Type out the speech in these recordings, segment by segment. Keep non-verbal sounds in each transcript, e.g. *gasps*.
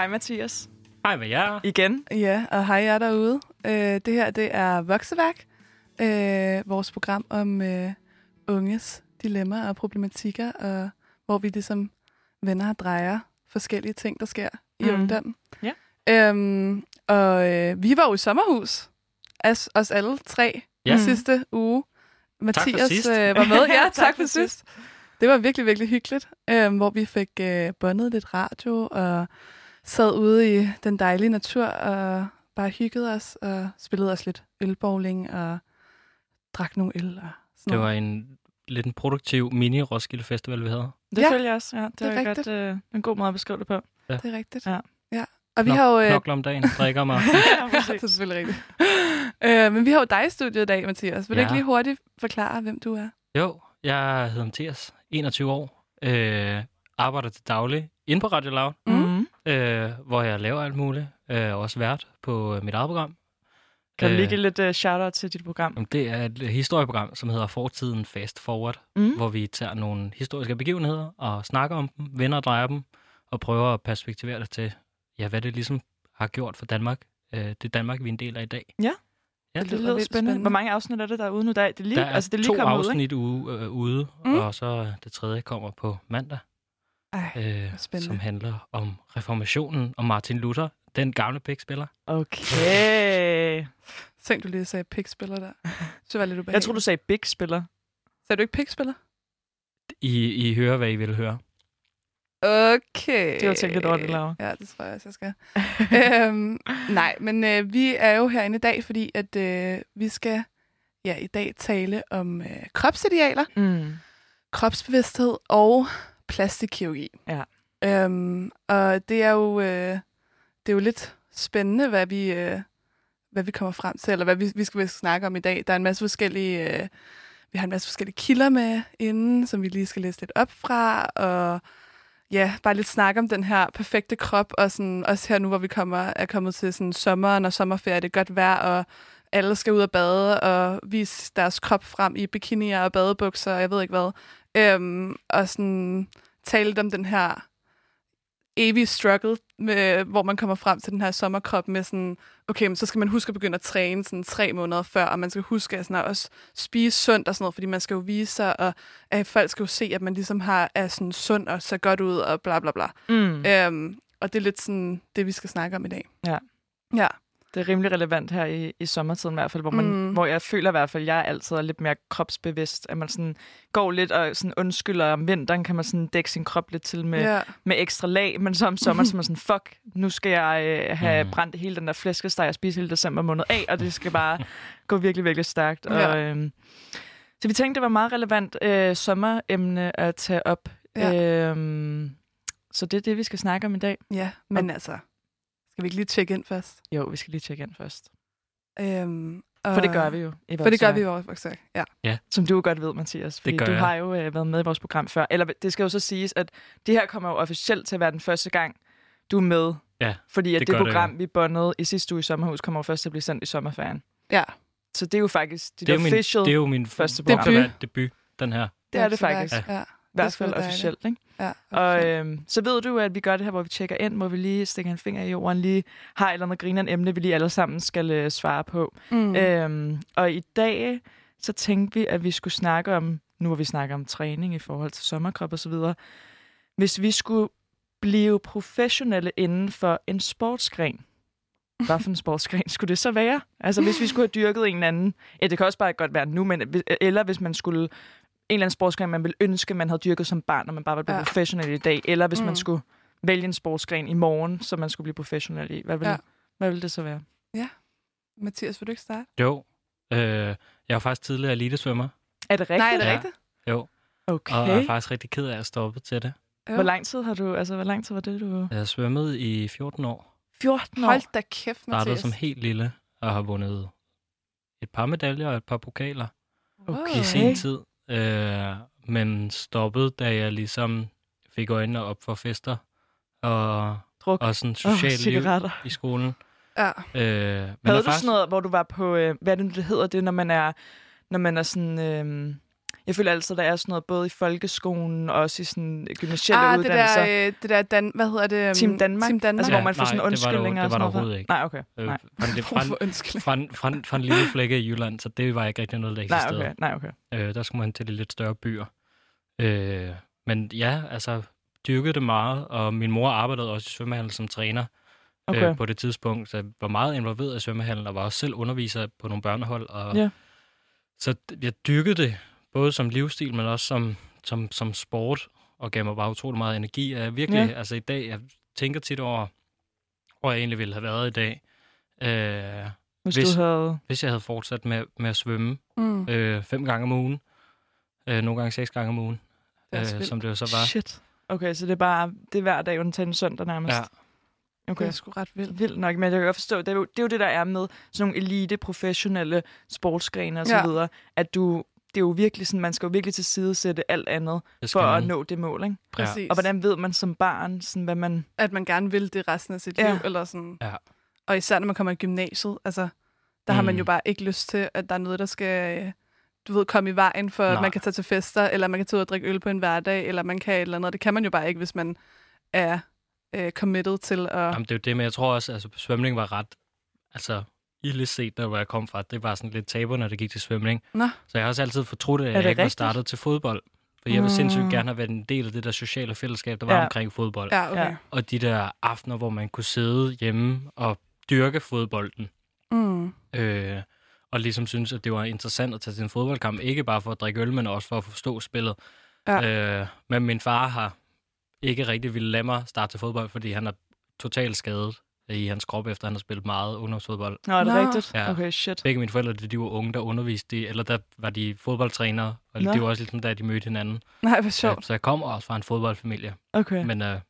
hej Mathias. Hej med jer. Igen. Ja, og hej jer derude. Øh, det her, det er Vokseværk. Øh, vores program om øh, unges dilemmaer og problematikker, og hvor vi ligesom vender og drejer forskellige ting, der sker i Mhm. ungdommen. Ja. Øhm, og øh, vi var jo i sommerhus, os, os alle tre, Ja. ja. sidste uge. Mathias sidst. øh, var med. *laughs* Ja, tak, Tak for sidst. Det var virkelig, virkelig hyggeligt, øh, hvor vi fik øh, bundet lidt radio og sad ude i den dejlige natur og bare hyggede os og spillede os lidt ølbowling og drak nogle øl og sådan Det var en lidt en produktiv mini-Roskilde Festival, vi havde. Det Ja, følger jeg også. Ja, det, det er er godt, rigtigt. øh, en god måde at beskrive det på. Det er rigtigt. Ja. ja. Og vi Knok- har jo... Øh, Knokler om dagen, drikker mig. *laughs* ja, *laughs* det er selvfølgelig rigtigt. øh, men vi har jo dig i studiet i dag, Mathias. Vil du Ja. ikke lige hurtigt forklare, hvem du er? Jo, jeg hedder Mathias, 21 år. Øh, arbejder til daglig inde på Radio Loud, Mm. Øh, hvor jeg laver alt muligt. Øh, også vært på øh, mit eget program. Kan du Øh, lige give lidt uh, shout-out til dit program? Jamen, Det er et historieprogram, som hedder Fortiden Fast Forward, Mm. hvor vi tager nogle historiske begivenheder og snakker om dem, vender og drejer dem, og prøver at perspektivere det til, ja, hvad det ligesom har gjort for Danmark. Øh, det Danmark, vi er en del af i dag. Ja. Ja, det lyder lyder spændende. spændende. Hvor mange afsnit er det, der er ude nu? Der er, det er lige, Der er, altså, det er lige to afsnit ude, øh, ude Mm. og så det tredje kommer på mandag, Ej, øh, spændende. som handler om reformationen og Martin Luther, den gamle pækspiller. Okay. *laughs* tænk, du lige sagde pikspiller der. Så var det lidt ubehageligt. Jeg tror, du sagde big spiller. Sagde du ikke pikspiller? I, I hører, hvad I vil høre. Okay. Det var tænkt lidt over det, Laura. Ja, det tror jeg også, jeg skal. *laughs* øhm, nej, men øh, vi er jo herinde i dag, fordi at øh, vi skal ja, i dag tale om øh, kropsidealer, Mm. kropsbevidsthed og plastikkirurgi. Ja. Øhm, og det er jo øh, det er jo lidt spændende, hvad vi øh, hvad vi kommer frem til, eller hvad vi, vi skal snakke om i dag. Der er en masse forskellige øh, vi har en masse forskellige kilder med inden, som vi lige skal læse lidt op fra, og ja, bare lidt snak om den her perfekte krop, og sådan, også her nu, hvor vi kommer, er kommet til sådan sommeren og sommerferie, det er godt vejr, og alle skal ud og bade og vise deres krop frem i bikinier og badebukser, og jeg ved ikke hvad. Øhm, og sådan tale lidt om den her evige struggle, med, hvor man kommer frem til den her sommerkrop med sådan, okay, men så skal man huske at begynde at træne sådan tre måneder før, og man skal huske at, sådan, at også spise sundt og sådan noget, fordi man skal jo vise sig, og at folk skal jo se, at man ligesom har, er sådan sund og ser godt ud, og bla bla bla. Mm. Øhm, og det er lidt sådan det, vi skal snakke om i dag. Ja. Ja. Det er rimelig relevant her i, i sommertiden i hvert fald, hvor, man, Mm. hvor jeg føler i hvert fald, at jeg altid er lidt mere kropsbevidst. At man sådan går lidt og sådan undskylder om vinteren, kan man sådan dække sin krop lidt til med, ja. med ekstra lag, men så om sommeren så er man sådan, fuck, nu skal jeg øh, have Mm. brændt hele den der flæskesteg, jeg spiser hele december måned af, og det skal bare *laughs* gå virkelig, virkelig stærkt. Og, øh, så vi tænkte, det var meget relevant øh, sommeremne at tage op. Ja. Øh, så det er det, vi skal snakke om i dag. ja, men altså, skal vi ikke lige tjekke ind først? Jo, vi skal lige tjekke ind først. Øhm, og, For det gør vi jo. I For det gør Voxer. vi jo også, faktisk. Ja. Som du jo godt ved, Mathias. Fordi gør du jeg. har jo øh, været med i vores program før. Eller det skal jo så siges, at det her kommer jo officielt til at være den første gang, du er med. Ja, Fordi at det det, det gør det program, vi bondede i sidste uge i sommerhus, kommer jo først til at blive sendt i sommerferien. Ja, Så det er jo faktisk dit Det er, jo min, official. det er jo min første første program. debut. debut, den her. det er det faktisk. Ja. ja. I hvert fald officielt. Ikke? ja Og øhm, så ved du, at vi gør det her, hvor vi tjekker ind, hvor vi lige stikker en finger i jorden, lige har et eller andet grinerende emne, vi lige alle sammen skal øh, svare på. mm. Øhm, og i dag, så tænkte vi, at vi skulle snakke om, nu hvor vi snakker om træning i forhold til sommerkrop og så videre, hvis vi skulle blive professionelle inden for en sportsgren, *laughs* hvad for en sportsgren skulle det så være? Altså hvis vi skulle have dyrket en eller anden, ja, det kan også bare godt være nu, men, eller hvis man skulle, en eller anden sportsgren, man ville ønske, man havde dyrket som barn, og man bare var blevet Ja. ja. professionel i dag, eller hvis mm. Man skulle vælge en sportsgren i morgen, som man skulle blive professionel i. Hvad ville, Ja. ja. hvad ville det så være? Mathias, vil du ikke starte? Jo, øh, jeg var faktisk tidligere elitesvømmer. Er det rigtigt? Nej, er det Ja. rigtigt? Jo, Okay. og jeg er faktisk rigtig ked af at stoppe til det. Jo. Hvor lang tid har du, altså hvor lang tid var det, du... Jeg har svømmet i 14 år. 14 år? Hold da kæft, Startede Mathias. som helt lille og har vundet et par medaljer og et par pokaler Okay. i sin tid. Øh, men stoppede, da jeg ligesom fik øjnene op for fester og, Druk. og sådan socialt liv cigaretter. i skolen. Ja. Øh, men Havde du sådan noget, hvor du var på, øh, hvad er det, nu, det hedder det, når man er, når man er sådan... Øh, jeg føler altid, der er sådan noget både i folkeskolen og også i sådan gymnasielle ah, det uddannelser. der, øh, det der Dan, hvad hedder det? Um, Team Danmark? Team Danmark. Altså, Ja, hvor man får sådan nej, det var der jo- undskyldninger det var der og sådan noget. overhovedet ikke. Nej, okay. Øh, Nej, fra, en, fra, *laughs* en, fra, en, fra, en, fra en lille flække i Jylland, så det var ikke rigtig noget, der nej, eksisterede. okay. Nej, okay. Øh, der skulle man til de lidt større byer. Øh, men ja, altså, dyrkede det meget, og min mor arbejdede også i svømmehallen som træner okay. øh, på det tidspunkt, så jeg var meget involveret i svømmehallen, og var også selv underviser på nogle børnehold. Og, Ja. Så jeg dyrkede det, både som livsstil, men også som, som, som sport, og gav mig bare utrolig meget energi. Jeg virkelig, Ja. altså i dag, jeg tænker tit over, hvor jeg egentlig ville have været i dag, øh, Hvis, hvis- du havde... hvis jeg havde fortsat med, med at svømme Mm. øh, fem gange om ugen, øh, nogle gange seks gange om ugen, Det er øh, som det jo så var. Shit. Okay, så det er bare det er hver dag undtagen søndag nærmest. Ja, Det Okay. er sgu ret vildt. Vildt nok, men jeg kan godt forstå, det er, jo, det er jo det, der er med sådan nogle elite, professionelle sportsgrene og så Ja. videre, at du, det er jo virkelig sådan, man skal jo virkelig til side sætte alt andet det for skal at man. nå det mål, ikke? Præcis. Og hvordan ved man som barn, sådan, hvad man... At man gerne vil det resten af sit Ja. liv. Eller sådan. Ja. Og især når man kommer i gymnasiet. Altså, der har man Mm. jo bare ikke lyst til, at der er noget, der skal du ved, komme i vejen for, at Nej. man kan tage til fester, eller man kan tage ud og drikke øl på en hverdag, eller man kan et eller andet. Det kan man jo bare ikke, hvis man er øh, committed til at... Jamen, det er jo det, men jeg tror også, at altså, svømning var ret, altså, ilde set, der hvor jeg kom fra. Det var sådan lidt tabu, når det gik til svømning. Nå. Så jeg har også altid fortrudt, at jeg ikke var rigtigt? startet til fodbold. For jeg vil sindssygt Mm. gerne have været en del af det der sociale fællesskab, der var Ja. ja. omkring fodbold. Ja, okay. Ja. Og de der aftener, hvor man kunne sidde hjemme og dyrke fodbolden. Mm. Øh, og ligesom synes, at det var interessant at tage til en fodboldkamp. Ikke bare for at drikke øl, men også for at forstå spillet. Ja. Øh, men min far har ikke rigtig ville lade mig starte til fodbold, fordi han er totalt skadet i hans krop, efter han har spillet meget ungdomsfodbold. Nå, er det Nå. rigtigt? Ja. Okay, shit. Begge mine forældre, de var unge, der underviste i, eller der var de fodboldtrænere, og Nå. det var også ligesom der, de mødte hinanden. Nej, hvor Så, sjovt. så jeg kom også fra en fodboldfamilie, Okay. men øh,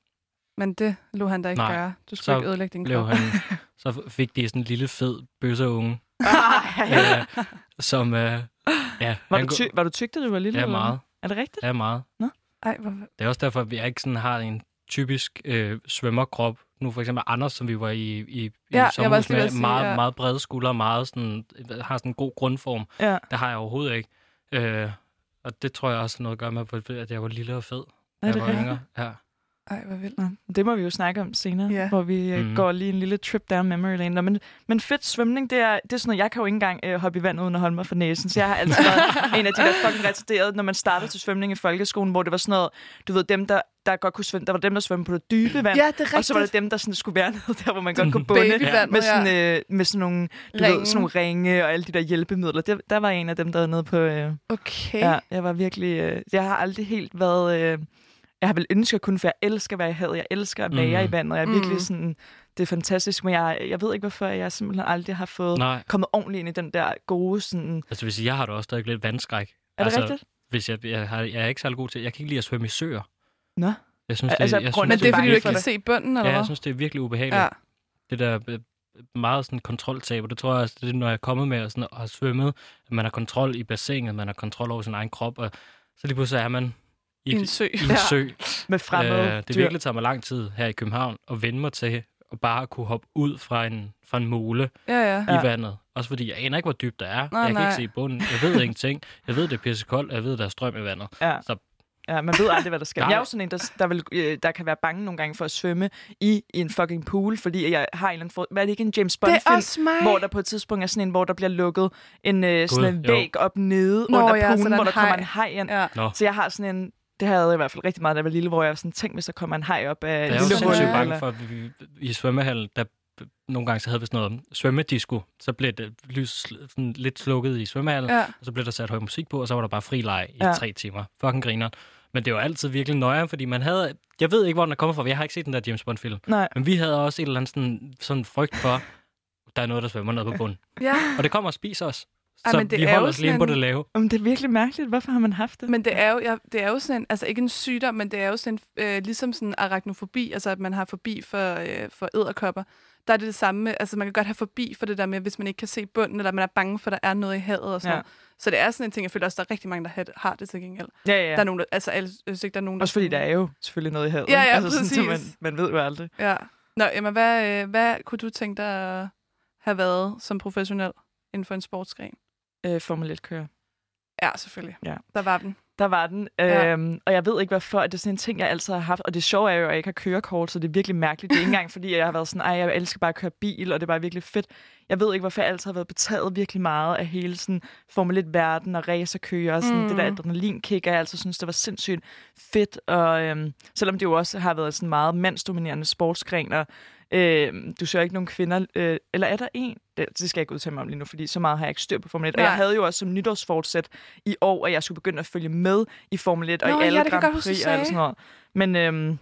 Men det lå han da ikke Nej. gøre. Du skulle Så ikke ødelægge din krop. han, *laughs* så fik de sådan en lille fed bøsseunge, Ah, *laughs* øh, som, øh, ja, var, du ty- var du tyk, da du var lille? Ja, eller meget. Er det rigtigt? Ja, meget. Ej, hvor... Det er også derfor, at vi ikke sådan har en typisk øh, svømmerkrop. Nu for eksempel Anders, som vi var i, i, i Ja, sommerhus med, sige, meget, ja. meget brede skuldre, meget sådan, har sådan en god grundform. Ja. Det har jeg overhovedet ikke. Øh, og det tror jeg også har noget at gøre med, at jeg var lille og fed. Da jeg var yngre. Ja. Ej, hvor vildt. Nå, det må vi jo snakke om senere, Ja. hvor vi Mhm. går lige en lille trip down memory lane. Nå, men, men fedt svømning, det er, det er sådan noget, jeg kan jo ikke engang øh, hoppe i vandet uden at holde mig for næsen, så jeg har altid *laughs* været en af de der fucking retarderede, når man startede til svømning i folkeskolen, hvor det var sådan noget, du ved, dem der, der godt kunne svømme, der var dem, der svømte på det dybe vand, Ja, det er rigtigt. og så var det dem, der sådan skulle være *laughs* nede der, hvor man godt kunne bunde. Med ja. sådan, øh, med sådan nogle, du Ringe. ved, sådan nogle ringe og alle de der hjælpemidler. Det, der var en af dem, der var nede på... Øh, Okay. Ja, jeg var virkelig... Øh, jeg har aldrig helt været... Øh, jeg har vel ønsket at kunne, for jeg elsker at være i havet. Jeg elsker at være Mhm. i vandet. Jeg er virkelig Mhm. sådan... Det er fantastisk, men jeg, jeg ved ikke, hvorfor jeg simpelthen aldrig har fået Nej, kommet ordentligt ind i den der gode sådan... altså hvis jeg har da også stadig lidt vandskræk. Er det altså, rigtigt? Hvis jeg, jeg, har, jeg er ikke særlig god til, jeg kan ikke lide at svømme i søer. Nå. Jeg synes, det, Altså, jeg grund- synes, Men det er, fordi du ikke kan se bunden, eller ja, hvad? jeg synes, det er virkelig ubehageligt. Ja. det der øh, meget sådan kontroltab, og det tror jeg også, det er det, når jeg er kommet med og, sådan, og har svømmet, at man har kontrol i bassinet, man har kontrol over sin egen krop, og så lige pludselig er man i, I en sø. i en Ja. sø. Med fremmede Øh, det dyr. virkelig tager mig lang tid her i København at vende mig til at bare kunne hoppe ud fra en, fra en mole Ja, ja. ja. Ja. i vandet. Også fordi jeg aner ikke, hvor dybt der er. Nej, jeg kan nej. ikke se bunden. Jeg ved ingenting. Jeg ved, det er pissekoldt, og jeg ved, der er strøm i vandet. Ja. Så- Ja, man ved aldrig, hvad der sker. Nej. Jeg er jo sådan en, der, der, vil, øh, der kan være bange nogle gange for at svømme i, i en fucking pool, fordi jeg har en eller anden... For, hvad er det ikke, en James Bond-film? hvor der på et tidspunkt er sådan en, hvor der bliver lukket en øh, sådan en jo. væg op nede Nå, under ja, poolen, der er hvor der kommer haj. en haj ind. Ja. Nå, Så jeg har sådan en... Det havde jeg i hvert fald rigtig meget, da jeg var lille, hvor jeg var sådan, tænk, hvis der kommer en haj op af jeg en er jo lille hul. sindssygt hul, bange for, at vi, i svømmehallen, der nogle gange så havde vi sådan noget svømmedisco, så blev det lys sådan lidt slukket i svømmehallen, Ja. og så blev der sat høj musik på, og så var der bare fri leg i Ja. ja. tre timer. Fucking griner. Men det var altid virkelig nøjere, fordi man havde... Jeg ved ikke, hvor den er kommet fra, for jeg har ikke set den der James Bond-film. Nej, Men vi havde også et eller andet sådan, sådan frygt for, der er noget, der svømmer ned på bunden. ja. Og det kommer og spiser os. Ej, Så men det vi er holder os lige på det lave. men det er virkelig mærkeligt. Hvorfor har man haft det? Men det er jo, ja, det er jo sådan en, altså ikke en sygdom, men det er jo sådan en, øh, ligesom sådan arachnofobi, altså at man har fobi for, øh, for æderkopper. Der er det det samme med, altså man kan godt have fobi for det der med, hvis man ikke kan se bunden, eller man er bange for, at der er noget i havet og sådan Ja. noget. Så det er sådan en ting, jeg føler også, der er rigtig mange, der har det, til gengæld. Ja, ja. Der er nogen, der, altså alle, synes ikke, der er nogen, der... Også fordi der er jo selvfølgelig noget i havet. Ja, ja, altså, sådan, så man, præcis. man ved jo aldrig. Ja. Nå, Emma, hvad, øh, hvad kunne du tænke dig at have været som professionel inden for en sportsgren? Øh, Formel 1 kører. Ja, selvfølgelig. Ja. Der var den. Der var den. Ja. Øhm, og jeg ved ikke, hvorfor. Det er sådan en ting, jeg altid har haft. Og det sjove er jo, at jeg ikke har kørekort, så det er virkelig mærkeligt. Det er ikke engang, fordi jeg har været sådan, ej, jeg elsker bare at køre bil, og det er bare virkelig fedt. Jeg ved ikke, hvorfor jeg altid har været betaget virkelig meget af hele sådan Formel 1-verden og racerkører og sådan Mm. mm. det der adrenalinkick, og jeg altid synes, det var sindssygt fedt. Og øhm, selvom det jo også har været sådan meget mandsdominerende sportsgren, og øhm, du ser ikke nogen kvinder, øh, eller er der en? Det, det skal jeg ikke udtale mig om lige nu, fordi så meget har jeg ikke styr på Formel 1. Og Nej. jeg havde jo også som nytårsfortsæt i år, at jeg skulle begynde at følge med i Formel 1 og Nå, i alle ja, Grand Prix og alt sådan noget. Men øhm,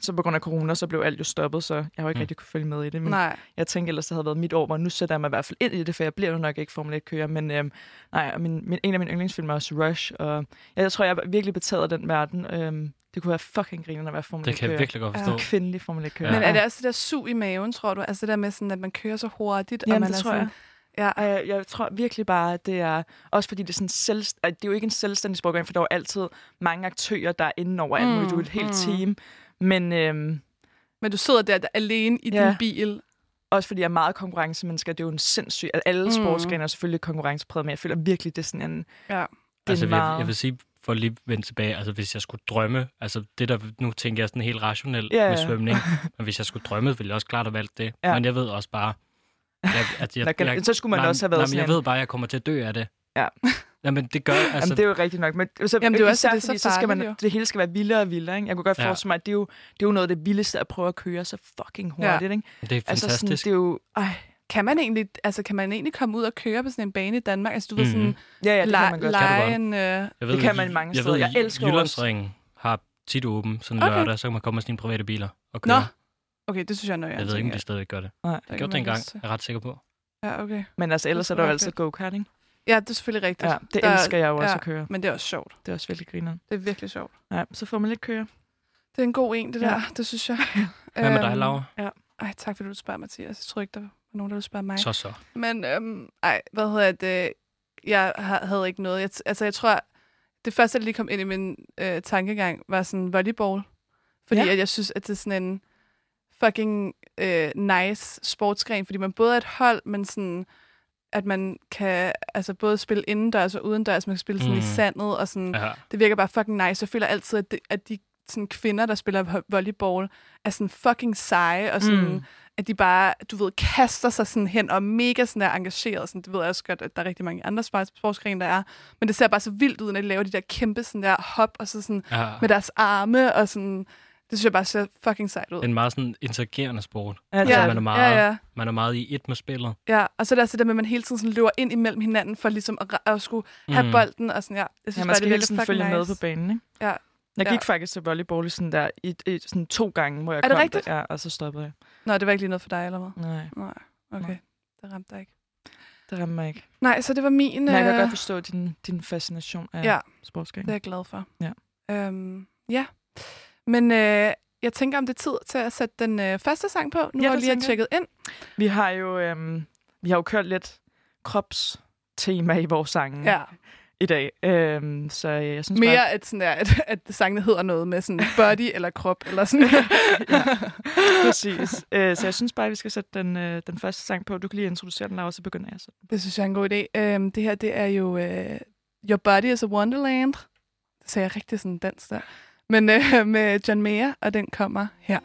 så på grund af corona, så blev alt jo stoppet, så jeg har jo ikke Mm. rigtig kunne følge med i det. Men Nej. jeg tænkte ellers, det havde været mit år, hvor nu sætter jeg mig i hvert fald ind i det, for jeg bliver jo nok ikke Formel 1-kører. Men øhm, nej, og min, min, en af mine yndlingsfilm er også Rush, og jeg, jeg tror, jeg er virkelig betaget af den verden. Øhm, det kunne være fucking griner at være Formel Det kan jeg 1-kører. virkelig godt Ja. forstå. En kvindelig Formel 1-kører. Ja. Men er det også det der sug i maven, tror du? Altså det der med, sådan, at man kører så hurtigt, og Jamen, man det er tror sådan, Ja. Og jeg, jeg tror virkelig bare, at det er... Også fordi det er sådan selv, at det er jo ikke en selvstændig sportgren, for der er jo altid mange aktører, der er inde over alt Mm, muligt. Du er et helt mm. team. Men øhm, Men du sidder der, der alene i Ja. din bil. også fordi jeg er meget konkurrencemennesker, det er jo en sindssyg... At alle Mm. sportsgrene er selvfølgelig konkurrencepræget, men jeg føler virkelig, det er sådan en... Ja. Det Altså, jeg, meget... jeg vil sige, for at lige vende tilbage, altså hvis jeg skulle drømme, altså det der, nu tænker jeg sådan helt rationelt Ja, med ja. svømning, *laughs* men hvis jeg skulle drømme, ville jeg også klart have valgt det. Ja. Men jeg ved også bare, jeg, at jeg, *laughs* Der kan, så skulle man nej, også have været nej, men sådan jeg ved bare, at jeg kommer til at dø af det. Ja. *laughs* Jamen, det gør, altså, Jamen, det er jo rigtigt nok. Men, så, Jamen, det er jo også, det så fordi, så skal man, jo. det hele skal være vildere og vildere. Ikke? Jeg kunne godt Ja. forestille mig, at det er, jo, det er jo noget af det vildeste at prøve at køre så fucking hurtigt. Ikke? det er Altså, sådan, fantastisk. det er jo... Ej, Kan man egentlig, altså kan man egentlig komme ud og køre på sådan en bane i Danmark? Altså du ved Mhm. sådan, ja, ja, det kan man godt. Lege en... Øh, jeg det kan man mange jeg steder. Ved, Jeg elsker Jyllandsringen har tit åben sådan Okay. lørdag, så kan man komme med sine private biler og Nå, køre. okay, det synes jeg er noget, Jeg ved ikke, om de stadigvæk gør det. Nej. Jeg gjorde det engang, jeg er ret sikker på. Ja, okay. Men altså, ellers er der jo altid være go-kart, ikke? Ja, det er selvfølgelig rigtigt. Ja, det Der- elsker jeg jo også ja. at køre. Men det er også sjovt. Det er også virkelig griner. Det er virkelig sjovt. Ja, så får man lidt køre. Det er en god en, det Ja. der. Det synes jeg. Hvad med dig, Øhm, Laura? Ej, tak fordi du spørger, Mathias. Jeg tror ikke, der var nogen, der ville spørge mig. Så så. Men øhm, ej, hvad hedder det? Jeg ha- havde ikke noget. Jeg, altså, jeg tror, det første, der lige kom ind i min øh, tankegang, var sådan volleyball. Fordi Ja. at jeg synes, at det er sådan en fucking øh, nice sportsgren, fordi man både er et hold, men sådan at man kan altså både spille indendørs og udendørs, man kan spille sådan mm. i sandet, og sådan, Ja. det virker bare fucking nice. Jeg føler altid, at, det, at de sådan, kvinder, der spiller vo- volleyball, er sådan fucking seje, og sådan, Mm. at de bare, du ved, kaster sig sådan hen, og er mega sådan der engageret. Sådan, det ved jeg også godt, at der er rigtig mange andre sports- sportsgrene, der er. Men det ser bare så vildt ud, når de laver de der kæmpe sådan der hop, og så sådan ja. med deres arme, og sådan, det synes jeg bare ser fucking sejt ud. Det er en meget sådan interagerende sport. Ja, det Ja. er man er det. meget, ja, ja. man er meget i et med spillet. Ja, og så er der altså det med, at man hele tiden sådan løber ind imellem hinanden, for ligesom at, at skulle have Mm. bolden, og sådan, ja. Jeg synes Ja, bare, man skal det hele tiden følge nice. med på banen, ikke? Ja. Jeg Ja. gik faktisk til volleyball i sådan der, i, i, sådan to gange, hvor jeg Er det kom rigtigt? Der, ja, og så stoppede jeg. Nå, det var ikke lige noget for dig, eller hvad? Nej, Nej, okay. Nej. Det ramte dig ikke. det rammer mig ikke. Nej, så det var min... Men jeg kan øh, godt forstå din, din fascination af Ja. sportsgren. Det er jeg glad for. Ja. Øhm, ja. Men øh, jeg tænker, om det er tid til at sætte den øh, første sang på. Nu Ja, har jeg lige har tjekket ind. Vi har jo, øhm, vi har jo kørt lidt kropstema i vores sange Ja. I dag. Øhm, så øh, jeg synes Mere bare, at, sådan der, at, at sangene hedder noget med sådan body *laughs* eller krop, eller sådan. ja, præcis. Øh, så jeg synes bare, at vi skal sætte den, øh, den første sang på. Du kan lige introducere den, Laura, så begynder jeg så. Det synes jeg er en god idé. Øhm, det her, det er jo øh, Your Body is a Wonderland. Det sagde jeg rigtig sådan dansk der. Men øh, med John Mayer, og den kommer her.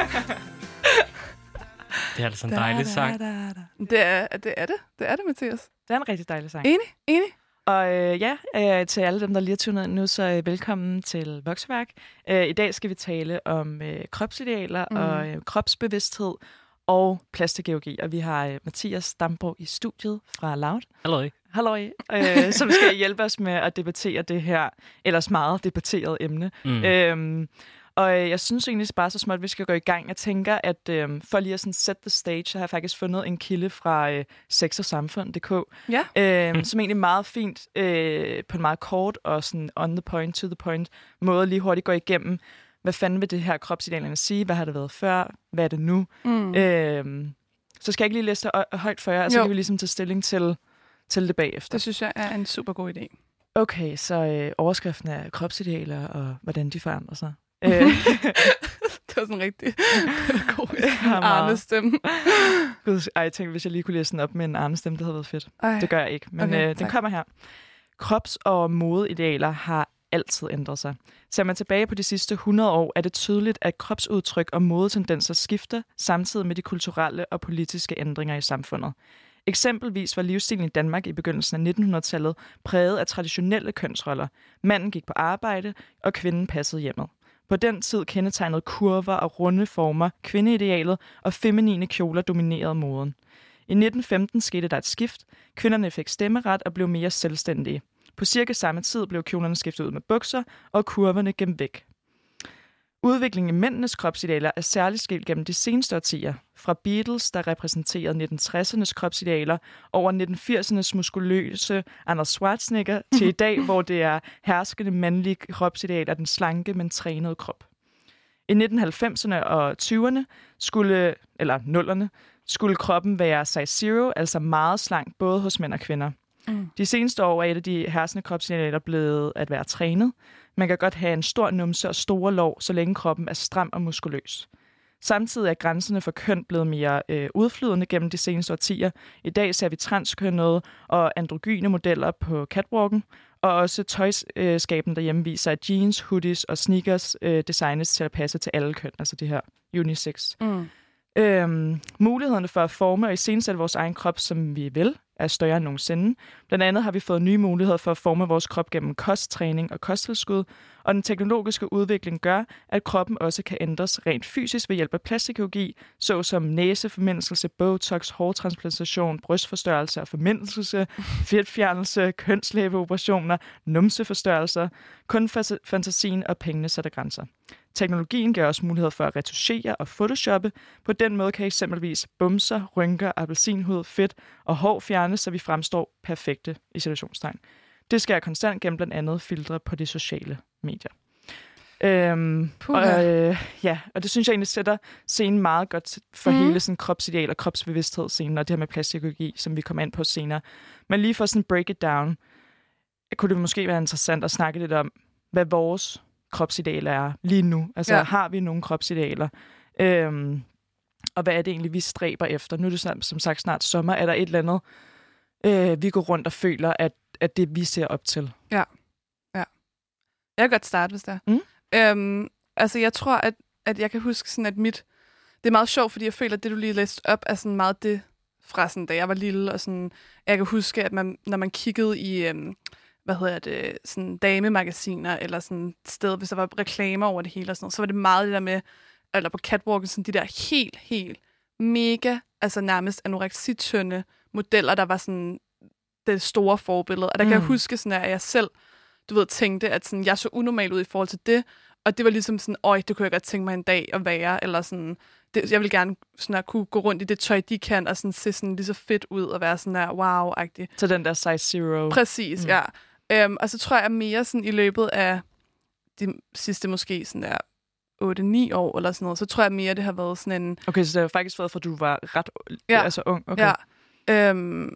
*laughs* Det er altså en dejlig sang. Det er det, er det. Det er det, Mathias. Det er en rigtig dejlig sang. Enig, enig. Og øh, ja, øh, til alle dem, der lige har tunet ind nu, så øh, velkommen til Vokseværk. Øh, I dag skal vi tale om øh, kropsidealer mm. og øh, kropsbevidsthed og plastikgeologi. Og vi har øh, Mathias Damborg i studiet fra Loud. Hallo. Hallo, øh, som skal hjælpe os med at debattere det her ellers meget debatteret emne. Mm. Øhm, og øh, jeg synes egentlig bare så småt, at vi skal gå i gang. Jeg tænker, at øh, for lige at sådan set the stage, så har jeg faktisk fundet en kilde fra øh, sexogsamfund.dk, Ja. øh, Mm. som egentlig meget fint, øh, på en meget kort og sådan on the point, to the point måde, lige hurtigt går igennem, hvad fanden vil det her kropsidealerne sige? Hvad har det været før? Hvad er det nu? Mm. Øh, så skal jeg ikke lige læse det hø- højt for jer, og så Jo. kan vi ligesom tage stilling til, til det bagefter. Det synes jeg er en super god idé. Okay, så øh, overskriften er kropsidealer og hvordan de forandrer sig. Øh, *laughs* det var sådan rigtig *laughs* pædagogisk. Arne stemme. Gud, ej, jeg tænkte, hvis jeg lige kunne læse den op med en anden stemme, det havde været fedt. Ej. Det gør jeg ikke, men Okay, okay, øh, den tak. kommer her. Krops- og modeidealer har altid ændret sig. Ser man tilbage på de sidste 100 år, er det tydeligt, at kropsudtryk og modetendenser skifter samtidig med de kulturelle og politiske ændringer i samfundet. Eksempelvis var livsstilen i Danmark i begyndelsen af 1900-tallet præget af traditionelle kønsroller. Manden gik på arbejde, og kvinden passede hjemmet. På den tid kendetegnede kurver og runde former kvindeidealet, og feminine kjoler dominerede moden. I 1915 skete der et skift. Kvinderne fik stemmeret og blev mere selvstændige. På cirka samme tid blev kjolerne skiftet ud med bukser, og kurverne gemt væk. Udviklingen i mændenes kropsidealer er særligt sket gennem de seneste årtier. Fra Beatles, der repræsenterede 1960'ernes kropsidealer, over 1980'ernes muskuløse Anders Schwarzenegger, *laughs* til i dag, hvor det er herskende mandlige kropsidealer, den slanke, men trænede krop. I 1990'erne og 20'erne skulle, eller nullerne, skulle kroppen være size zero, altså meget slank, både hos mænd og kvinder. Mm. De seneste år er et af de herskende kropsidealer blevet at være trænet. Man kan godt have en stor numse og store lår, så længe kroppen er stram og muskuløs. Samtidig er grænserne for køn blevet mere øh, udflydende gennem de seneste årtier. I dag ser vi transkønnede og androgyne modeller på catwalken, og også tøjskaben derhjemme viser, at jeans, hoodies og sneakers øh, designes til at passe til alle køn, altså det her unisex. Mm. Øhm, mulighederne for at forme og iscenesætte vores egen krop, som vi vil, er større end nogensinde. Blandt andet har vi fået nye muligheder for at forme vores krop gennem kosttræning og kosttilskud, og den teknologiske udvikling gør, at kroppen også kan ændres rent fysisk ved hjælp af plastikkirurgi, såsom næseformindelse, botox, hårtransplantation, brystforstørrelse og formindelse, fedtfjernelse, kønslæbeoperationer, numseforstørrelser. Kun fantasien og pengene sætter grænser. Teknologien giver også mulighed for at retuschere og photoshoppe. På den måde kan eksempelvis bumser, rynker, appelsinhud, fedt og hår fjernes, så vi fremstår perfekte i situationstegn. Det sker konstant gennem blandt andet filtre på de sociale medier. Øhm, Puha. og, øh, ja, og det synes jeg egentlig sætter scenen meget godt for mm. hele sådan kropsideal og kropsbevidsthed scenen, og det her med plastikkirurgi, som vi kommer ind på senere. Men lige for sådan break it down, kunne det måske være interessant at snakke lidt om, hvad vores kropsidealer er lige nu. Altså, Ja. ja. har vi nogle kropsidealer? Øhm, og hvad er det egentlig, vi stræber efter? Nu er det som sagt snart sommer. Er der et eller andet, øh, vi går rundt og føler, at, at det vi ser op til? Jeg kan godt starte, hvis det er. Mm. Øhm, altså, jeg tror, at, at jeg kan huske sådan, at mit... Det er meget sjovt, fordi jeg føler, at det, du lige læste op, er sådan meget det fra sådan, da jeg var lille. Og sådan, jeg kan huske, at man, når man kiggede i, øhm, hvad hedder det, sådan damemagasiner, eller sådan sted, hvis der var reklamer over det hele og sådan noget, så var det meget det der med, eller på catwalken, sådan de der helt, helt mega, altså nærmest anoreksitønde modeller, der var sådan det store forbillede. Og der mm. kan jeg Mm. huske sådan, at jeg selv du ved, tænkte, at sådan, jeg så unormal ud i forhold til det, og det var ligesom sådan, øj, det kunne jeg godt tænke mig en dag at være, eller sådan, det, jeg vil gerne sådan at kunne gå rundt i det tøj, de kan, og sådan se sådan lige så fedt ud, og være sådan der, wow-agtig. Så den der size zero. Præcis, mm. ja. Um, og så tror jeg mere sådan i løbet af de sidste måske sådan der 8-9 år, eller sådan noget, så tror jeg mere, det har været sådan en, Okay, så det har faktisk været, fra du var ret Ja. altså ung. Okay. Ja. Øhm,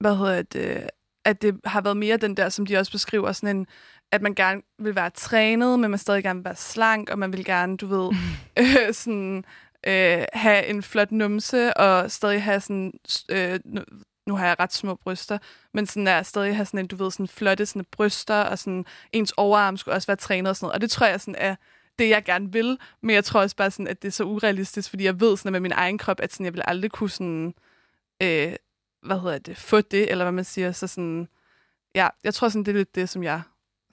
hvad hedder det? At det har været mere den der, som de også beskriver, sådan en, at man gerne vil være trænet, men man stadig gerne vil være slank, og man vil gerne, du ved, *laughs* øh, sådan, øh, have en flot numse, og stadig have sådan, øh, nu, har jeg ret små bryster, men sådan der, stadig have sådan en, du ved, sådan flotte sådan bryster, og sådan ens overarm skulle også være trænet og sådan noget. Og det tror jeg sådan er det, jeg gerne vil, men jeg tror også bare sådan, at det er så urealistisk, fordi jeg ved sådan, med min egen krop, at sådan, jeg vil aldrig kunne sådan, øh, hvad hedder det, få det, eller hvad man siger, så sådan, ja, jeg tror sådan, det er lidt det, som jeg,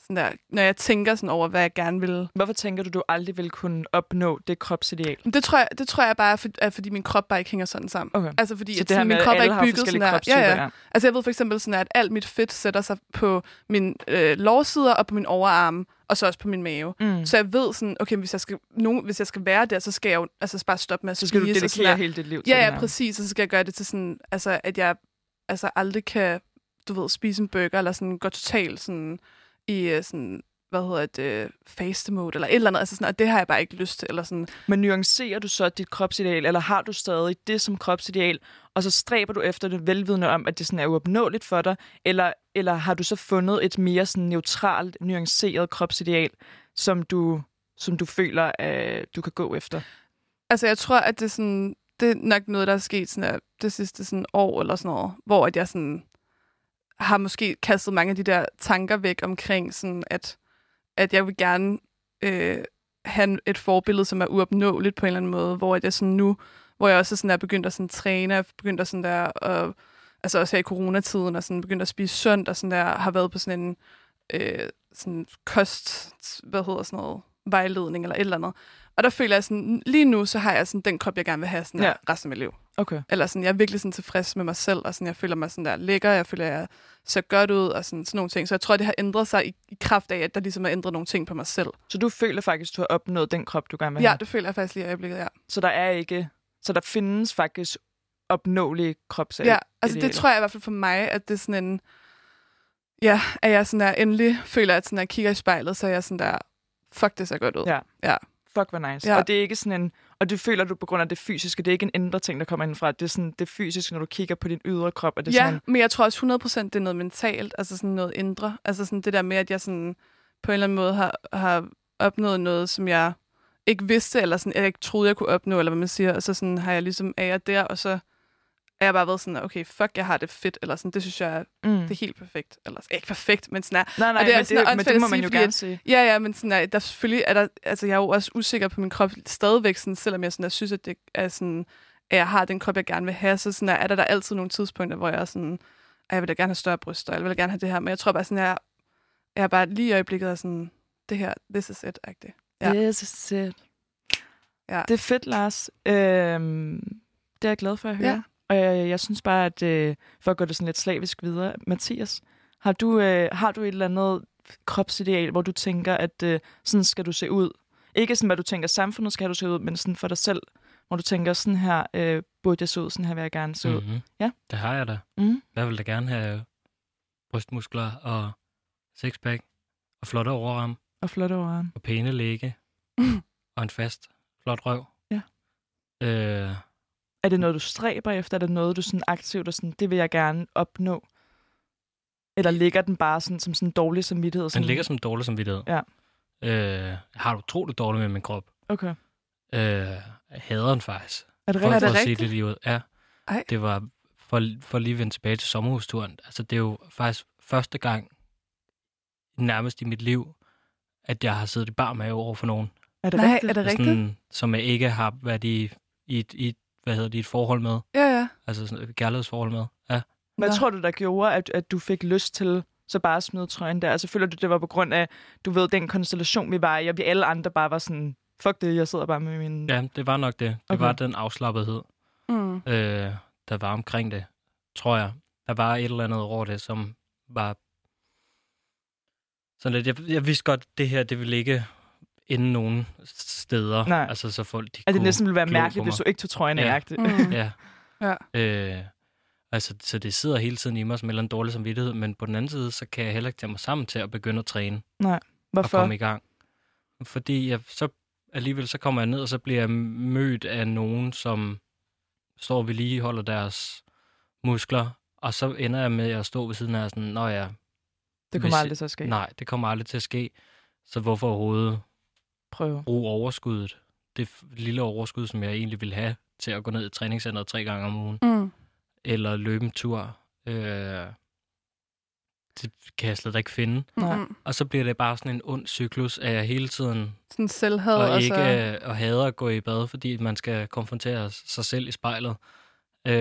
sådan der, når jeg tænker sådan over, hvad jeg gerne vil. Hvorfor tænker du, du aldrig vil kunne opnå det kropsideal? Det tror jeg, det tror jeg bare er, for, er, fordi min krop bare ikke hænger sådan sammen. Okay. Altså fordi Så at det sådan, min krop er ikke bygget sådan der. Ja, ja. Altså jeg ved for eksempel sådan, at alt mit fedt sætter sig på min øh, lårsider og på min overarm, og så også på min mave. Mm. Så jeg ved sådan, okay, hvis jeg skal, nogen, hvis jeg skal være der, så skal jeg jo altså bare stoppe med at Så skal du spise sådan dedikere hele dit liv til Ja, ja, præcis. Og så skal jeg gøre det til sådan, altså, at jeg altså, aldrig kan, du ved, spise en burger, eller sådan gå totalt sådan, i øh, sådan, hvad hedder det, faste mode, eller et eller andet. Altså sådan, og det har jeg bare ikke lyst til. Eller sådan. Men nuancerer du så dit kropsideal, eller har du stadig det som kropsideal, og så stræber du efter det velvidende om, at det sådan er uopnåeligt for dig, eller, eller har du så fundet et mere sådan neutralt, nuanceret kropsideal, som du, som du føler, at du kan gå efter? Altså, jeg tror, at det er, sådan, det er nok noget, der er sket sådan, det sidste sådan, år eller sådan noget, hvor at jeg sådan, har måske kastet mange af de der tanker væk omkring, sådan, at, at jeg vil gerne øh, have et forbillede, som er uopnåeligt på en eller anden måde, hvor at jeg sådan nu, hvor jeg også sådan er begyndt at sådan træne, jeg begyndt at sådan der, og, altså også her i coronatiden, og sådan begyndt at spise sundt, og sådan der, har været på sådan en øh, sådan kost, hvad hedder sådan noget, vejledning eller et eller andet. Og der føler jeg sådan, lige nu, så har jeg sådan den krop, jeg gerne vil have sådan Ja. ja. resten af mit liv. Okay. Eller sådan, jeg er virkelig sådan tilfreds med mig selv, og sådan, jeg føler mig sådan der lækker, jeg føler, jeg ser godt ud, og sådan, sådan nogle ting. Så jeg tror, det har ændret sig i, i kraft af, at der ligesom er ændret nogle ting på mig selv. Så du føler faktisk, du har opnået den krop, du gerne vil Ja, have? det føler jeg faktisk lige i øjeblikket, ja. Så der er ikke... Så der findes faktisk opnåelige kropsal. Ja, altså det tror jeg i hvert fald for mig, at det er sådan en... Ja, at jeg sådan der endelig føler, at sådan, når jeg kigger i spejlet, så er jeg sådan der, fuck, det ser godt ud. Ja. Ja. Fuck, hvor nice. Ja. Og det er ikke sådan en... Og det føler du på grund af det fysiske. Det er ikke en indre ting, der kommer indenfra. Det er sådan det fysiske, når du kigger på din ydre krop. Og det er ja, sådan, men jeg tror også 100% det er noget mentalt, altså sådan noget indre. Altså sådan det der med, at jeg sådan på en eller anden måde har, har opnået noget, som jeg ikke vidste, eller sådan, jeg ikke troede, jeg kunne opnå, eller hvad man siger, og så sådan, har jeg ligesom æret der, og så er jeg bare været sådan, okay, fuck, jeg har det fedt, eller sådan, det synes jeg, Mm. det er helt perfekt. Eller ikke perfekt, men sådan er, Nej, nej, og det er men, sådan det, men det må man sige, jo fordi gerne sige. Ja, ja, men sådan er, der selvfølgelig er der, altså jeg er jo også usikker på min krop stadigvæk, sådan, selvom jeg sådan, jeg synes, at det er sådan, at jeg har den krop, jeg gerne vil have, så sådan er, er der, der altid nogle tidspunkter, hvor jeg er sådan, at jeg vil da gerne have større bryster, eller jeg vil da gerne have det her, men jeg tror bare sådan, jeg, jeg er bare lige i øjeblikket er sådan, det her, this is it, agtigt. Ja. Yes, is it. Ja. Det er fedt, Lars. Øhm, det er jeg glad for at høre. Ja. Og jeg, jeg synes bare, at øh, for at gå det sådan lidt slavisk videre, Mathias, har du, øh, har du et eller andet kropsideal, hvor du tænker, at øh, sådan skal du se ud? Ikke sådan, hvad du tænker, samfundet skal du se ud, men sådan for dig selv, hvor du tænker, sådan her øh, burde jeg se ud, sådan her vil jeg gerne se ud. Mm-hmm. Ja. Det har jeg da. Mm. Jeg vil da gerne have brystmuskler og sixpack og flotte overarm Og flot over. og pæne læge *laughs* og en fast, flot røv. Ja. Øh, Er det noget, du stræber efter? Er det noget, du sådan aktivt og sådan, det vil jeg gerne opnå? Eller ligger den bare sådan, som sådan dårlig samvittighed? den Sådan, ligger som dårlig samvittighed. Ja. Øh, jeg har det utroligt dårligt med min krop. Okay. Øh, jeg hader den faktisk. Er det For, rigtigt? Er for det at sige rigtigt? det lige ud. Ja. Ej. Det var for, for lige at vende tilbage til sommerhusturen. Altså, det er jo faktisk første gang nærmest i mit liv, at jeg har siddet i bar med over for nogen. Er det Nej, rigtigt? er det rigtigt? Sådan, som jeg ikke har været i, i, et, i et, hvad hedder det, i et forhold med. Ja, ja. Altså sådan et kærlighedsforhold med. Ja. Hvad Nå. tror du, der gjorde, at, at du fik lyst til så bare at smide trøjen der? Altså føler du, det var på grund af, du ved, den konstellation, vi var i, og vi alle andre bare var sådan, fuck det, jeg sidder bare med min... ja, det var nok det. Det Okay. var den afslappethed, Mm. øh, der var omkring det, tror jeg. Der var et eller andet over det, som var sådan lidt, jeg, jeg vidste godt, det her, det ville ikke ende nogen steder. Nej. Altså, så folk, de At det næsten ville være mærkeligt, hvis du ikke tog trøjen af. Ja. Mm. Ja. Ja. Øh, altså, så det sidder hele tiden i mig som en eller anden dårlig samvittighed, men på den anden side, så kan jeg heller ikke tage mig sammen til at begynde at træne og Hvorfor? komme i gang. Fordi jeg, så alligevel, så kommer jeg ned, og så bliver jeg mødt af nogen, som står og vedligeholder deres muskler, og så ender jeg med at stå ved siden af sådan, nå ja, Det kommer hvis- aldrig til at ske. nej, det kommer aldrig til at ske, så hvorfor overhovedet Prøv. bruge overskuddet, det lille overskud, som jeg egentlig vil have til at gå ned i træningscenteret tre gange om ugen, Mm. eller løbe en tur. Øh, det kan jeg slet ikke finde. Nej. Mm. Og så bliver det bare sådan en ond cyklus, at jeg hele tiden Sådan selvhed, og og ikke så... øh, og hader at gå i bad, fordi man skal konfrontere sig selv i spejlet. Øh,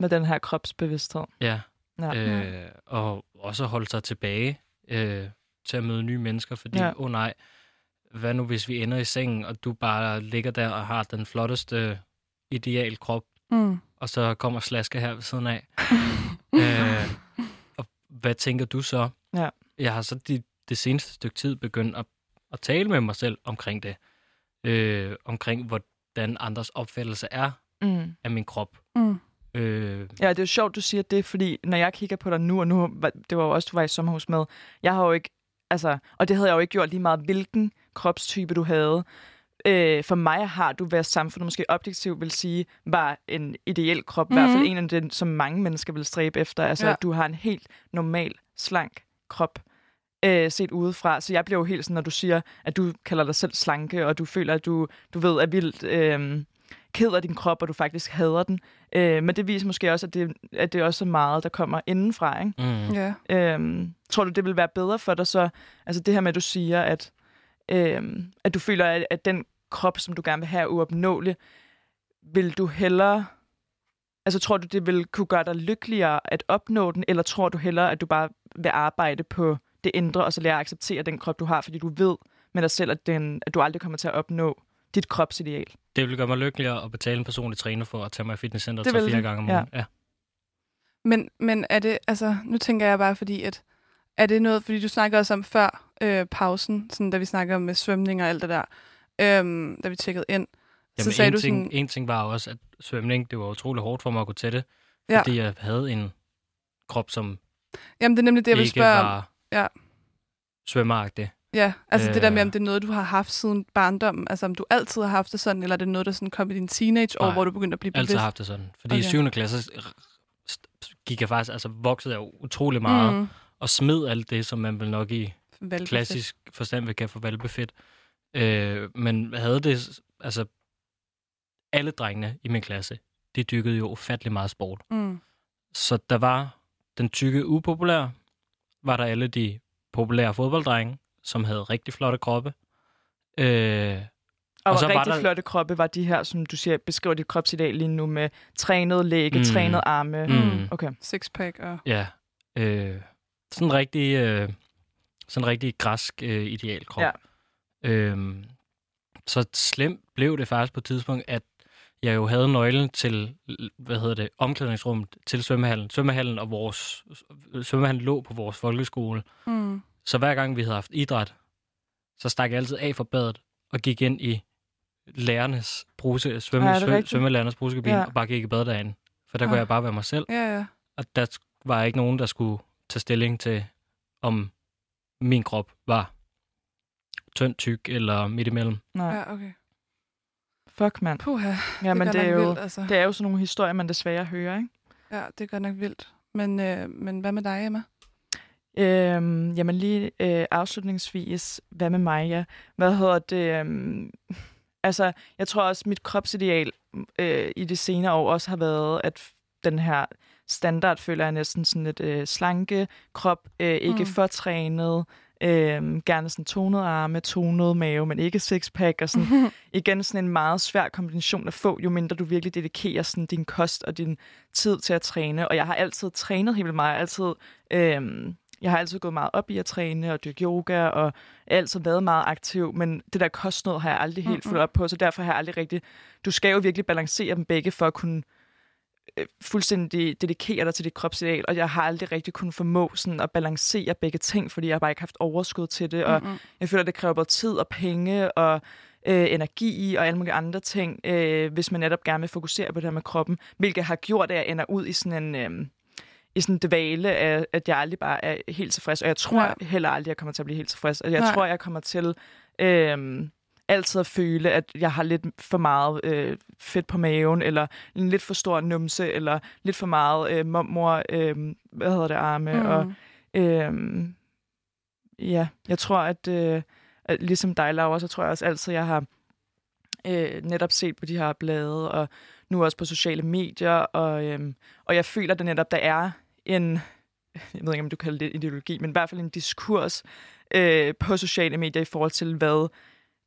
Med den her kropsbevidsthed. ja, Ja. øh, og også holde sig tilbage øh, til at møde nye mennesker, fordi, ja. oh nej, hvad nu hvis vi ender i sengen, og du bare ligger der og har den flotteste ideal krop, Mm. og så kommer Slaske her ved siden af. *laughs* øh, og hvad tænker du så? Ja. Jeg har så de, det seneste stykke tid begyndt at, at tale med mig selv omkring det. Øh, omkring, hvordan andres opfattelse er Mm. af min krop. Mm. Øh, Ja, det er jo sjovt, du siger det, fordi når jeg kigger på dig nu, og nu, det var jo også, du var i sommerhus med, jeg har jo ikke, altså, og det havde jeg jo ikke gjort lige meget, hvilken kropstype du havde. Øh, for mig har du, hvad samfundet måske objektivt vil sige, var en ideel krop, mm-hmm. i hvert fald Mhm. en af den, som mange mennesker vil stræbe efter. Altså, Ja. at du har en helt normal, slank krop øh, set udefra. Så jeg bliver jo helt sådan, når du siger, at du kalder dig selv slanke, og du føler, at du, du ved, er vildt øh, ked af din krop, og du faktisk hader den. Øh, men det viser måske også, at det, at det også er meget, der kommer indenfra. Ikke? mm, Ja. Øhm, tror du, det vil være bedre for dig så? Altså det her med, at du siger, at, øhm, at du føler, at, at den krop, som du gerne vil have, er uopnåelig. Vil du hellere... Altså tror du, det vil kunne gøre dig lykkeligere at opnå den, eller tror du hellere, at du bare vil arbejde på det indre, og så lære at acceptere den krop, du har, fordi du ved med dig selv, at, den, at du aldrig kommer til at opnå dit kropsideal? det vil gøre mig lykkeligere at betale en personlig træner for at tage mig i fitnesscenter Det tre vil fire det, gange om ja. ugen. Ja. Men, men er det, altså, nu tænker jeg bare, fordi at, er det noget, fordi du snakker også om før øh, pausen, sådan, da vi snakker om med svømning og alt det der, øhm, da vi tjekkede ind, Jamen, så sagde en, du ting, sådan, en ting var også, at svømning, det var utrolig hårdt for mig at gå til det, Ja. fordi jeg havde en krop, som jamen det er nemlig det, jeg vil spørge om. Ja. svømmeagtig. Ja, altså øh. det der med, Øh. om det er noget, du har haft siden barndommen, altså om du altid har haft det sådan, eller er det noget, der sådan kom i dine teenageår, Nej, hvor du begyndte at blive Altid bevidst? haft det sådan. Fordi Okay. i 7. klasse gik jeg faktisk, altså voksede jeg utrolig meget, mm. Og smed alt det, som man vel nok i Valgfedt. klassisk forstand vil kalde for valbefedt. Øh, men havde det, altså, alle drengene i min klasse, de dyrkede jo ufattelig meget sport. Mm. Så der var den tykke upopulære, var der alle de populære fodbolddrenge, som havde rigtig flotte kroppe. Øh, Og, Og så var rigtig der- flotte kroppe var de her, som du siger, beskriver dit kropsideal lige nu med trænet læge, mm. trænet arme. Mm. Okay. Sixpack og... ja, øh, sådan en rigtig, øh, sådan en rigtig græsk øh, idealkrop. Ja. Øhm, så slemt blev det faktisk på et tidspunkt, at jeg jo havde nøglen til, hvad hedder det, omklædningsrummet til svømmehallen. Svømmehallen og vores, svømmehallen lå på vores folkeskole. Mm. Så hver gang vi havde haft idræt, så stak jeg altid af fra badet og gik ind i lærernes bruse, svømme, Ja, rigtigt? svømmelærernes brusekabine Ja. og bare gik i bad derinde. For der Ah. kunne jeg bare være mig selv, Ja, ja. og der var ikke nogen, der skulle tage stilling til, om min krop var tynd, tyk eller midt imellem. Nej. Ja. Okay. Fuck, mand. Puha, Ja, men det det er jo, vildt, altså. det er jo sådan nogle historier, man desværre hører, ikke? Ja, det er godt nok vildt. Men, øh, men hvad med dig, Emma? Øhm, jamen lige øh, afslutningsvis, hvad med mig, ja? Hvad hedder det? Øhm, *laughs* altså, jeg tror også, mit kropsideal øh, i de senere år også har været, at den her standard føler jeg næsten sådan et øh, slanke krop, øh, ikke Mm. for trænet, øh, gerne sådan tonet arme, tonet mave, men ikke sixpack, og sådan *laughs* igen sådan en meget svær kombination at få, jo mindre du virkelig dedikerer sådan din kost og din tid til at træne. Og jeg har altid trænet helt vildt meget. Jeg har altid, øhm, jeg har altid gået meget op i at træne og dyrke yoga, og altid været meget aktiv, men det der kostnød har jeg aldrig helt fulgt op på, så derfor har jeg aldrig rigtig... Du skal jo virkelig balancere dem begge for at kunne øh, fuldstændig dedikere dig til dit kropsideal, og jeg har aldrig rigtig kunnet formå sådan at balancere begge ting, fordi jeg har bare ikke haft overskud til det, og Mm-mm. jeg føler, at det kræver både tid og penge og øh, energi og alle mulige andre ting, øh, hvis man netop gerne vil fokusere på det her med kroppen, hvilket har gjort, at jeg ender ud i sådan en... Øh, i sådan en dvale af, at jeg aldrig bare er helt tilfreds. Og jeg tror ja. heller aldrig, jeg kommer til at blive helt tilfreds. Og jeg Nej. Nej. tror, jeg kommer til øhm, altid at føle, at jeg har lidt for meget øh, fedt på maven, eller en lidt for stor numse, eller lidt for meget øh, mormor, øh, hvad hedder det, arme. Mm. Og øhm, ja, jeg tror, at, øh, at ligesom dig, Laura, så tror jeg også altid, jeg har øh, netop set på de her blade, og nu også på sociale medier, og, øhm, og jeg føler, at der netop der er en, jeg ved ikke, om du kalder det ideologi, men i hvert fald en diskurs øh, på sociale medier i forhold til, hvad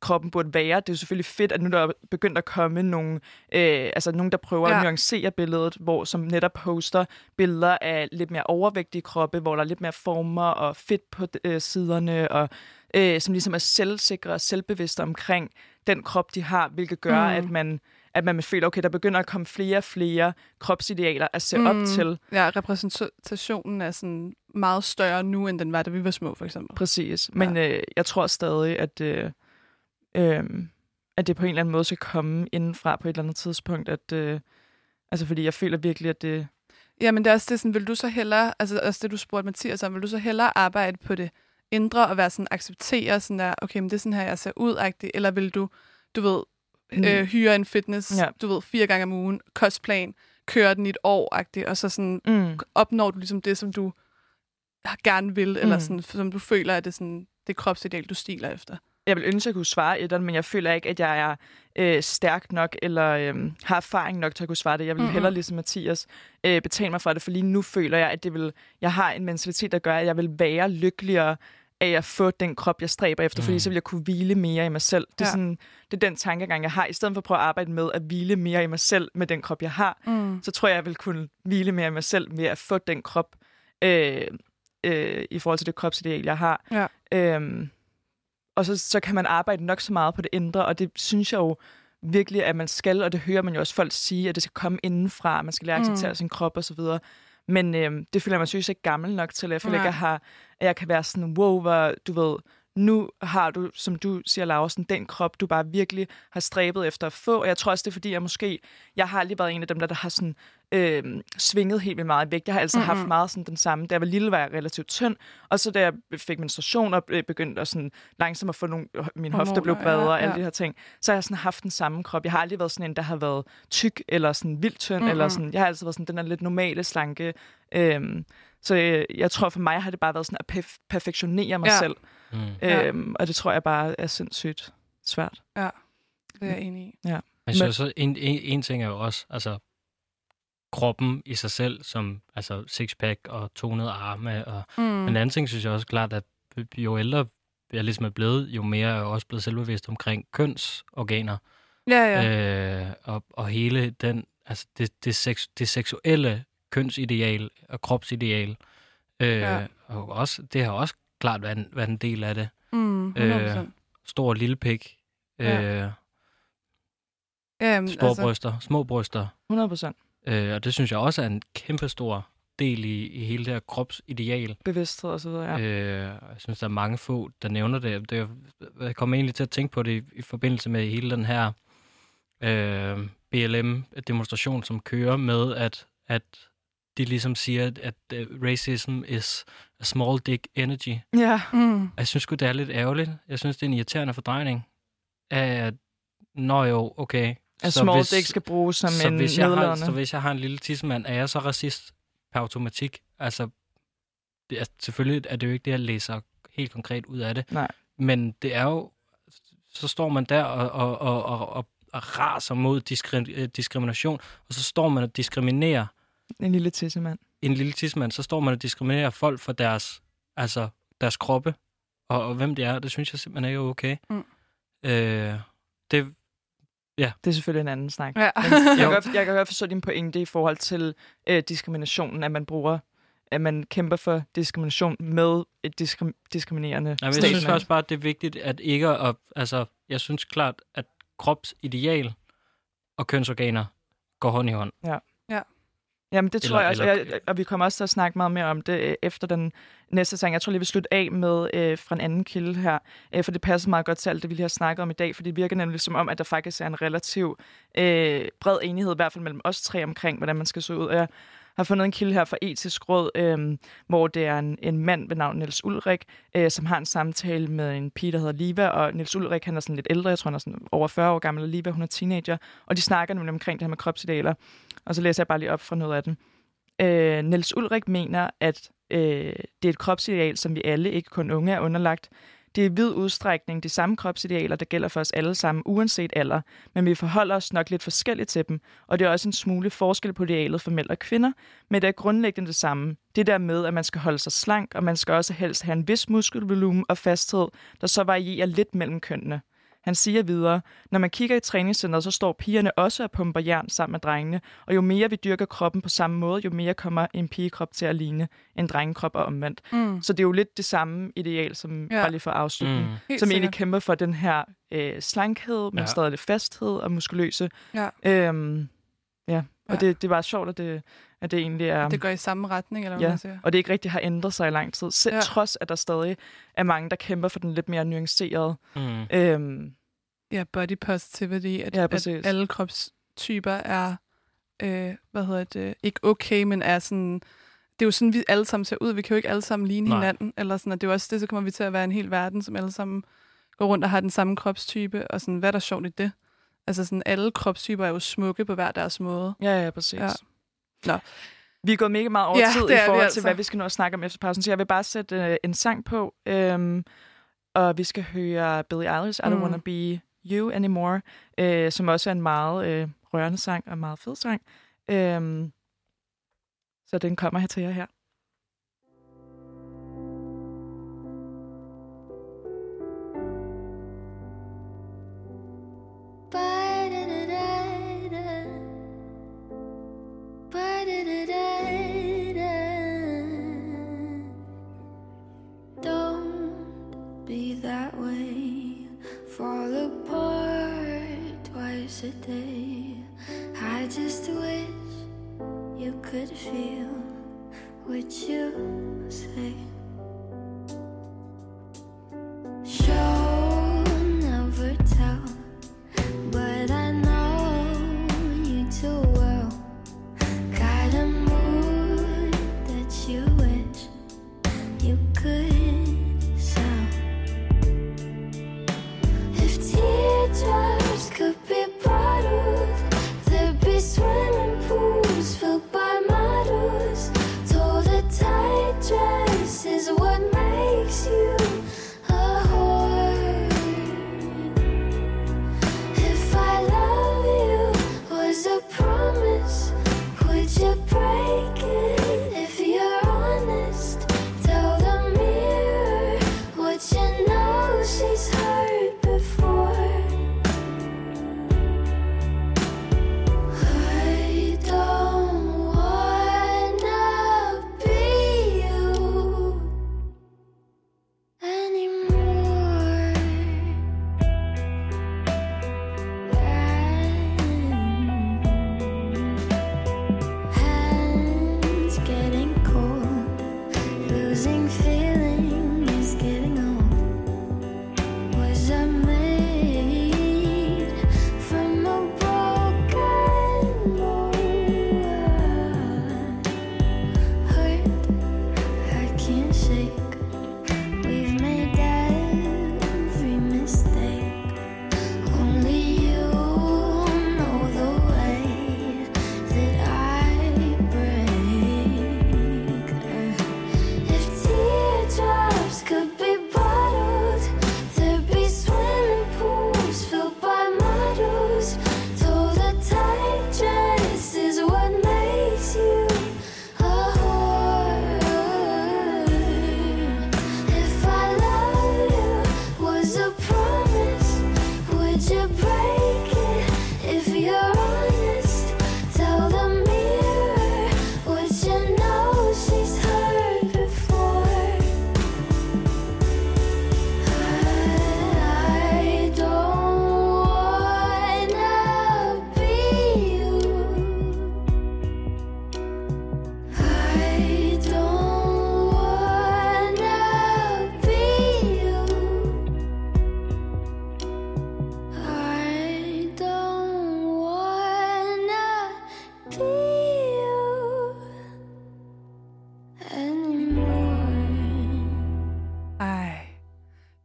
kroppen burde være. Det er jo selvfølgelig fedt, at nu der er begyndt at komme nogle, øh, altså nogen, der prøver ja. Ja. at nuancere billedet, hvor som netop poster billeder af lidt mere overvægtige kroppe, hvor der er lidt mere former og fedt på øh, siderne, og øh, som ligesom er selvsikre og selvbevidste omkring den krop, de har, hvilket gør, Mm. at man at man føler, okay, der begynder at komme flere og flere kropsidealer at se mm. op til. Ja, repræsentationen er sådan meget større nu, end den var, da vi var små, for eksempel. Præcis. Men øh, jeg tror stadig, at, øh, øh, at det på en eller anden måde skal komme indenfra på et eller andet tidspunkt. At, øh, altså, fordi jeg føler virkelig, at det... Ja, men det er også det, sådan, vil du så hellere, altså også det, du spurgte Mathias om, vil du så hellere arbejde på det indre og være sådan, acceptere sådan der, okay, men det er sådan her, jeg ser ud eller vil du, du ved, Mm. øh, hyre en fitness, Ja. du ved, fire gange om ugen, kostplan, køre den i et år og så sådan, Mm. opnår du ligesom det, som du gerne vil, eller Mm. sådan, som du føler, at det er sådan, det kropsideal, du stiler efter. Jeg vil ønske, at jeg kunne svare et men jeg føler ikke, at jeg er øh, stærk nok, eller øh, har erfaring nok til at kunne svare det. Jeg vil Mhm. mm-hmm. hellere, ligesom Mathias, øh, betale mig for det, for lige nu føler jeg, at det vil, jeg har en mentalitet, der gør, at jeg vil være lykkeligere af at få den krop, jeg stræber efter, mm. fordi så vil jeg kunne hvile mere i mig selv. Det er, Ja. sådan, det er den tankegang, jeg har. I stedet for at prøve at arbejde med at hvile mere i mig selv med den krop, jeg har, Mm. så tror jeg, jeg vil kunne hvile mere i mig selv ved at få den krop øh, øh, i forhold til det kropsideal, jeg har. Ja. Øhm, og så, så kan man arbejde nok så meget på det indre, og det synes jeg jo virkelig, at man skal, og det hører man jo også folk sige, at det skal komme indenfra, at man skal lære at acceptere Mm. sin krop og så videre. Men øhm, det føler jeg mig seriøst ikke gammel nok til. Jeg føler Nej. ikke, at jeg, har, at jeg kan være sådan, wow, hvor, du ved, nu har du, som du siger, Laura, sådan den krop, du bare virkelig har stræbet efter at få. Og jeg tror også, det er fordi, jeg måske, jeg har aldrig været en af dem, der, der har sådan, øh, svinget helt vildt meget i vægt. Jeg har altid mm-hmm. haft meget sådan den samme. Da jeg var lille, var jeg relativt tynd. Og så da jeg fik menstruation og øh, begyndte at sådan langsomt at få nogle, min hofte blev Hormoner, ja, bredere og alle ja. de her ting, så har jeg sådan haft den samme krop. Jeg har aldrig været sådan en, der har været tyk eller sådan vildt tynd. Mm-hmm. Eller sådan, jeg har altid været sådan den der lidt normale, slanke. Øhm, så øh, jeg tror for mig har det bare været sådan at perf- perfektionere mig Ja. selv. Mm. Ja. Øhm, og det tror jeg bare er sindssygt. svært. Det er jeg enig i. Men Men- så, så en, en, en ting er jo også, altså kroppen i sig selv, som altså sixpack og tonede arme. Og, Mm. Men en anden ting synes jeg også klart, at jo ældre jeg ligesom er blevet, jo mere er jeg også blevet selvbevidst omkring kønsorganer. Ja, ja. Ja. Øh, og, og hele den, altså det, det, sex, det seksuelle kønsideal og kropsideal. Øh, Ja. Og også, det har også klart været en, været en del af det. Mm, 100%. øh, Stor og lille pik. Øh, ja, jamen, store altså, bryster, små bryster. 100 procent. Øh, og det synes jeg også er en kæmpe stor del i, i hele det her kropsideal. Bevidsthed og så videre, ja. Øh, jeg synes, der er mange få, der nævner det. det jeg kommer egentlig til at tænke på det i, i forbindelse med hele den her øh, BLM-demonstration, som kører med, at, at de ligesom siger, at, at uh, racism is a small dick energy. Ja, Mm. Jeg synes det er lidt ærgerligt. Jeg synes, det er en irriterende fordrejning af, at Nå jo, okay. at så small hvis- dick skal bruges som så en hvis, jeg har, så hvis jeg har en lille tissemand, er jeg så racist per automatik? Altså, det er, selvfølgelig er det jo ikke det, jeg læser helt konkret ud af det. Nej. Men det er jo, så står man der og, og, og, og, og, og raser mod diskri, øh, diskrimination, og så står man og diskriminerer En lille tissemand. en lille tidsmand, så står man og diskriminerer folk for deres, altså deres kroppe, og, og hvem det er. Det synes jeg simpelthen ikke er okay. Mm. Øh, det, Det er selvfølgelig en anden snak. Ja. Men jeg, kan *laughs* godt, jeg kan godt forstå din pointe i forhold til øh, diskriminationen, at man bruger at man kæmper for diskrimination med et diskrim- diskriminerende Nej, men jeg synes også bare, at det er vigtigt, at ikke at, altså, jeg synes klart, at kropsideal og kønsorganer går hånd i hånd. Jamen, det tror Eller- jeg også, eller- og, jeg, og vi kommer også til at snakke meget mere om det øh, efter den næste sang. Jeg tror lige, vi vil slutte af med øh, fra en anden kilde her, øh, for det passer meget godt til alt det, vi lige har snakket om i dag, for det virker nemlig som om, at der faktisk er en relativ øh, bred enighed, i hvert fald mellem os tre omkring, hvordan man skal se ud. Jeg har fundet en kilde her fra Etisk Råd, øh, hvor det er en, en mand ved navn Niels Ulrik, øh, som har en samtale med en pige, der hedder Liva, og Niels Ulrik, han er sådan lidt ældre, jeg tror, han er sådan over 40 år gammel, og Liva, hun er teenager, og de snakker nemlig omkring det her med kropsidealer. Og så læser jeg bare lige op fra noget af den. Øh, Niels Ulrik mener, at øh, det er et kropsideal, som vi alle, ikke kun unge, er underlagt. Det er i vid udstrækning de samme kropsidealer, der gælder for os alle sammen, uanset alder, men vi forholder os nok lidt forskelligt til dem, og det er også en smule forskel på idealet for mænd og kvinder, men det er grundlæggende det samme. Det der med, at man skal holde sig slank, og man skal også helst have en vis muskelvolumen og fasthed, der så varierer lidt mellem kønnene. Han siger videre, når man kigger i træningscenteret, så står pigerne også og pumper jern sammen med drengene, og jo mere vi dyrker kroppen på samme måde, jo mere kommer en pigekrop til at ligne en drengekrop og omvendt. Mm. Så det er jo lidt det samme ideal, som Ja. bare lige for afslutning, Mm. Som egentlig kæmper for den her øh, slankhed, men Ja. stadig lidt fasthed og muskuløse. Ja. Øhm, ja, og Ja. det, det er bare sjovt, at det, at det egentlig er... Det går i samme retning, eller hvad Ja. man siger. og det ikke rigtig har ændret sig i lang tid, selv Ja. trods at der stadig er mange, der kæmper for den lidt mere nuancerede. Mm. Øhm, Ja, body positivity, at, Ja, at alle kropstyper er, øh, hvad hedder det, ikke okay, men er sådan, det er jo sådan, vi alle sammen ser ud. Vi kan jo ikke alle sammen ligne Nej. hinanden, eller sådan, og det er jo også det, så kommer vi til at være en hel verden, som alle sammen går rundt og har den samme kropstype, og sådan, hvad er der sjovt i det? Altså sådan, alle kropstyper er jo smukke på hver deres måde. ja, ja, præcis. Ja. Nå. Vi er gået mega meget over Ja, tid i forhold altså. til, hvad vi skal nå at snakke om efter pausen, så jeg vil bare sætte øh, en sang på, øhm, og vi skal høre Billie Eilish, I Don't Mm. Wanna Be You Anymore, øh, som også er en meget øh, rørende sang og meget fed sang. Øhm, så den kommer her til jer her. That way. Fall apart twice a day. I just wish you could feel what you say.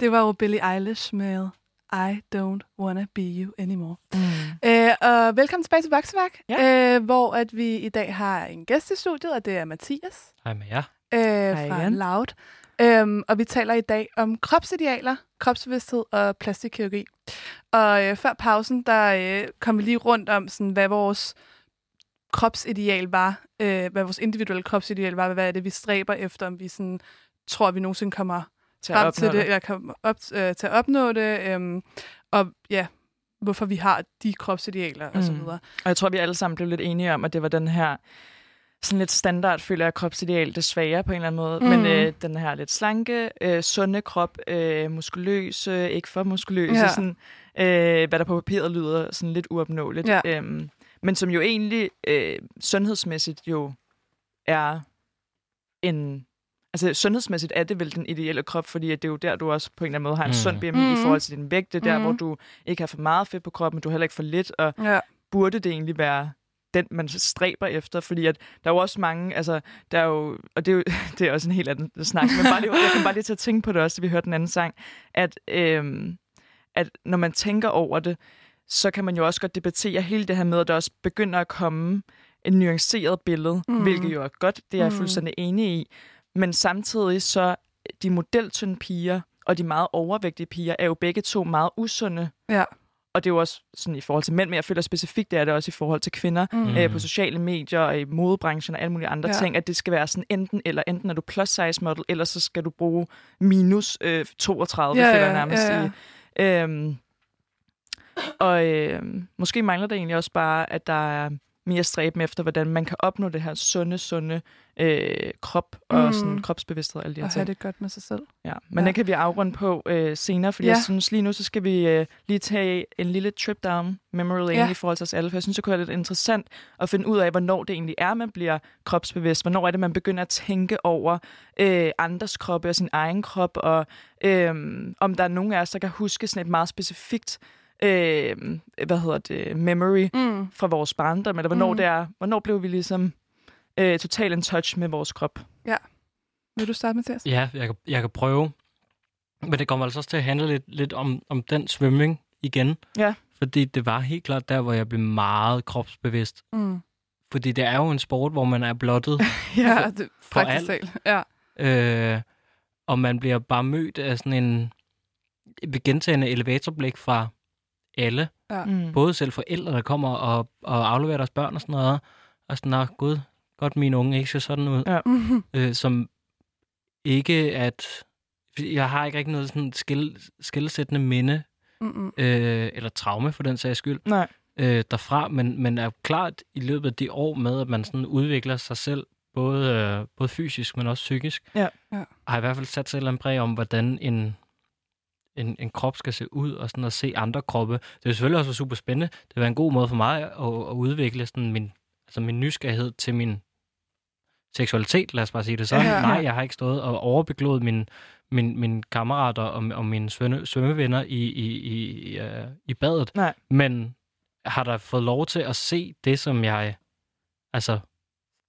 Det var jo Billie Eilish med I Don't Wanna Be You Anymore. Mm. Øh, og velkommen tilbage til Vokseværk, Ja. øh, hvor at vi i dag har en gæst i studiet, og det er Mathias Hej med jer. øh, Hej fra igen. Loud. Øhm, og vi taler i dag om kropsidealer, kropsbevidsthed og plastikkirurgi. Og øh, før pausen, der øh, kom vi lige rundt om, sådan, hvad vores kropsideal var, øh, hvad vores individuelle kropsideal var, hvad er det, vi stræber efter, om vi sådan, tror, at vi nogensinde kommer Til frem at til opnå det, eller kommer op, øh, til at opnå det, øhm, og ja, hvorfor vi har de kropsidealer og så Mm. videre. Og jeg tror, vi alle sammen blev lidt enige om, at det var den her sådan lidt standard, føler jeg, kropsideal, desværre på en eller anden måde. Mm. Men øh, den her lidt slanke, øh, sunde krop, øh, muskuløs, øh, ikke for muskuløs, Ja. ja. sådan, øh, hvad der på papiret lyder sådan lidt uopnåeligt. Ja. Øhm, men som jo egentlig øh, sundhedsmæssigt jo er en... Altså sundhedsmæssigt er det vel den ideelle krop, fordi at det er jo der, du også på en eller anden måde har en Mm. sund BMI Mhm. i forhold til din vægt. Det er der, Mhm. hvor du ikke har for meget fedt på kroppen, men du har heller ikke for lidt, og Ja. burde det egentlig være den, man stræber efter, fordi at der er jo også mange, altså, der er jo, og det er jo *laughs* det er også en helt anden snak, men bare lige, jeg kan bare lige til at tænke på det også, da vi hørte den anden sang, at, øhm, at når man tænker over det, så kan man jo også godt debattere hele det her med, at der også begynder at komme en nuanceret billede, Mm. mm. hvilket jo er godt, det er jeg Mm. fuldstændig enig i, men samtidig så de modeltynde piger og de meget overvægtige piger er jo begge to meget usunde Ja. og det er jo også sådan i forhold til mænd, men jeg føler specifikt, det er det også i forhold til kvinder Mm. Øh, på sociale medier og i modebranchen og alle mulige andre Ja. ting, at det skal være sådan enten eller. Enten er du plus size model, eller så skal du bruge minus øh, 32, Ja, føler jeg nærmest ja, ja. i. Øhm, og øh, måske mangler det egentlig også bare, at der er mere stræben efter, hvordan man kan opnå det her sunde, sunde øh, krop og Mm. sådan kropsbevidsthed og alle de her Og ting. have det godt med sig selv. Ja, men Ja. den kan vi afrunde på øh, senere, fordi Ja. jeg synes lige nu, så skal vi øh, lige tage en lille trip down memory lane Ja. i forhold til os alle, for jeg synes, det kunne være lidt interessant at finde ud af, hvornår det egentlig er, man bliver kropsbevidst, hvornår er det, man begynder at tænke over øh, andres kroppe og sin egen krop, og øh, om der er nogen af os, der kan huske sådan et meget specifikt øh, hvad hedder det, memory Mm. fra vores barndom, eller hvornår, mm. det er, hvornår blev vi ligesom øh, totalt in touch med vores krop. Vil du starte, Mathias? Ja, jeg kan, jeg kan prøve. Men det kommer altså også til at handle lidt, lidt om, om den svømning igen. Ja. Fordi det var helt klart der, hvor jeg blev meget kropsbevidst. Mm. Fordi det er jo en sport, hvor man er blottet. *laughs* Ja, det, for faktisk alt. Ja. øh, og man bliver bare mødt af sådan en ved gentagende elevatorblik fra alle. Ja. Mm. Både selv forældre, der kommer og, og afleverer deres børn og sådan noget. Og sådan, gud, godt min unge ikke ser sådan ud. Ja. *laughs* Øh, som ikke at... Jeg har ikke rigtig noget sådan skil, skillesættende minde, Mm-mm. øh, eller traume for den sags skyld, Nej. øh, derfra, men, men er klart i løbet af de år med, at man sådan udvikler sig selv, både, øh, både fysisk, men også psykisk, Ja. Ja. har i hvert fald sat sig en præg om, hvordan en, en, en krop skal se ud, og sådan at se andre kroppe. Det er jo selvfølgelig også super spændende. Det var en god måde for mig at, at udvikle sådan min, altså min nysgerrighed til min seksualitet, lad os bare sige det sådan. Ja. Ja. Nej, jeg har ikke stået og overbeglået mine min, min kammerater og, og mine svømme, svømmevenner i, i, i, uh, i badet. Nej. Men har der fået lov til at se det, som jeg... Altså,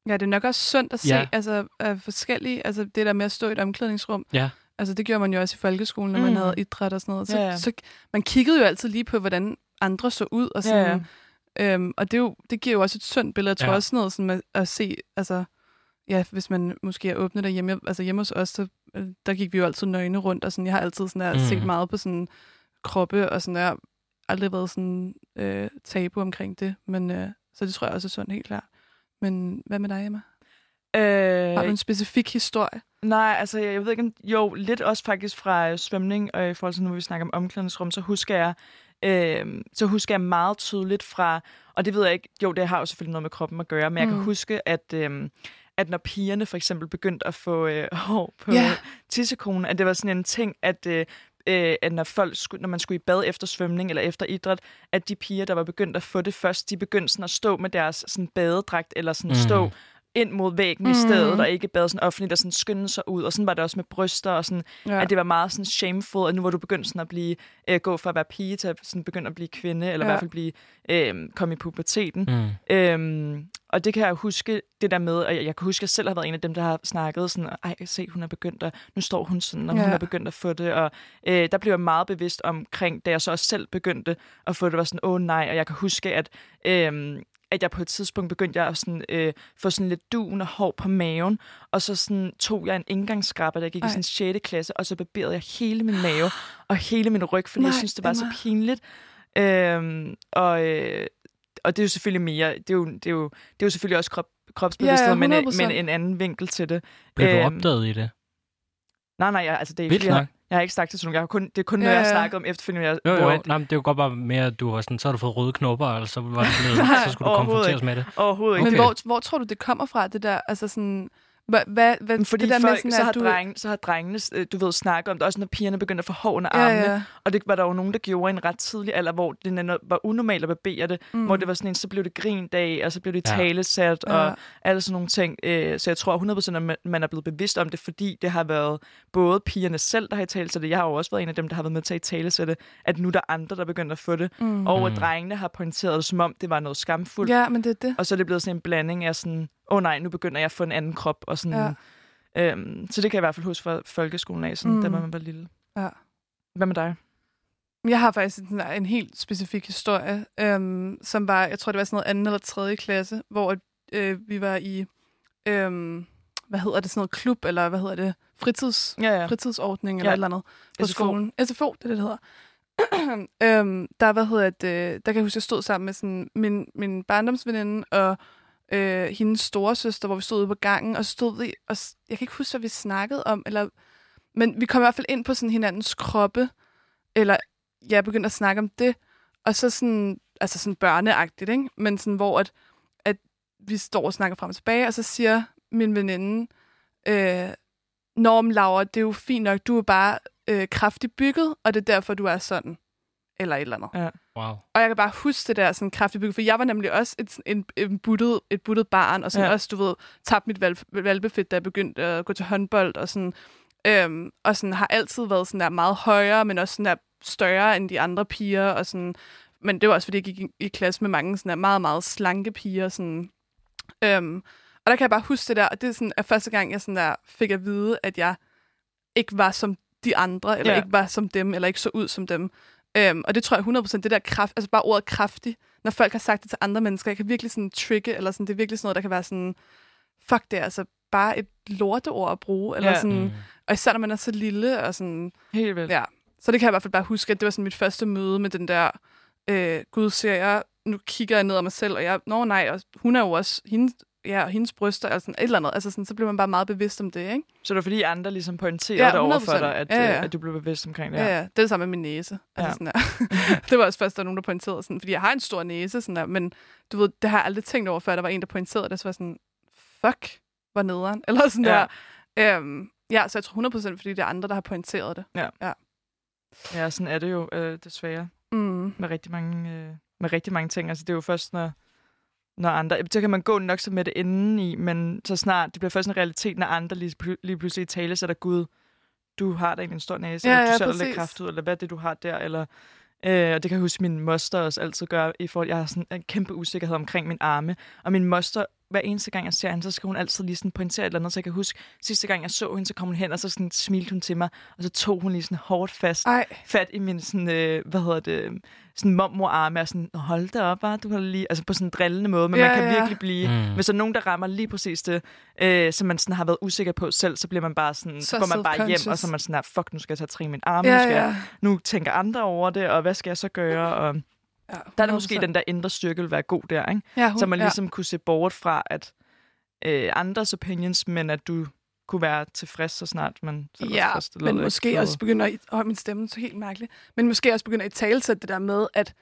Ja, det er nok også sundt at se Ja. altså, af forskellige, altså det der med at stå i et omklædningsrum. Ja. Altså det gjorde man jo også i folkeskolen, når man Mm. havde idræt og sådan noget. Så, Ja, ja. så man kiggede jo altid lige på, hvordan andre så ud. Og, Ja, sådan, Øhm, og det, er jo, det giver jo også et sundt billede. Jeg tror Ja. også sådan noget sådan med at se, altså ja, hvis man måske er åbnet derhjemme, altså hjemme hos os, så, øh, der gik vi jo altid nøgne rundt, og sådan, jeg har altid sådan der, Mm. set meget på sådan kroppe, og sådan der, aldrig været sådan øh, tabu omkring det, men øh, så det tror jeg også er sundt, helt klart. Men hvad med dig, Emma? Øh, Har du en specifik historie? nej, altså jeg, jeg ved ikke, om, jo, lidt også faktisk fra øh, svømning, og i forhold til nu, vi snakker om omklædningsrum, så husker jeg, øh, så husker jeg meget tydeligt fra, og det ved jeg ikke, jo, det har jo selvfølgelig noget med kroppen at gøre, men jeg Mm. kan huske, at, øh, at når pigerne for eksempel begyndte at få øh, *laughs* hår på yeah. tissekonen, at det var sådan en ting, at... Øh, øh, at når, folk skulle, når man skulle i bad efter svømning eller efter idræt, at de piger, der var begyndt at få det først, de begyndte sådan at stå med deres sådan badedragt, eller sådan Mm. stå ind mod væggen mm. i stedet, og ikke bad sådan offentligt og sådan skynde sig ud. Og sådan var det også med bryster, og sådan, ja. at det var meget sådan shameful, at nu var du begyndt sådan at blive, øh, gå fra at være pige til at sådan begynde at blive kvinde, eller ja. i hvert fald blive, øh, komme i puberteten. Mm. Øhm, og det kan jeg huske, det der med, og jeg, jeg kan huske, at jeg selv har været en af dem, der har snakket sådan, ej, se, hun er begyndt at, nu står hun sådan, og ja. hun er begyndt at få det, og øh, der blev jeg meget bevidst omkring, da jeg så også selv begyndte at få det, var sådan, åh oh, nej, og jeg kan huske, at øh, at jeg på et tidspunkt begyndte jeg at sådan, øh, få sådan lidt dun og hår på maven, og så sådan, tog jeg en indgangsskraber, der gik Ej. i sådan 6. klasse, og så barberede jeg hele min mave *gasps* og hele min ryg, fordi Nej, jeg synes, det var Emma. så pinligt. Øhm, og, øh, og det er jo selvfølgelig mere, det er jo, det er jo, det er jo selvfølgelig også krop, kropsbevidsthed, ja, ja, men, men en anden vinkel til det. Blev du øhm, opdaget i det? Nej, nej, jeg, altså det er Vildt fordi, jeg, har ikke sagt det til nogen. Jeg har kun, det er kun ja, noget, jeg har snakket om efterfølgende. Jeg, jo, jo, hvor jeg, nej, men det er jo godt bare mere, at du var sådan, så har du fået røde knopper, eller så, var det blevet, *laughs* så skulle du konfronteres med det. Overhovedet ikke. Men hvor, hvor tror du, det kommer fra, det der, altså sådan, hvad, hvad, hvad, Fordi det der folk, med sådan, så, har du... drenge, så har drengene, øh, du ved, snakket om det, også når pigerne begynder at få hår under armene. Ja, ja. Og det var der jo nogen, der gjorde en ret tidlig alder, hvor det var unormalt at barbere det. Mm. Hvor det var sådan en, så blev det grindag, og så blev det Ja. talesat, Ja. og alle sådan nogle ting. Øh, Så jeg tror 100% at man- er blevet bevidst om det, fordi det har været både pigerne selv, der har i talesat det. Jeg har jo også været en af dem, der har været med til at talesætte, at nu er der andre, der begynder at få det. Mm. Og at Mm. drengene har pointeret det, som om det var noget skamfuldt. Ja, men det er det. Og så er det blevet sådan en blanding af sådan, åh oh nej, nu begynder jeg at få en anden krop. Og sådan, ja. øhm, så det kan jeg i hvert fald huske fra folkeskolen af, sådan, mm. da man var lille. Ja. Hvad med dig? Jeg har faktisk en, en helt specifik historie, øhm, som var, jeg tror, det var sådan noget anden eller tredje klasse, hvor øh, vi var i, øhm, hvad hedder det, sådan noget klub, eller hvad hedder det, fritids, Ja, ja. fritidsordning, eller Ja. et eller andet på SFO. skolen. SFO, det er det, det hedder. *clears throat* øhm, der, hvad hedder det, der kan jeg huske, jeg stod sammen med sådan min, min barndomsveninde og øh, hendes storesøster, hvor vi stod ude på gangen, og så stod vi, og jeg kan ikke huske, hvad vi snakkede om, eller, men vi kom i hvert fald ind på sådan hinandens kroppe, eller jeg begyndte at snakke om det, og så sådan, altså sådan børneagtigt, ikke? men sådan, hvor at, at vi står og snakker frem og tilbage, og så siger min veninde, øh, Norm Laura, det er jo fint nok, du er bare øh, kraftigt bygget, og det er derfor, du er sådan. Eller et eller andet. Wow. Og jeg kan bare huske det der sådan kraftigt bygget, for jeg var nemlig også et, en, en buttet, et buttet barn, og sådan Ja. ja. også, du ved, tabte mit valp, valpefedt, da jeg begyndte at gå til håndbold, og sådan, øhm, og sådan har altid været sådan der meget højere, men også sådan der større end de andre piger, og sådan, men det var også, fordi jeg gik i, i klasse med mange sådan der meget, meget slanke piger, sådan, øhm, og der kan jeg bare huske det der, og det er sådan, at første gang, jeg sådan der fik at vide, at jeg ikke var som de andre, eller Ja. ja. ikke var som dem, eller ikke så ud som dem. Øhm, og det tror jeg 100% det der kraft, altså bare ordet kraftig, når folk har sagt det til andre mennesker, jeg kan virkelig sådan trigge, eller sådan, det er virkelig sådan noget, der kan være sådan, fuck det er altså bare et lorteord at bruge, eller Ja. sådan, Mm. og især når man er så lille, og sådan, Helt vildt. ja. Så det kan jeg i hvert fald bare huske, at det var sådan mit første møde med den der, øh, gud ser jeg, nu kigger jeg ned ad mig selv, og jeg, nå nej, og hun er jo også, hendes, ja, og hendes bryster, eller sådan et eller andet, altså sådan, så bliver man bare meget bevidst om det, ikke? Så det var fordi andre ligesom pointerede Ja, det over for 100%. dig, at, Ja, ja. øh, at du blev bevidst omkring det Ja, her. ja. Det er det samme med min næse. Altså Ja. sådan der. *laughs* det var også først, der var nogen, der pointerede sådan, fordi jeg har en stor næse, sådan der, men du ved, det har jeg aldrig tænkt over, før der var en, der pointerede det, så var sådan, fuck, hvor nederen, *laughs* eller sådan Ja. der. Øhm, ja, så jeg tror 100% fordi det er andre, der har pointeret det. Ja, sådan er det jo øh, desværre Mm. med rigtig mange, øh, med rigtig mange ting. Altså det er jo først, når, når andre... Så kan man gå nok så med det inden i, men så snart... Det bliver først en realitet, når andre lige, lige pludselig tale sætter Gud, du har da en stor næse, Ja, eller du ja, ser lidt kraft ud, eller hvad er det, du har der, eller... Øh, og det kan jeg huske, min moster også altid gør, i forhold, jeg har sådan en kæmpe usikkerhed omkring min arme. Og min moster, hver eneste gang jeg ser hende, så skal hun altid lige sådan pointere et eller andet. Så jeg kan huske, sidste gang jeg så hende, så kom hun hen, og så sådan smilte hun til mig, og så tog hun lige sådan hårdt fast Ej, fat i min sådan, øh, hvad hedder det, sådan mormorarme, og sådan, "Nå, hold da op, hva? du har lige, altså på sådan en drillende måde, men Ja, man kan ja. virkelig blive, Mm. hvis der er nogen, der rammer lige præcis det, øh, som man sådan har været usikker på selv, så bliver man bare sådan, så, Så går man bare hjem, og så er man sådan, "Ah, fuck, nu skal jeg tage trin min arme, nu, ja, skal ja. jeg, nu tænker andre over det, og hvad skal jeg så gøre, og ja der er det måske den der indre styrke vil være god der, ikke? ja, hun, Så man ja. ligesom kunne se bort fra, at øh, andres opinions, men at du kunne være tilfreds, så snart man selv Ja, tilfreds, eller men lidt måske flået. også begynder at... Åh, min stemme er så helt mærkelig. Men måske også begynder at talsætte det der med, at,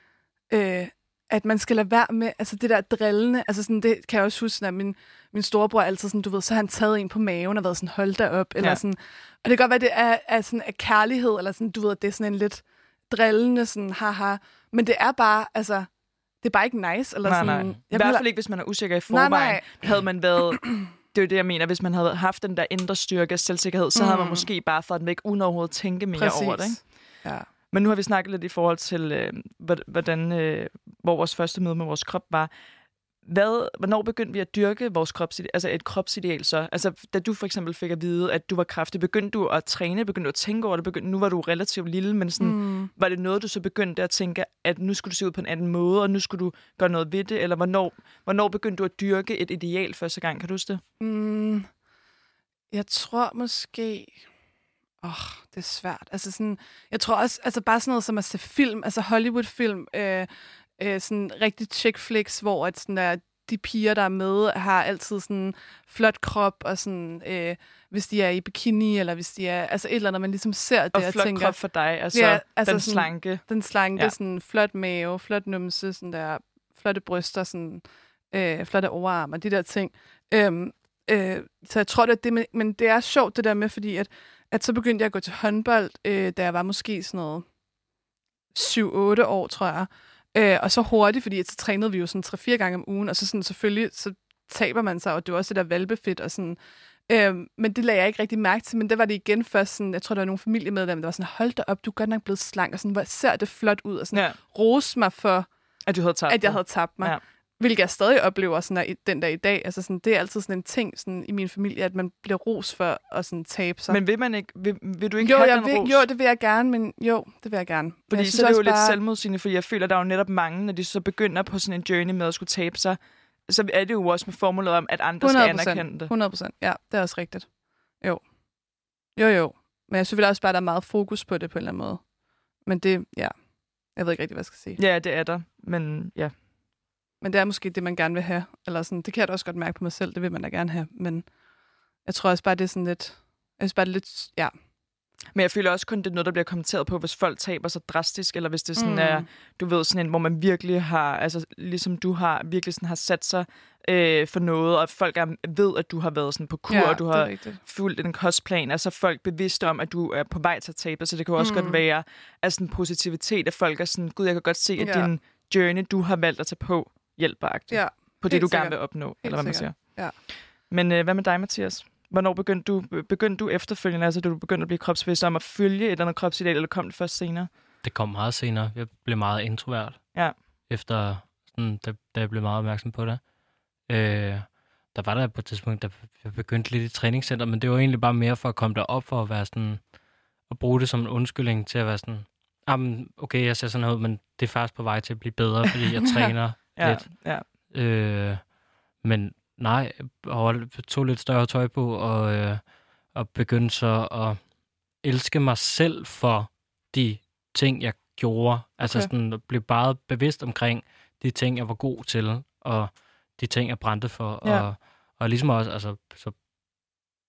øh, at man skal lade være med... Altså det der drillende... Altså sådan, det kan jeg også huske, at min, min storebror altid sådan, du ved, så har han taget en på maven og været sådan, hold da op. Eller Ja. sådan, og det kan godt være, det er, er sådan af kærlighed, eller sådan, du ved, det er sådan en lidt drillende, sådan, haha. Men det er bare, altså... det er bare ikke nice. Eller Nej, sådan, nej. I Jeg hvert vil- fald ikke, hvis man er usikker i Nej, forvejen. nej. Havde man været... *clears throat* Det er jo det, jeg mener. Hvis man havde haft den der indre styrke og selvsikkerhed, så mm. havde man Mm. måske bare fået den væk, uden overhovedet at tænke mere Præcis. over det. Ikke? Ja. Men nu har vi snakket lidt i forhold til, øh, hvor- hvordan, øh, hvor vores første møde med vores krop var. Hvad, hvornår begyndte vi at dyrke vores kropsideal, altså et kropsideal så? Altså, da du for eksempel fik at vide, at du var kraftig, begyndte du at træne, begyndte du at tænke over det, begyndte, nu var du relativt lille, men sådan, mm. Mm. var det noget, du så begyndte at tænke, at nu skulle du se ud på en anden måde, og nu skulle du gøre noget ved det, eller hvornår, hvornår begyndte du at dyrke et ideal første gang? Kan du huske det? Mm, jeg tror måske... Åh, oh, det er svært. Altså sådan, jeg tror også, altså bare sådan noget som at se film, altså Hollywood-film, øh, øh, sådan rigtig chick flicks, hvor at sådan der, de piger, der er med, har altid sådan flot krop, og sådan, øh, hvis de er i bikini, eller hvis de er, altså et eller andet, man ligesom ser det, Og og flot tænker, krop for dig, altså, Ja, altså den sådan- slanke. den slanke, Ja. sådan flot mave, flot numse, sådan der, flotte bryster, sådan, øh, flotte overarm og de der ting. Øhm, øh, så jeg tror, det det, men, men det er sjovt det der med, fordi at, at så begyndte jeg at gå til håndbold, øh, da jeg var måske sådan noget 7-8 år, tror jeg. Øh, og så hurtigt, fordi så trænede vi jo sådan 3-4 gange om ugen, og så sådan selvfølgelig, så taber man sig, og det var også det der valbefedt og sådan. Øhm, men det lagde jeg ikke rigtig mærke til, men det var det igen først sådan, jeg tror, der var nogle familiemedlemmer, der var sådan, hold da op, du er godt nok blevet slank, og sådan, hvor ser det flot ud, og sådan, Ja, rose mig for, at du havde tabt at jeg havde tabt mig. Ja. Hvilket jeg stadig oplever sådan, i- den dag i dag. Altså, sådan, det er altid sådan en ting sådan, i min familie, at man bliver ros for at sådan, tabe sig. Men vil, man ikke, vil, vil du ikke jo, have jeg den vil, ros? jo, det vil jeg gerne, men jo, det vil jeg gerne. Fordi jeg så er det jo også lidt bare- selvmodsigende, fordi jeg føler, at der er jo netop mange, når de så begynder på sådan en journey med at skulle tabe sig, så er det jo også med formålet om, at andre skal 100 anerkende det. 100 procent, ja, det er også rigtigt. Jo. Jo, jo. Men jeg synes også bare, at der er meget fokus på det på en eller anden måde. Men det, ja, jeg ved ikke rigtig, hvad jeg skal sige. Ja, det er der. Men ja. Men det er måske det, man gerne vil have. Eller sådan, det kan jeg da også godt mærke på mig selv, det vil man da gerne have. Men jeg tror også bare, det er sådan lidt... Jeg synes bare, det er lidt... Ja. Men jeg føler også kun, det er noget, der bliver kommenteret på, hvis folk taber sig drastisk, eller hvis det sådan Mm. er, du ved, sådan en, hvor man virkelig har, altså ligesom du har, virkelig sådan har sat sig øh, for noget, og folk er, ved, at du har været sådan på kur, ja, og du har fulgt en kostplan, altså folk bevidste om, at du er på vej til at tabe, så det kan også. Mm. godt være, at sådan positivitet, at folk er sådan, gud, jeg kan godt se, at Ja. din journey, du har valgt at tage på, hjælper Ja. på det, helt du gerne sikkert. vil opnå, eller hvad man siger. sikkert. Ja. Men øh, hvad med dig, Mathias? Hvornår begyndte du, begyndte du efterfølgende, altså da du begyndte at blive kropsbevidst om at følge et eller andet kropsideal, eller kom det først senere? Det kom meget senere. Jeg blev meget introvert. Ja. Efter, sådan, da, da jeg blev meget opmærksom på det. Øh, der var der på et tidspunkt, da jeg begyndte lidt i træningscenter, men det var egentlig bare mere for at komme derop for at være sådan, at bruge det som en undskyldning til at være sådan, jamen, okay, jeg ser sådan her ud, men det er faktisk på vej til at blive bedre, fordi jeg *laughs* træner Ja, lidt. ja. Øh, men nej, og tog lidt større tøj på, og, øh, og begyndte så at elske mig selv for de ting, jeg gjorde. Altså Okay. sådan, at blive bare bevidst omkring de ting, jeg var god til, og de ting, jeg brændte for. Ja. Og, og ligesom også, altså, så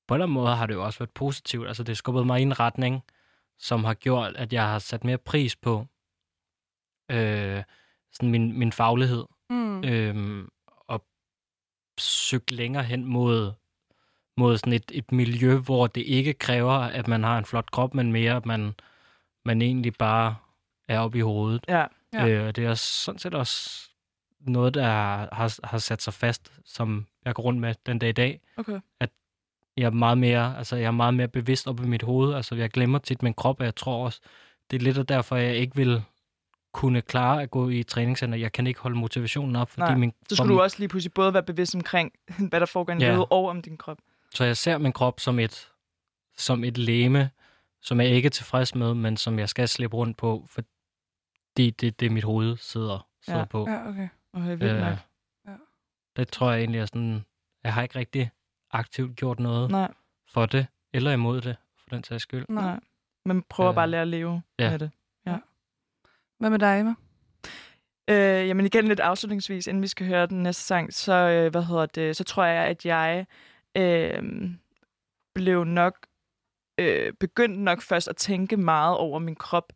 på en måde har det jo også været positivt. Altså, det skubbede mig i en retning, som har gjort, at jeg har sat mere pris på øh, sådan min, min faglighed Mm. øhm, og søgt længere hen mod, mod sådan et, et miljø, hvor det ikke kræver, at man har en flot krop, men mere, at man, man egentlig bare er oppe i hovedet. ja. Ja. Øh, og det er sådan set også noget, der har, har sat sig fast, som jeg går rundt med den dag i dag. Okay. Jeg er meget mere, altså jeg er meget mere bevidst op i mit hoved. Altså jeg glemmer tit min krop, og jeg tror også, det er lidt af derfor, jeg ikke vil kunne klare at gå i træningscenter. Jeg kan ikke holde motivationen op, fordi Nej. min Så skulle du også lige pludselig både være bevidst omkring, *laughs* hvad der foregår i Ja. livet, og om din krop. Så jeg ser min krop som et, som et leme, som jeg ikke er tilfreds med, men som jeg skal slippe rundt på, fordi det, det mit hoved sidder, sidder Ja. på. Ja, okay. Okay, vildt Øh, nok. Det tror jeg egentlig er sådan, jeg har ikke rigtig aktivt gjort noget Nej, for det, eller imod det, for den sags skyld. Nej. nej. Men prøver Øh, bare at lære at leve ja. med det. Hvad med dig, Emma? Øh, jamen igen lidt afslutningsvis, inden vi skal høre den næste sang, så, øh, hvad hedder det, så tror jeg, at jeg øh, blev nok, øh, begyndte nok først at tænke meget over min krop,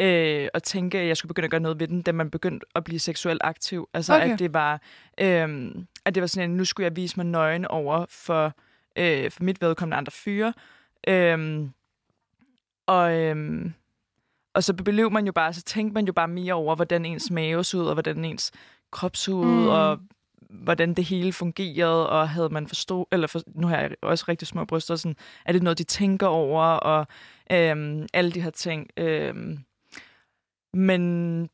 øh, og tænke, at jeg skulle begynde at gøre noget ved den, da man begyndte at blive seksuelt aktiv. Altså, Okay. at det var, øh, at det var sådan, at nu skulle jeg vise mig nøgen over for, øh, for mit vedkommende andre fyre. Øh, og, øh, og så blev man jo bare, så tænkte man jo bare mere over, hvordan ens mave så ud, og hvordan ens krop så ud, Mm. og hvordan det hele fungerede, og havde man forstå, eller for, nu har jeg også rigtig små bryster, sådan, er det noget, de tænker over, og øhm, alle de her ting. Øhm, men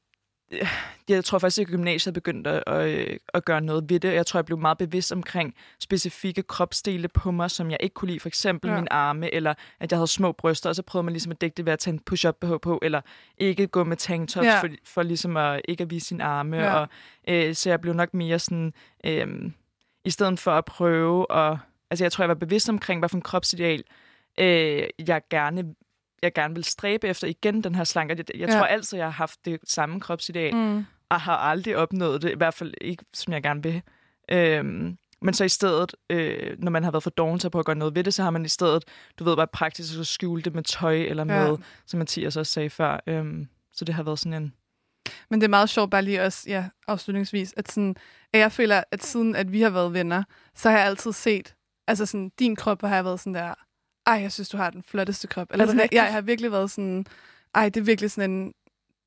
jeg tror faktisk, at gymnasiet begyndte at, at, at gøre noget ved det. Jeg tror, jeg blev meget bevidst omkring specifikke kropsdele på mig, som jeg ikke kunne lide. For eksempel Ja. mine arme, eller at jeg havde små bryster, og så prøvede man ligesom at dække det ved at tage en push-up BH på, eller ikke gå med tanktops, Ja. for, for ligesom at ikke at vise sine arme. Ja. Og, øh, så jeg blev nok mere sådan, øh, i stedet for at prøve at... Altså jeg tror, jeg var bevidst omkring, hvad for en kropsideal øh, jeg gerne jeg gerne vil stræbe efter igen, den her slanke. Jeg, jeg Ja. tror altid, jeg har haft det samme kropsideal, mm. Og har aldrig opnået det, i hvert fald ikke, som jeg gerne vil. Øhm, men så i stedet, øh, når man har været for doven til at prøve at gøre noget ved det, så har man i stedet, du ved, bare praktisk at skjule det med tøj eller Ja. noget, som Mathias også sagde før. Øhm, så det har været sådan en... Men det er meget sjovt bare lige også, ja, afslutningsvis, at, sådan, at jeg føler, at siden at vi har været venner, så har jeg altid set, altså sådan, din krop har jeg været sådan der, ej, jeg synes, du har den flotteste krop. Eller sådan, jeg, jeg har virkelig været sådan, ej, det er virkelig sådan en,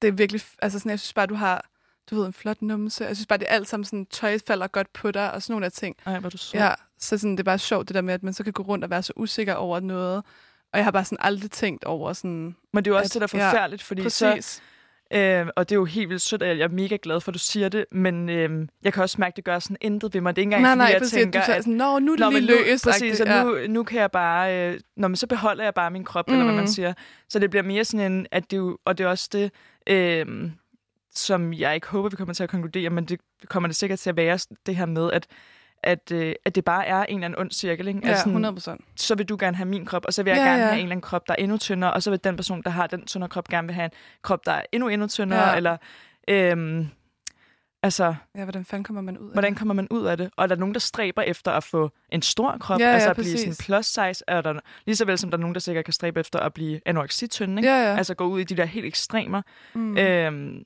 det er virkelig, altså sådan, jeg synes bare, du har, du ved, en flot numse. Jeg synes bare, det er alt sammen sådan, tøj falder godt på dig, og sådan nogle af ting. Ej, hvor du så. Ja, så sådan, det er bare sjovt, det der med, at man så kan gå rundt og være så usikker over noget. Og jeg har bare sådan aldrig tænkt over sådan, Men det er jo også At- det, der er ja, forfærdeligt, fordi så... Øh, og det er jo helt vildt sødt, og jeg er mega glad for, at du siger det, men øh, jeg kan også mærke, at det gør sådan intet ved mig. Det er ikke engang, nej, fordi nej, jeg præcis, tænker, du at sådan, nå, nu er det lige løs. præcis, og ja. nu, nu kan jeg bare... Øh, nå, men så beholder jeg bare min krop, mm. eller hvad man Mm. siger. Så det bliver mere sådan en... At det jo, og det er også det, øh, som jeg ikke håber, vi kommer til at konkludere, men det kommer det sikkert til at være det her med, at at, øh, at det bare er en eller anden ond cirkel. Ikke? Ja, Altså sådan, 100 procent. så vil du gerne have min krop, og så vil jeg Ja, ja, gerne ja. have en eller anden krop, der er endnu tyndere, og så vil den person, der har den tyndere krop, gerne vil have en krop, der er endnu, endnu tyndere, Ja. ja. eller... Øhm, altså, Ja, hvordan fanden kommer man ud af hvordan det? kommer man ud af det? Og er der nogen, der stræber efter at få en stor krop, Ja, ja, altså at blive sådan plus size? Er der, lige så vel som der er nogen, der sikkert kan stræbe efter at blive anoreksi-tynd, ikke? Ja, ja. Altså gå ud i de der helt ekstremer. Mm. Øhm,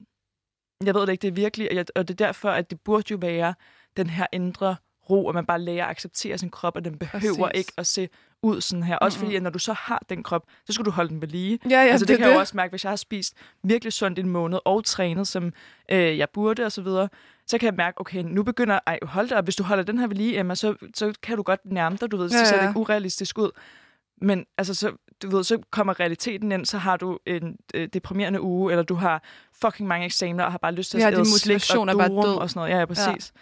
jeg ved det ikke, det er virkelig, og, jeg, og det er derfor, at det burde jo være den her indre ro, at man bare lærer at acceptere sin krop, og den behøver Præcis. ikke at se ud sådan her. Også Mm-mm. fordi, at når du så har den krop, så skal du holde den ved lige. ja, ja, altså, det, det, kan jeg jo også mærke, hvis jeg har spist virkelig sundt en måned og trænet, som øh, jeg burde og så videre, så kan jeg mærke, okay, nu begynder, ej, hold da op, hvis du holder den her ved lige, Emma, så, så kan du godt nærme dig, du ved, så Ja, ser det ja. ikke urealistisk ud. Men altså, så, du ved, så kommer realiteten ind, så har du en øh, deprimerende uge, eller du har fucking mange eksamener, og har bare lyst til at Ja, æde slik og er bare durum død. og sådan noget. Ja, ja, præcis. Ja.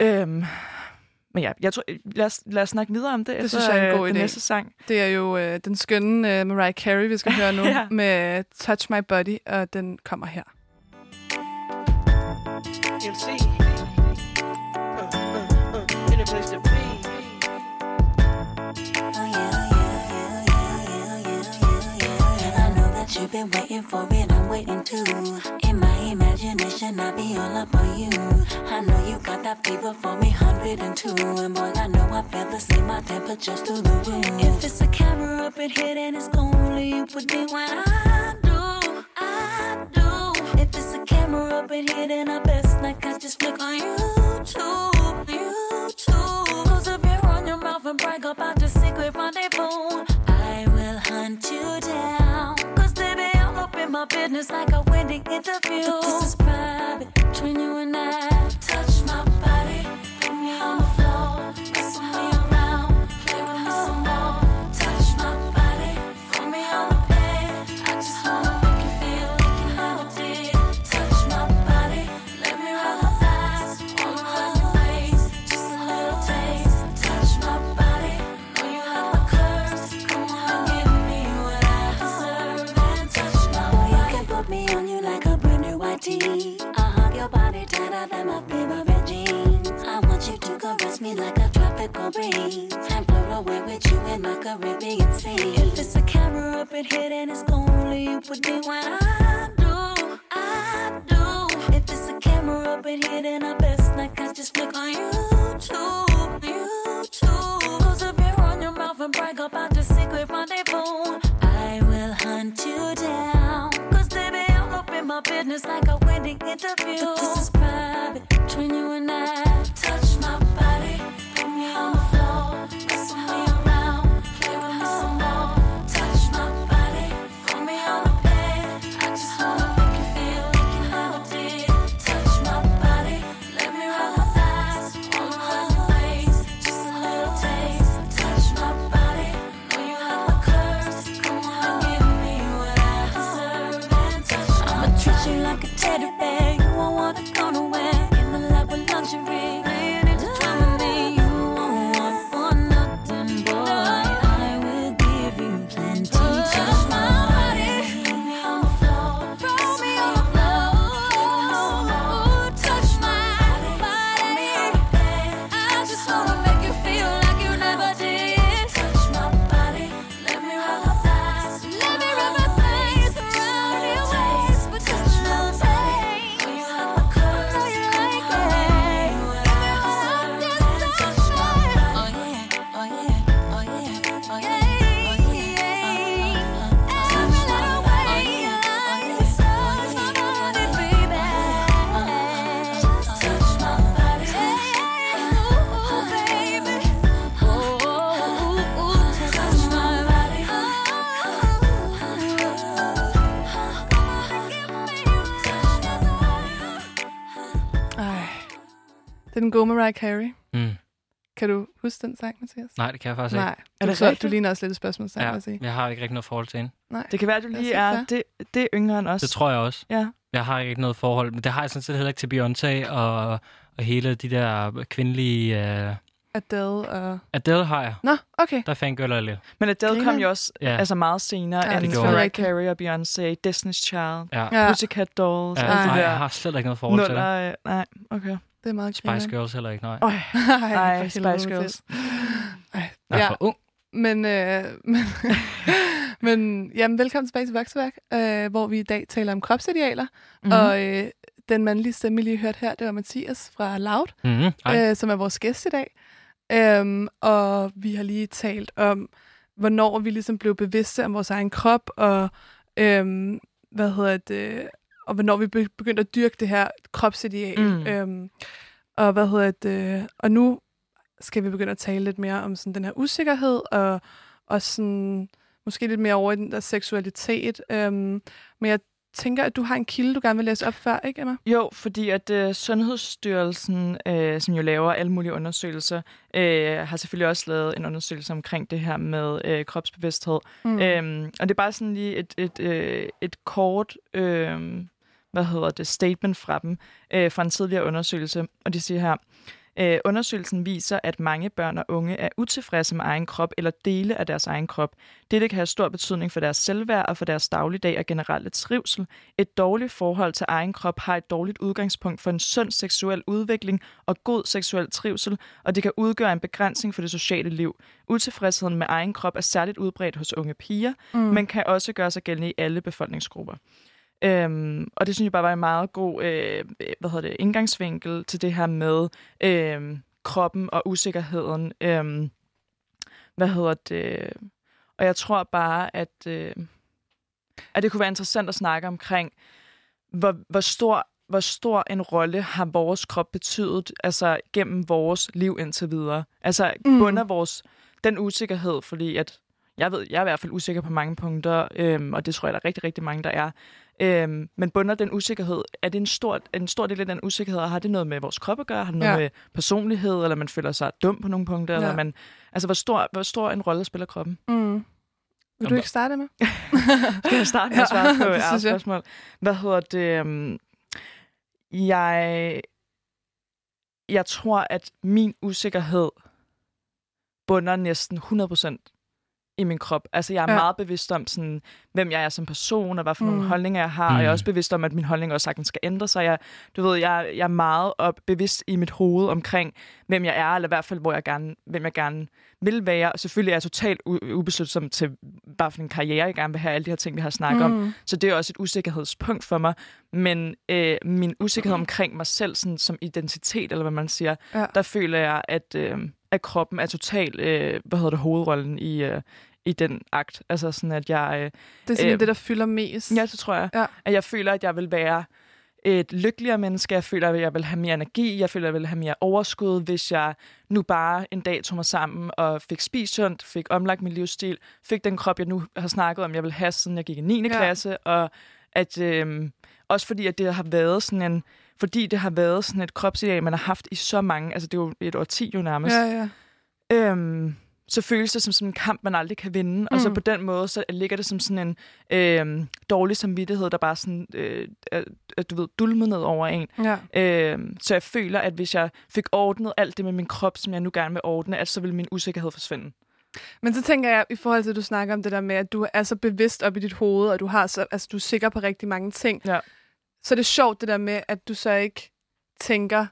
Ja. Øhm, men ja, jeg tror, lad os, lad os snakke videre om det, Det efter synes jeg er en øh, god den idé. næste sang. Det er jo øh, den skønne øh, Mariah Carey, vi skal *laughs* høre nu, Ja. med Touch My Body, og den kommer her. MC. Uh, uh, uh, in a place to be. I know that you've been waiting for it, waiting too. In my imagination, I be all up on you. I know you got that fever for me, 102. And boy, I know I feel the same, my temperature's through the roof. If it's a camera up in here, then it's only you put me when I do, I do. If it's a camera up in here, then I best not catch just flick on YouTube, YouTube. Close up your on your mouth and brag about my business like a wedding interview. This is private between you and I. Touch my body, put me on the floor, wrestle me around, play with me some more. Touch my body, put me on the bed. I just wanna Den gode Mariah Carey. Mm. Kan du huske den sang, Mathias? Nej, det kan jeg faktisk ikke. Nej. Er Du, det så, du ligner også lidt et spørgsmål, sang, Ja, sige. jeg har ikke rigtig noget forhold til hende. Nej. Det kan være, at du Det er lige er fair. det, det er yngre end os. Det tror jeg også. Ja. Jeg har ikke noget forhold, men det har jeg sådan set heller ikke til Beyoncé og, og hele de der kvindelige... Uh... Adele og... Adele har jeg. Nå, okay. Der fangirler jeg lidt. Men Adele kom Grineren. jo også Ja. altså meget senere Ja, ja, det end Mariah. Carey og Beyoncé, Destiny's Child, Ja. Ja, Pussycat Dolls, Ja, alt nej, det jeg har slet ikke noget forhold til det. Nuller, øh, nej, okay. Det er meget Spice. Girls heller ikke, nej. Øj, *laughs* Ej, Ej, Spice Girls. Ej, Jeg ja, for ung. men, øh, *laughs* men, *laughs* men jamen, velkommen tilbage til Vokseværk, øh, hvor vi i dag taler om kropsidealer. Mhm. Mm-hmm. Og øh, den mandlige stemme, I lige hørte her, det var Mathias fra Loud, Mm-hmm. Ej. øh, som er vores gæst i dag. Øhm, og vi har lige talt om, hvornår vi ligesom blev bevidste om vores egen krop, og øhm, hvad hedder det, og hvornår vi be- begyndte at dyrke det her kropsideal. Mm. Øhm, og hvad hedder det, og nu skal vi begynde at tale lidt mere om sådan den her usikkerhed, og, og sådan, måske lidt mere over i den der seksualitet. Øhm, men jeg tænker, at du har en kilde, du gerne vil læse op før, ikke Emma? Jo, fordi at øh, Sundhedsstyrelsen, øh, som jo laver alle mulige undersøgelser, øh, har selvfølgelig også lavet en undersøgelse omkring det her med øh, kropsbevidsthed. Mm. Øhm, og det er bare sådan lige et, et, øh, et kort øh, hvad hedder det, statement fra dem øh, fra en tidligere undersøgelse. Og de siger her, øh, undersøgelsen viser, at mange børn og unge er utilfredse med egen krop eller dele af deres egen krop. Dette kan have stor betydning for deres selvværd og for deres dagligdag og generelle trivsel. Et dårligt forhold til egen krop har et dårligt udgangspunkt for en sund seksuel udvikling og god seksuel trivsel, og det kan udgøre en begrænsning for det sociale liv. Utilfredsheden med egen krop er særligt udbredt hos unge piger, Mm. men kan også gøre sig gældende i alle befolkningsgrupper. Øhm, og det synes jeg bare var en meget god øh, hvad hedder det, indgangsvinkel til det her med øh, kroppen og usikkerheden. Øh, hvad hedder det? Og jeg tror bare, at, øh, at det kunne være interessant at snakke omkring, hvor, hvor stor hvor stor en rolle har vores krop betydet altså gennem vores liv indtil videre. Altså Mm. bunder vores den usikkerhed, fordi at jeg ved, jeg er i hvert fald usikker på mange punkter, øhm, og det tror jeg, der er rigtig, rigtig mange, der er. Øhm, men bunder den usikkerhed, er det en stor, en stor del af den usikkerhed, og har det noget med vores krop at gøre? Har det noget Ja. ja. med personlighed, eller man føler sig dum på nogle punkter? Ja. Eller man, altså, hvor stor, hvor stor en rolle spiller kroppen? Mm. Vil du ikke starte med? *laughs* Skal jeg starte med at *laughs* svare på det ja, jeg. spørgsmål? Hvad hedder det? øhm, Jeg, jeg tror, at min usikkerhed bunder næsten 100% i min krop. Altså, jeg er Ja. ja. meget bevidst om, sådan, hvem jeg er som person, og hvad for mm. Mm. nogle holdninger jeg har. Mm. Og jeg er Mm. også bevidst om, at min holdning også sagtens skal ændre sig. Jeg, du ved, jeg, jeg er meget op, bevidst i mit hoved omkring, hvem jeg er, eller i hvert fald, hvor jeg gerne, hvem jeg gerne vil være. Og selvfølgelig er jeg totalt u- ubeslutsom til, hvad for en karriere jeg gerne vil have, alle de her ting, vi har snakket mm. om. Mm. Så det er også et usikkerhedspunkt for mig. Men øh, min usikkerhed omkring mig selv sådan, som identitet, eller hvad man siger, Ja. der føler jeg, at, øh, at kroppen er totalt, øh, hvad hedder det, hovedrollen i, øh, i den akt. Altså sådan, at jeg... Øh, Det er simpelthen Øhm, det, der fylder mest. ja, det tror jeg. Ja. At jeg føler, at jeg vil være et lykkeligere menneske. Jeg føler, at jeg vil have mere energi. Jeg føler, at jeg vil have mere overskud, hvis jeg nu bare en dag tog mig sammen og fik spist sundt, fik omlagt min livsstil, fik den krop, jeg nu har snakket om, jeg vil have, siden jeg gik i 9. Ja. Klasse. Og at, øhm, også fordi, at det har været sådan en fordi det har været sådan et kropsideal, man har haft i så mange, altså det er jo et årti jo nærmest, Ja, ja. øhm, så føles det som sådan en kamp, man aldrig kan vinde. Mm. Og så Mm. på den måde, så ligger det som sådan en øhm, dårlig samvittighed, der bare sådan, øh, er, er, du ved, dulmet ned over en. ja. Øhm, så jeg føler, at hvis jeg fik ordnet alt det med min krop, som jeg nu gerne vil ordne, at så ville min usikkerhed forsvinde. Men så tænker jeg, i forhold til, at du snakker om det der med, at du er så bevidst op i dit hoved, og du, har så, altså, du er sikker på rigtig mange ting. Ja. Så er det sjovt det der med, at du så ikke tænker,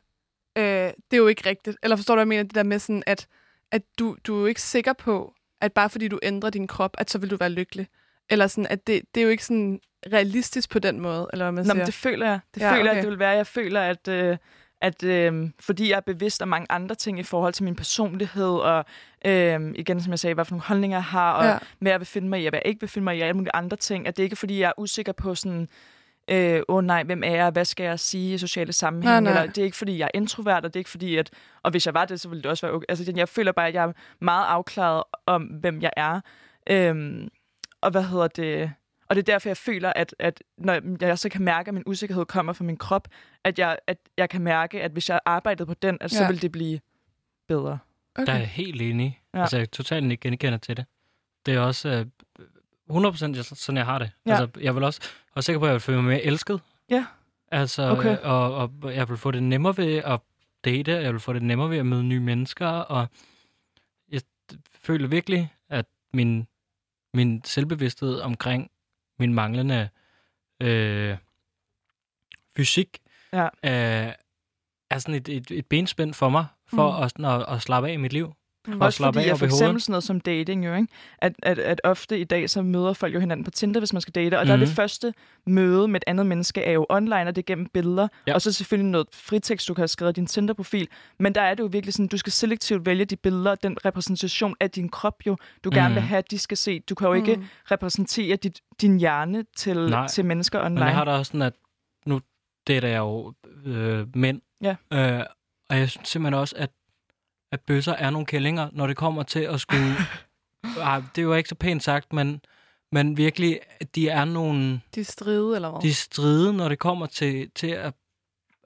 øh, det er jo ikke rigtigt. Eller forstår du, hvad jeg mener? Det der med sådan, at, at du, du er jo ikke sikker på, at bare fordi du ændrer din krop, at så vil du være lykkelig. Eller sådan, at det, det er jo ikke sådan realistisk på den måde, eller hvad man Nå, siger. men det føler jeg. Det Ja, føler jeg, okay. at det vil være. Jeg føler, at, øh, at øh, fordi jeg er bevidst om mange andre ting i forhold til min personlighed, og øh, igen, som jeg sagde, hvad for nogle holdninger jeg har, og ja. hvad jeg vil finde mig i, og hvad jeg ikke vil finde mig i, og alle mulige andre ting. At det ikke er, fordi jeg er usikker på sådan, øh, åh nej, hvem er jeg, hvad skal jeg sige i sociale sammenhæng, Nej, nej. eller det er ikke, fordi jeg er introvert, og det er ikke fordi, at, og hvis jeg var det, så ville det også være okay. Altså, jeg føler bare, at jeg er meget afklaret om, hvem jeg er. Øhm, og hvad hedder det? Og det er derfor, jeg føler, at, at når jeg så kan mærke, at min usikkerhed kommer fra min krop, at jeg, at jeg kan mærke, at hvis jeg arbejdede på den, at så Ja. vil det blive bedre. Okay. Der er jeg helt enig. Ja. Altså, jeg er totalt ikke genkender til det. Det er også øh, 100% jeg- sådan, jeg har det. Ja. Altså, jeg vil også være sikker på, at jeg vil føle mig mere elsket. Ja. Altså, Okay. og, og jeg vil få det nemmere ved at date, jeg vil få det nemmere ved at møde nye mennesker, og jeg føler virkelig, at min, min selvbevidsthed omkring min manglende øh, fysik Ja. øh, er sådan et, et, et benspænd for mig, for Mm. at, at, at slappe af i mit liv. Mm. Og Også fordi, af for eksempel sådan noget som dating jo, ikke? At, at, at ofte i dag, så møder folk jo hinanden på Tinder, hvis man skal date, og der er det Mhm. første møde med et andet menneske, er jo online, og det er gennem billeder, Ja. og så selvfølgelig noget fritekst, du kan have skrevet i din Tinder-profil, men der er det jo virkelig sådan, du skal selektivt vælge de billeder, den repræsentation af din krop jo, du gerne vil Mhm. have, de skal se. Du kan jo ikke Mm. repræsentere dit, din hjerne til, Nej. til mennesker online. Men jeg har da også sådan, at nu dater jeg jo øh, mænd. Ja. Øh, og jeg synes simpelthen også, at, at bøsser er nogle kællinger, når det kommer til at skulle... *laughs* Ej, det er jo ikke så pænt sagt, men, men virkelig, de er nogle... De er stride, eller hvad? De er stride, når det kommer til, til at,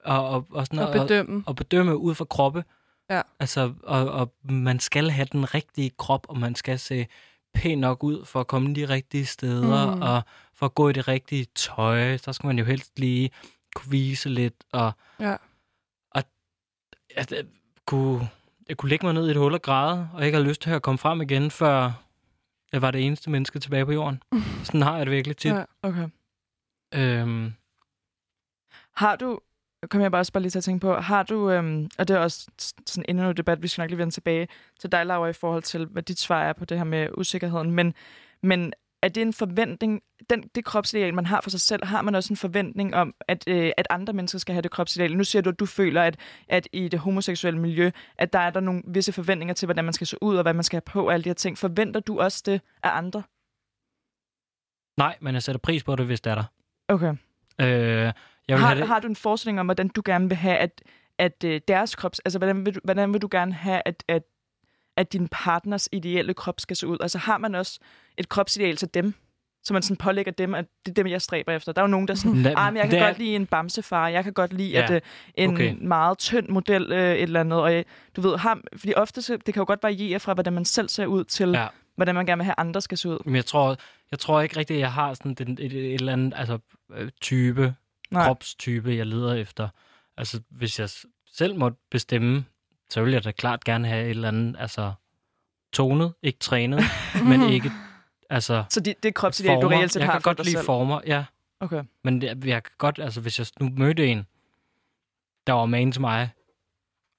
og, og, og, sådan, Og bedømme. at bedømme ud fra kroppe. Ja. Altså, og, og man skal have den rigtige krop, og man skal se pænt nok ud for at komme de rigtige steder, Mm. mm. og for at gå i det rigtige tøj. Så skal man jo helst lige kunne vise lidt, og, Ja. og at, at, kunne, jeg kunne lægge mig ned i et hul og græde, og ikke have lyst til at komme frem igen, før jeg var det eneste menneske tilbage på jorden. *laughs* Sådan har jeg det virkelig tit. Ja. Okay. Øhm, Har du, kom jeg bare også bare lige til at tænke på, har du, øhm, og det er også sådan endnu en debat, vi skal nok lige vende tilbage til dig, Laura, i forhold til, hvad dit svar er på det her med usikkerheden, men, men er det en forventning, den, det kropsideal, man har for sig selv, har man også en forventning om, at, øh, at andre mennesker skal have det kropsideal? Nu siger du, at du føler, at, at i det homoseksuelle miljø, at der er der nogle visse forventninger til, hvordan man skal se ud, og hvad man skal have på, og alle de her ting. Forventer du også det af andre? nej, men jeg sætter pris på det, hvis det er der. Okay. Øh, jeg vil har, have det, har du en forestilling om, hvordan du gerne vil have, at, at øh, deres krops... Altså, hvordan vil, du, hvordan vil du gerne have, at, at, at din partners ideelle krop skal se ud? Altså, har man også et kropsideal til dem? Så man sådan pålægger dem, at det er dem, jeg stræber efter. Der er jo nogen, der er sådan, ah, men jeg kan det er- godt lide en bamsefar, jeg kan godt lide Ja, at, øh, en okay. meget tynd model, øh, et eller andet. Og jeg, du ved, ham, fordi ofte, så, det kan jo godt variere fra, hvordan man selv ser ud, til Ja. hvordan man gerne vil have, andre skal se ud. Men jeg tror, jeg tror ikke rigtigt, at jeg har sådan den, et, et, eller andet altså, øh, type, Nej. Kropstype, jeg leder efter. Altså, hvis jeg selv måtte bestemme, så ville jeg da klart gerne have et eller andet, altså, tonet, ikke trænet, *laughs* men ikke, altså, Så det, det er kropsideal, du reelt set Jeg har kan for godt lide selv. former, ja. Okay. Men det, jeg kan godt, altså, hvis jeg nu mødte en, der var man til mig,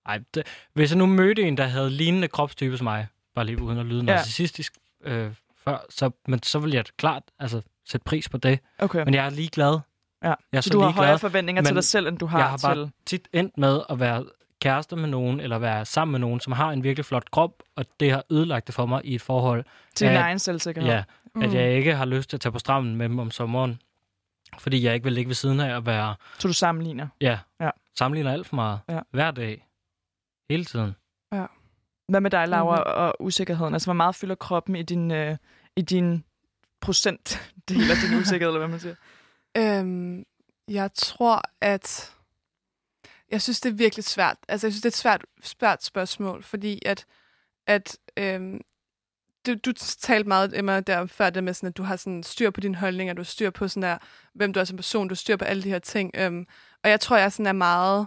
ej, det, hvis jeg nu mødte en, der havde lignende kropstype som mig, bare lige uden at lyde Ja. narcissistisk øh, før, så, men så vil jeg klart altså, sætte pris på det. okay. Men jeg er ligeglad. Ja. Jeg er Så så, du har højere forventninger til dig selv, end du har, jeg har bare til... tit endt med at være kærester med nogen, eller være sammen med nogen, som har en virkelig flot krop, og det har ødelagt det for mig i et forhold, Til din egen selvsikkerhed. ja, mm. at jeg ikke har lyst til at tage på stranden med dem om sommeren, fordi jeg ikke vil ligge ved siden af at være Så du sammenligner. Ja. Ja. Sammenligner alt for meget. Ja. Hver dag. Hele tiden. Hvad med dig, Laura, Mhm. og usikkerheden? Altså, hvor meget fylder kroppen i din, øh, i din procentdel *laughs* af din usikkerhed, eller hvad man siger? Øhm, jeg tror, at... Jeg synes, det er virkelig svært. Altså, jeg synes, det er et svært, svært spørgsmål, fordi at, at øhm, du, du talte meget, Emma, der før det med, sådan, at du har sådan styr på dine holdninger, du har styr på sådan der, hvem du er som person, du har styr på alle de her ting. Øhm, og jeg tror, jeg sådan er meget,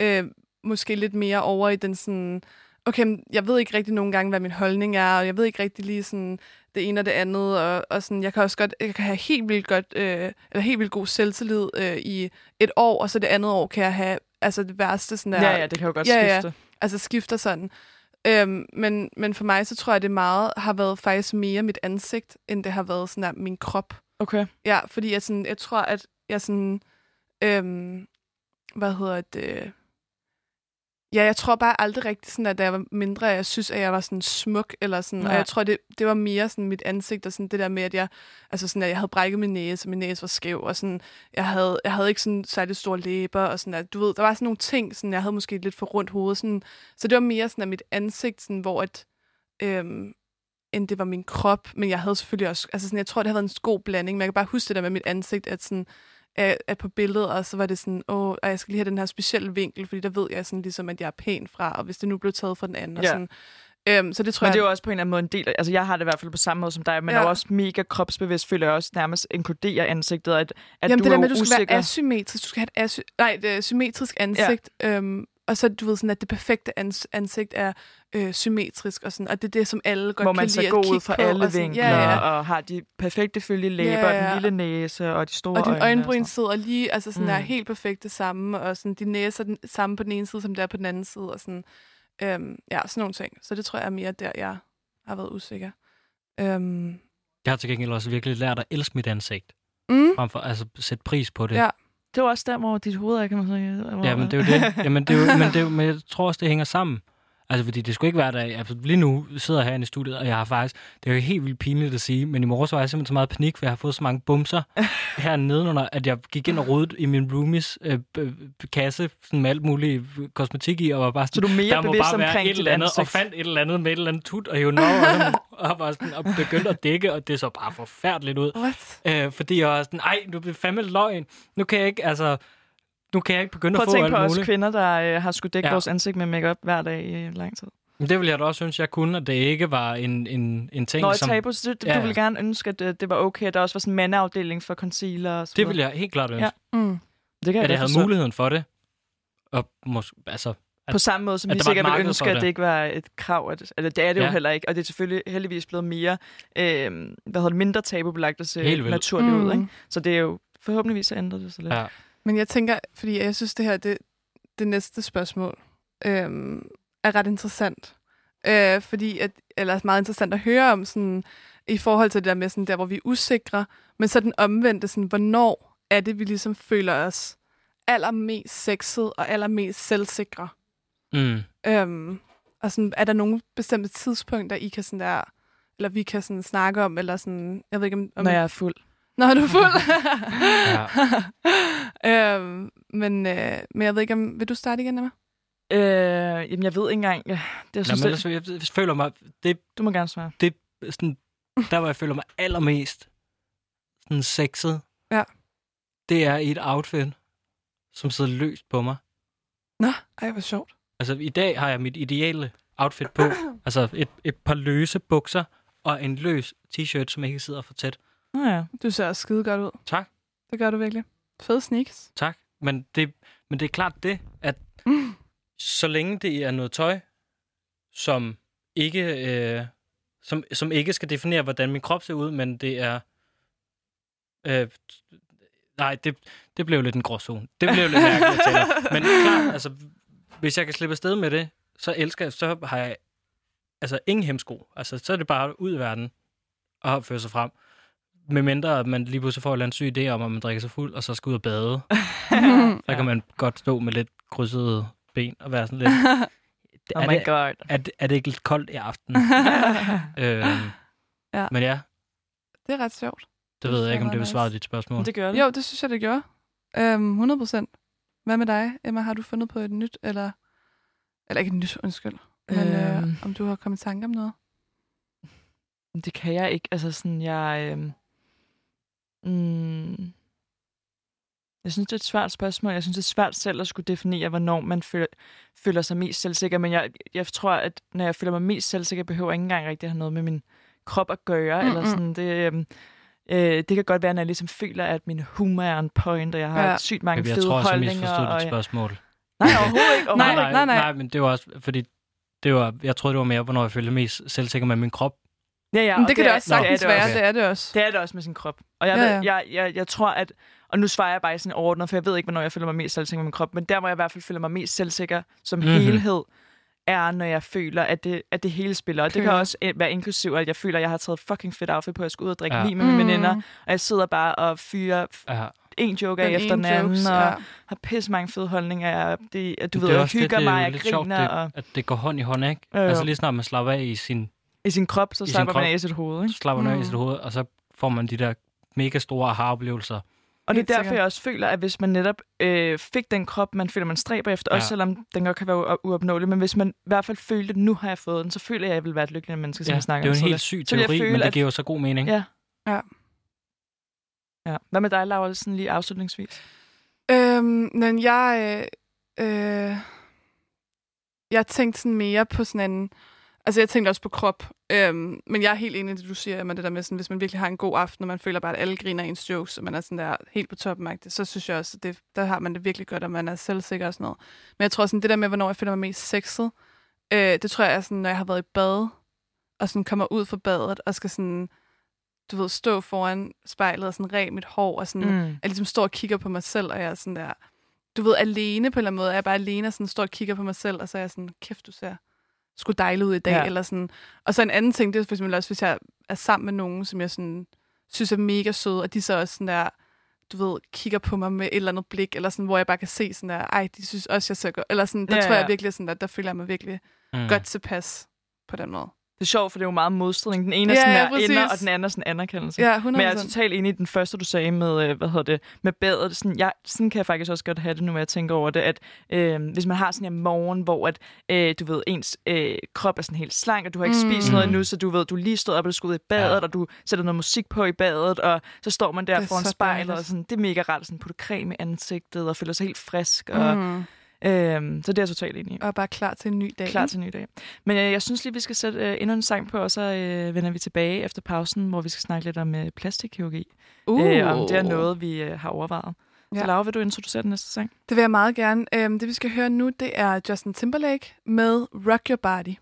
øh, måske lidt mere over i den sådan, okay, jeg ved ikke rigtig nogle gange, hvad min holdning er, og jeg ved ikke rigtig lige sådan det ene og det andet, og, og sådan, jeg kan også godt, jeg kan have helt vildt godt, øh, eller helt vildt god selvtillid øh, i et år, og så det andet år kan jeg have, altså det værste sådan der, Ja, ja, det kan jo godt Ja, ja. skifte. altså skifter sådan. Øhm, men, men for mig, så tror jeg, det meget har været faktisk mere mit ansigt, end det har været sådan der, min krop. Okay. Ja, fordi jeg, sådan, jeg tror, at jeg sådan... Øhm, hvad hedder det? Ja, jeg tror bare aldrig rigtigt, sådan, at da jeg var mindre, jeg synes, at jeg var sådan smuk, eller sådan, Nej. og jeg tror, det, det var mere sådan mit ansigt, og sådan det der med, at jeg, altså sådan, at jeg havde brækket min næse, og min næse var skæv, og sådan, jeg havde, jeg havde ikke sådan særlig store læber, og sådan, at, du ved, der var sådan nogle ting, sådan, jeg havde måske lidt for rundt hoved, sådan, så det var mere sådan, at mit ansigt, sådan, hvor at, øhm, end det var min krop. Men jeg havde selvfølgelig også... Altså sådan, jeg tror, det har været en god blanding. Men jeg kan bare huske det der med mit ansigt, at sådan at, at på billedet, og så var det sådan, åh, ej, jeg skal lige have den her specielle vinkel, fordi der ved jeg sådan ligesom, at jeg er pæn fra, og hvis det nu blev taget fra den anden. Og Ja. sådan, øhm, så det tror Men jeg... det er jo også på en eller anden måde en del altså jeg har det i hvert fald på samme måde som dig, men Ja. er også mega kropsbevidst, føler jeg også nærmest inkluderer ansigtet, at, at Jamen du det der er med, at du skal usikker. være asymmetrisk, du skal have et asy- nej, et øh, symmetrisk ansigt, ja. øhm, og så du ved sådan, at det perfekte ans- ansigt er øh, symmetrisk, og, sådan, og det er det, som alle godt hvor kan man så lide at går kigge ud fra på, alle og sådan, vinkler, Ja, ja. og har de perfekte følge læber, Ja, ja, den lille næse, og de store Og din øjne. øjenbryn og sidder lige, altså sådan mm. er helt perfekt det samme, og sådan, din næse er den samme på den ene side, som det er på den anden side, og sådan, øhm, ja, sådan nogle ting. Så det tror jeg er mere der, jeg har været usikker. Øhm, Jeg har til gengæld også virkelig lært at elske mit ansigt. mm, Frem for altså sætte pris på det. Ja. Det var også der, hvor dit hoved er, kan man sige. Ja, men det er jo det. Jamen, det er jo, men, det er jo, men jeg tror også, det hænger sammen. Altså, fordi det skulle ikke være der. Altså, lige nu sidder jeg herinde i studiet, og jeg har faktisk... Det er jo helt vildt pinligt at sige, men i morges var jeg simpelthen så meget panik, for jeg har fået så mange bumser *laughs* hernede under, at jeg gik ind og rodede i min roomies øh, b- kasse sådan med alt muligt kosmetik i, og var bare Så sådan, du er mere der må bare være et eller andet, og fandt et eller andet med et eller andet tut, og hævde over, og, og, var sådan, og begyndte at dække, og det så bare forfærdeligt ud. what? Øh, fordi jeg var sådan, ej, du bliver fandme løgn. Nu kan jeg ikke, altså... Nu kan jeg ikke begynde Prøv at at få tænke alt på os muligt. kvinder, der øh, har skulle dække Ja. vores ansigt med makeup hver dag i lang tid. Men det ville jeg da også synes, jeg kunne, at det ikke var en, en, en ting, Nå, som... tabu, så det, Ja, du ja. ville gerne ønske, at det, det var okay, at der også var sådan en mandeafdeling for concealer og så Det ville jeg helt klart ønske. Ja. Mm. det kan at jeg havde forstå. muligheden for det. Og måske, altså, at- På samme måde, som vi sikkert ville ønske, at det. det ikke var et krav. At, eller det er det Ja. jo heller ikke. Og det er selvfølgelig heldigvis blevet mere øh, hvad hedder det, mindre tabubelagt at se naturligt ud. Ikke? Mm. Så det er jo forhåbentligvis så ændrer det sig lidt. ja. Men jeg tænker, fordi jeg synes, det her, det, det næste spørgsmål, øhm, er ret interessant. Øh, fordi, at, eller meget interessant at høre om, sådan, i forhold til det der med, sådan, der hvor vi er usikre, men så den omvendte, sådan, hvornår er det, vi ligesom føler os allermest sexet og allermest selvsikre? Mm. Øhm, og sådan, er der nogle bestemte tidspunkter, I kan sådan der, eller vi kan sådan snakke om, eller sådan, jeg ved ikke om... om Når jeg er fuld. Når du er fuld. *laughs* Ja. *laughs* øhm, men, øh, men jeg ved ikke om... Vil du starte igen, Emma? Øh, jamen, jeg ved ikke engang. Ja, det, jeg Nå, synes, men det, ellers, jeg, jeg føler mig, det du må gerne svare. er sådan, der hvor jeg føler mig allermest sådan sexet, Ja. det er i et outfit, som sidder løst på mig. Nå, ej, hvor sjovt. Altså, i dag har jeg mit ideale outfit på. *clears throat* altså, et, et par løse bukser og en løs t-shirt, som ikke sidder for tæt. Nå ja. Du ser også skide godt ud. Tak. Det gør du virkelig. Fede sneaks. Tak. Men det, men det er klart det, at Mm. *laughs* så længe det er noget tøj, som ikke, øh, som, som ikke skal definere, hvordan min krop ser ud, men det er... Øh, nej, det, det blev lidt en gråzone. Det blev lidt mærkeligt at tale om. *laughs* Men klart, altså, hvis jeg kan slippe afsted med det, så elsker jeg, så har jeg altså ingen hemsko. Altså, så er det bare ud i verden og opføre sig frem. Med mindre, at man lige pludselig får en eller anden syg idé om, at man drikker sig fuld, og så skal ud og bade. *laughs* Så kan man godt stå med lidt krydsede ben og være sådan lidt... *laughs* Oh er, my det, god. er, det, er det ikke lidt koldt i aften? *laughs* øhm, Ja. Men ja, det er ret sjovt. det ved jeg ikke, om det besvarede nice. dit spørgsmål. Det gør det. Jo, det synes jeg, det gjorde. Øhm, 100 procent. Hvad med dig, Emma? Har du fundet på et nyt, eller... Eller ikke et nyt, undskyld. Men øh, Øhm. om du har kommet i tanke om noget? Det kan jeg ikke. Altså sådan, jeg... Øh, mm, jeg synes, det er et svært spørgsmål. Jeg synes, det er svært selv at skulle definere, hvornår man føler, føler sig mest selvsikker. Men jeg, jeg tror, at når jeg føler mig mest selvsikker, behøver jeg ikke engang rigtig at have noget med min krop at gøre. Mm-hmm. Eller sådan, det, øh, øh, det kan godt være, når jeg ligesom føler, at min humor er on point, og jeg har Ja. sygt mange jeg fede tror også, jeg holdninger. misforstod og dit jeg- spørgsmål. Nej, overhovedet ikke. Nej, Overhovedet. nej, nej. nej, men det var også, fordi det var, jeg tror, det var mere, hvornår jeg følte mest selvsikker med min krop. Ja, ja, Men det kan det også er- sagtens det er det være, også. det er det også. Det er det også med sin krop. Og jeg, Ja, ja, ved, jeg, jeg, jeg tror, at... Og nu svarer jeg bare i sådan overordnet, for jeg ved ikke, hvornår jeg føler mig mest selvsikker med min krop. Men der, hvor jeg i hvert fald føler mig mest selvsikker som Mhm. mm-hmm. helhed, er, når jeg føler, at det, at det hele spiller. Og det kan også øh, være inklusiv, at jeg føler, at jeg har taget fucking fedt outfit på, at jeg skal ud og drikke Ja. lige med mine Mm. veninder. Og jeg sidder bare og fyrer Ja. en joke af efter den anden, jokes, og ja. har pisse mange fede holdninger. Jeg, det, at du Det ved, jeg det, hygger det er mig, jeg lidt sjovt, griner, det, og at det går hånd i hånd, ikke? Jo. Altså lige snart man slapper af i sin, i sin krop, så i slapper man af i sit hoved. Ikke? slapper man af i Mm. sit hoved, og så får man de der mega store aha-oplevelser, Og det er derfor, sikkert. jeg også føler, at hvis man netop øh, fik den krop, man føler, man stræber efter, ja. også selvom den godt kan være uopnåelig, men hvis man i hvert fald følte, at nu har jeg fået den, så føler jeg, at jeg vil være et lykkeligt menneske, som Ja, jeg det snakker er jo om. en Så helt syg så teori, føle, men det giver jo så god mening. Ja. Ja. Ja. Hvad med dig, Laura, sådan lige afslutningsvis? Øhm, men jeg, øh, øh, jeg tænkte sådan mere på sådan en, altså jeg tænkte også på krop, øhm, men jeg er helt enig i det, du siger, med det der med sådan, hvis man virkelig har en god aften, og man føler bare, at alle griner af ens jokes, og man er sådan der helt på toppen, agtigt, så synes jeg også, at det, der har man det virkelig godt, og man er selvsikker og sådan noget. Men jeg tror sådan, det der med, hvornår jeg føler mig mest sexet, øh, det tror jeg er sådan, når jeg har været i bad, og sådan kommer ud fra badet, og skal sådan, du ved, stå foran spejlet og sådan ræ mit hår, og sådan, Mm. jeg ligesom står og kigger på mig selv, og jeg er sådan der, du ved, alene på en eller anden måde. Jeg er bare alene og sådan står og kigger på mig selv, og så er jeg sådan, kæft, du ser sgu dejlig ud i dag. Ja. Eller sådan. Og så en anden ting, det er for eksempel også, hvis jeg er sammen med nogen, som jeg sådan, synes er mega søde, og de så også sådan der, du ved, kigger på mig med et eller andet blik, eller sådan, hvor jeg bare kan se sådan der, ej, de synes også, jeg ser godt. Eller sådan, der Ja, tror jeg virkelig sådan, der, der føler jeg mig virkelig mm. godt tilpas på den måde. Det er sjovt, for det er jo meget modstridning. Den ene er Ja, sådan ja, der ender, og den anden er sådan anerkendelse. Ja, 100%. Men jeg er totalt enig i den første, du sagde med, øh, hvad hedder det, med badet. Sådan, jeg, sådan kan jeg faktisk også godt have det nu, når jeg tænker over det, at øh, hvis man har sådan en morgen, hvor at, øh, du ved, ens øh, krop er sådan helt slank, og du har ikke Mm. spist noget endnu, så du ved, du lige stået op, og du skal ud i badet, Ja. og du sætter noget musik på i badet, og så står man der er foran så spejlet, og sådan, det er mega rart at sådan putte creme i ansigtet, og føler sig helt frisk. Og, Mm. Øh, så det er jeg totalt enig i. Og bare klar til en ny dag. Klar til en ny dag. Men øh, jeg synes lige, vi skal sætte øh, endnu en sang på, og så øh, vender vi tilbage efter pausen, hvor vi skal snakke lidt om øh, plastikkirurgi. Uh. Øh, om det er noget, vi øh, har overvejet. Ja. Så. Laura, vil du introducere den næste sang? Det vil jeg meget gerne. Øhm, det vi skal høre nu, det er Justin Timberlake med Rock Your Body.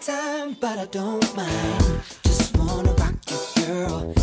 Time, but I don't mind. Just wanna rock you, girl.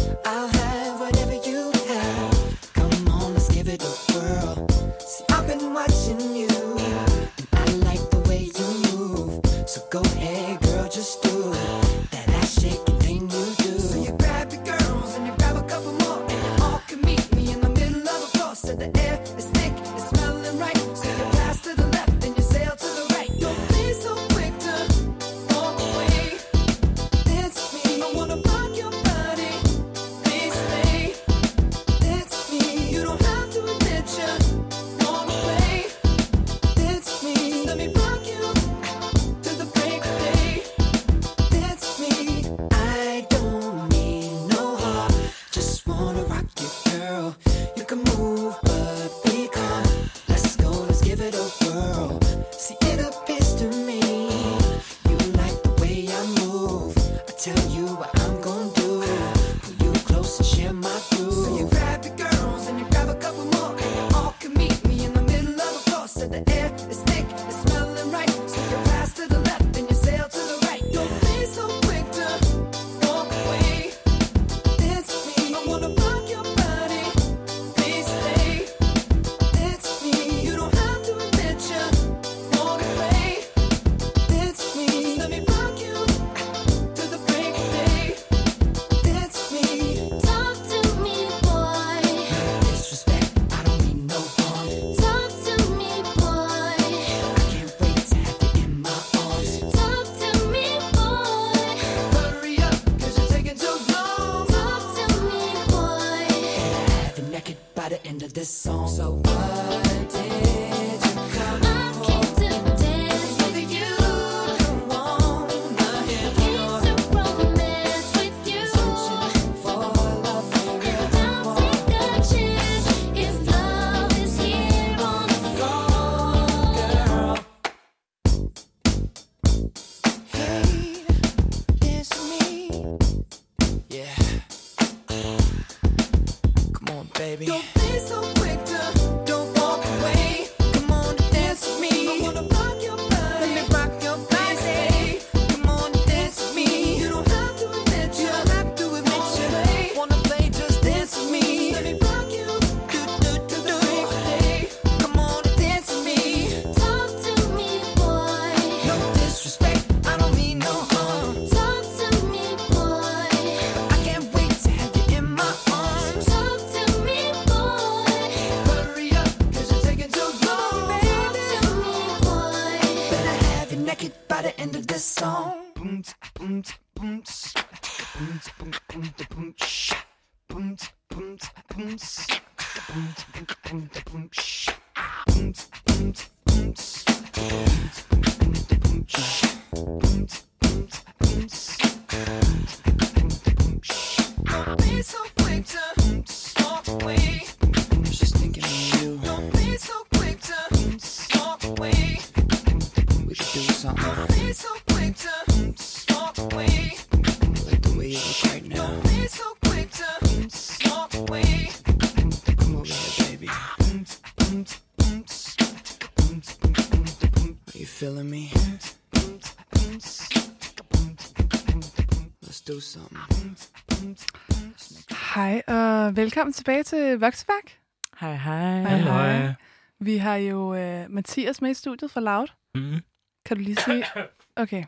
Velkommen tilbage til Voxback. Hej, hej. Hej, hej. Vi har jo øh, Mathias med i studiet fra Loud. Mm. Kan du lige sige... *coughs* Okay,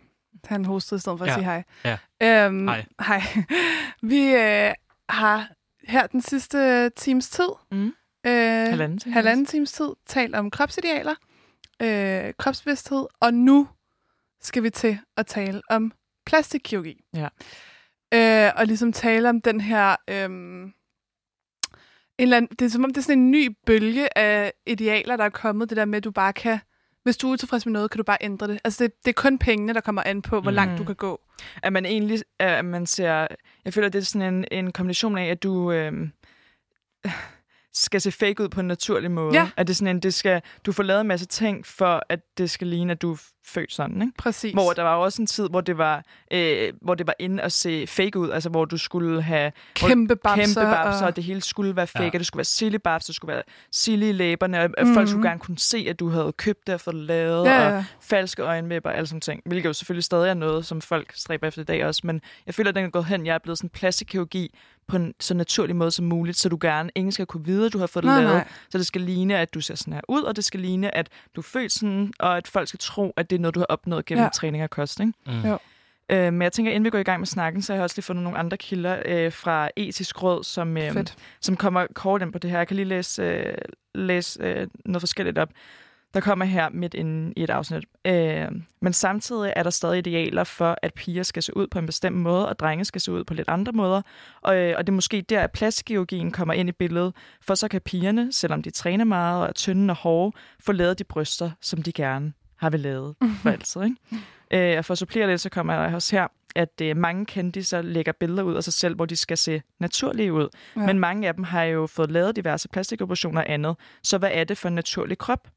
han hostede i stedet for at Ja. sige hej. Ja. Øhm, Hej. Hej. *laughs* Vi øh, har her den sidste times tid, Mm. øh, Halvanden time. halvanden times tid, talt om kropsidealer, øh, kropsbevidsthed, og nu skal vi til at tale om plastikkirurgi. Ja. Øh, og ligesom tale om den her... Øh, en eller anden, det er som om, det er sådan en ny bølge af idealer, der er kommet. Det der med, at du bare kan... Hvis du er utilfreds med noget, kan du bare ændre det. Altså, det, det er kun pengene, der kommer an på, hvor Mhm. langt du kan gå. At man egentlig, at man ser, jeg føler, det er sådan en, en kombination af, at du øhm, *laughs* skal se fake ud på en naturlig måde. Ja. At det sådan en, det skal, du får lavet en masse ting, for at det skal ligne, at du født sådan, ikke? Præcis. Hvor der var også en tid, hvor det var, øh, hvor det var inde at se fake ud, altså hvor du skulle have kæmpe babser. kæmpe babser, og... og det hele skulle være fake, Ja. og det skulle være silly babser, det skulle være silly i læberne, og mm. Mhm. folk skulle gerne kunne se, at du havde købt det og fået lavet, Ja, og falske øjenvipper og alle sådan ting, hvilket jo selvfølgelig stadig er noget, som folk stræber efter i dag også, men jeg føler, at den er gået hen, jeg er blevet sådan plastikkirurgi på en så naturlig måde som muligt, så du gerne ingen skal kunne vide, at du har fået det lavet, nej. så det skal ligne, at du ser sådan her ud, og det skal ligne, at du er født sådan, og at folk skal tro, at det er noget, du har opnået gennem Ja. træning og kost, ikke? Mm. Jo. Øh, men jeg tænker, inden vi går i gang med snakken, så har jeg også lige fundet nogle andre kilder øh, fra etisk råd, som, øh, Fedt. som kommer kort ind på det her. Jeg kan lige læse, øh, læse øh, noget forskelligt op. Der kommer her midt inde i et afsnit. Øh, men samtidig er der stadig idealer for, at piger skal se ud på en bestemt måde, og drenge skal se ud på lidt andre måder. Og, øh, og det er måske der, at plastikkirurgien kommer ind i billedet, for så kan pigerne, selvom de træner meget og er tynde og hårde, få lavet de bryster, som de gerne har vil lavet for altid. Ikke? Øh, og for at supplere lidt, så kommer jeg også her, at øh, mange kendiser lægger billeder ud af sig selv, hvor de skal se naturlige ud. Ja. Men mange af dem har jo fået lavet diverse plastikoperationer og andet. Så hvad er det for en naturlig krop?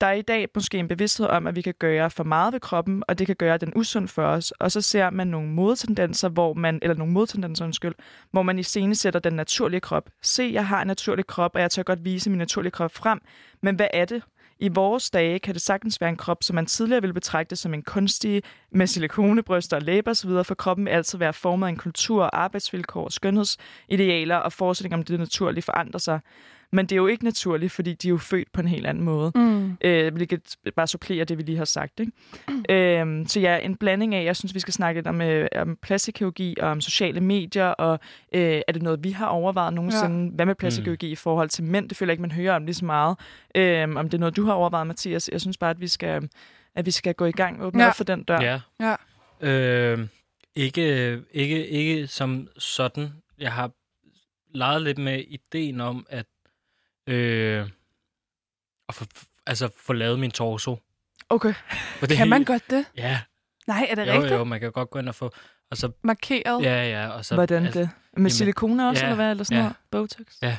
Der er i dag måske en bevidsthed om, at vi kan gøre for meget ved kroppen, og det kan gøre den usund for os. Og så ser man nogle modtendenser, hvor man, eller nogle modtendenser, undskyld, hvor man i scene sætter den naturlige krop. Se, jeg har en naturlig krop, og jeg tør godt vise min naturlige krop frem. Men hvad er det? I vores dage kan det sagtens være en krop, som man tidligere ville betragte som en kunstig, med silikonebryster og læber osv., for kroppen vil altid være formet af en kultur, arbejdsvilkår, skønhedsidealer og forestillinger om det naturlige forandrer sig. Men det er jo ikke naturligt, fordi de er jo født på en helt anden måde. Mm. Øh, hvilket bare supplerer det, vi lige har sagt. Ikke? Øhm, så ja, en blanding af, jeg synes, vi skal snakke lidt om, øh, om plastikkirurgi og om sociale medier, og øh, er det noget, vi har overvejet nogensinde? Ja. Hvad med plastikkirurgi mm. i forhold til mænd? Det føler jeg ikke, man hører om lige så meget. Øhm, om det er noget, du har overvejet, Mathias. Jeg synes bare, at vi skal, at vi skal gå i gang og åbne ja. op for den dør. Ja. Ja. Øh, ikke, ikke, ikke som sådan. Jeg har leget lidt med ideen om, at øh, at få, altså, få lavet min torso. Okay. For det Kan man godt det? Ja, Nej, er det jo, rigtigt? jo, man kan godt gå ind og få... Og så, Markeret, ja, ja, og så... Hvordan altså, det? Med silikoner også, ja, eller hvad? Eller sådan ja. noget? Botox? Ja.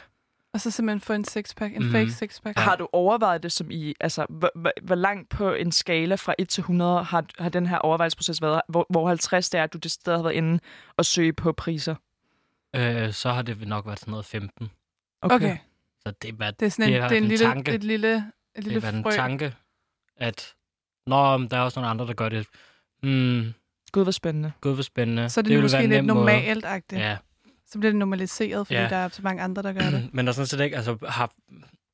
og så simpelthen få en sixpack, en Mhm. fake sixpack. Ja. Har du overvejet det som i, altså, hvor, hvor, hvor langt på en skala fra 1 til 100 har, har den her overvejelsesproces været, hvor, hvor 50 det er, at du det stadig har været inde og søge på priser? Øh, så har det nok været sådan noget 15. Okay. Så det er bare, Det er sådan en, Det det er er en en lille, tanke. et lille, et det lille er bare en frø. tanke, at... Nå, men der er også nogle andre, der gør det. Hmm, Gud, hvor spændende. gud, hvor spændende. Så er det, det måske en lidt normalt-agtigt. Ja, Så bliver det normaliseret, fordi Ja. der er så mange andre, der gør det. *clears throat* men der er sådan set ikke, altså, har,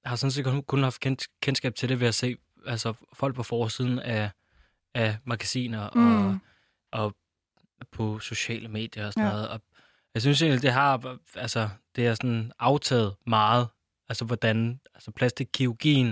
har sådan set kun, kun haft kendt, kendskab til det ved at se altså, folk på forsiden af, af magasiner og, Mm. og på sociale medier og sådan ja. noget. Og jeg synes egentlig, det har, altså, det er sådan aftaget meget, altså hvordan, altså plastikkirurgien,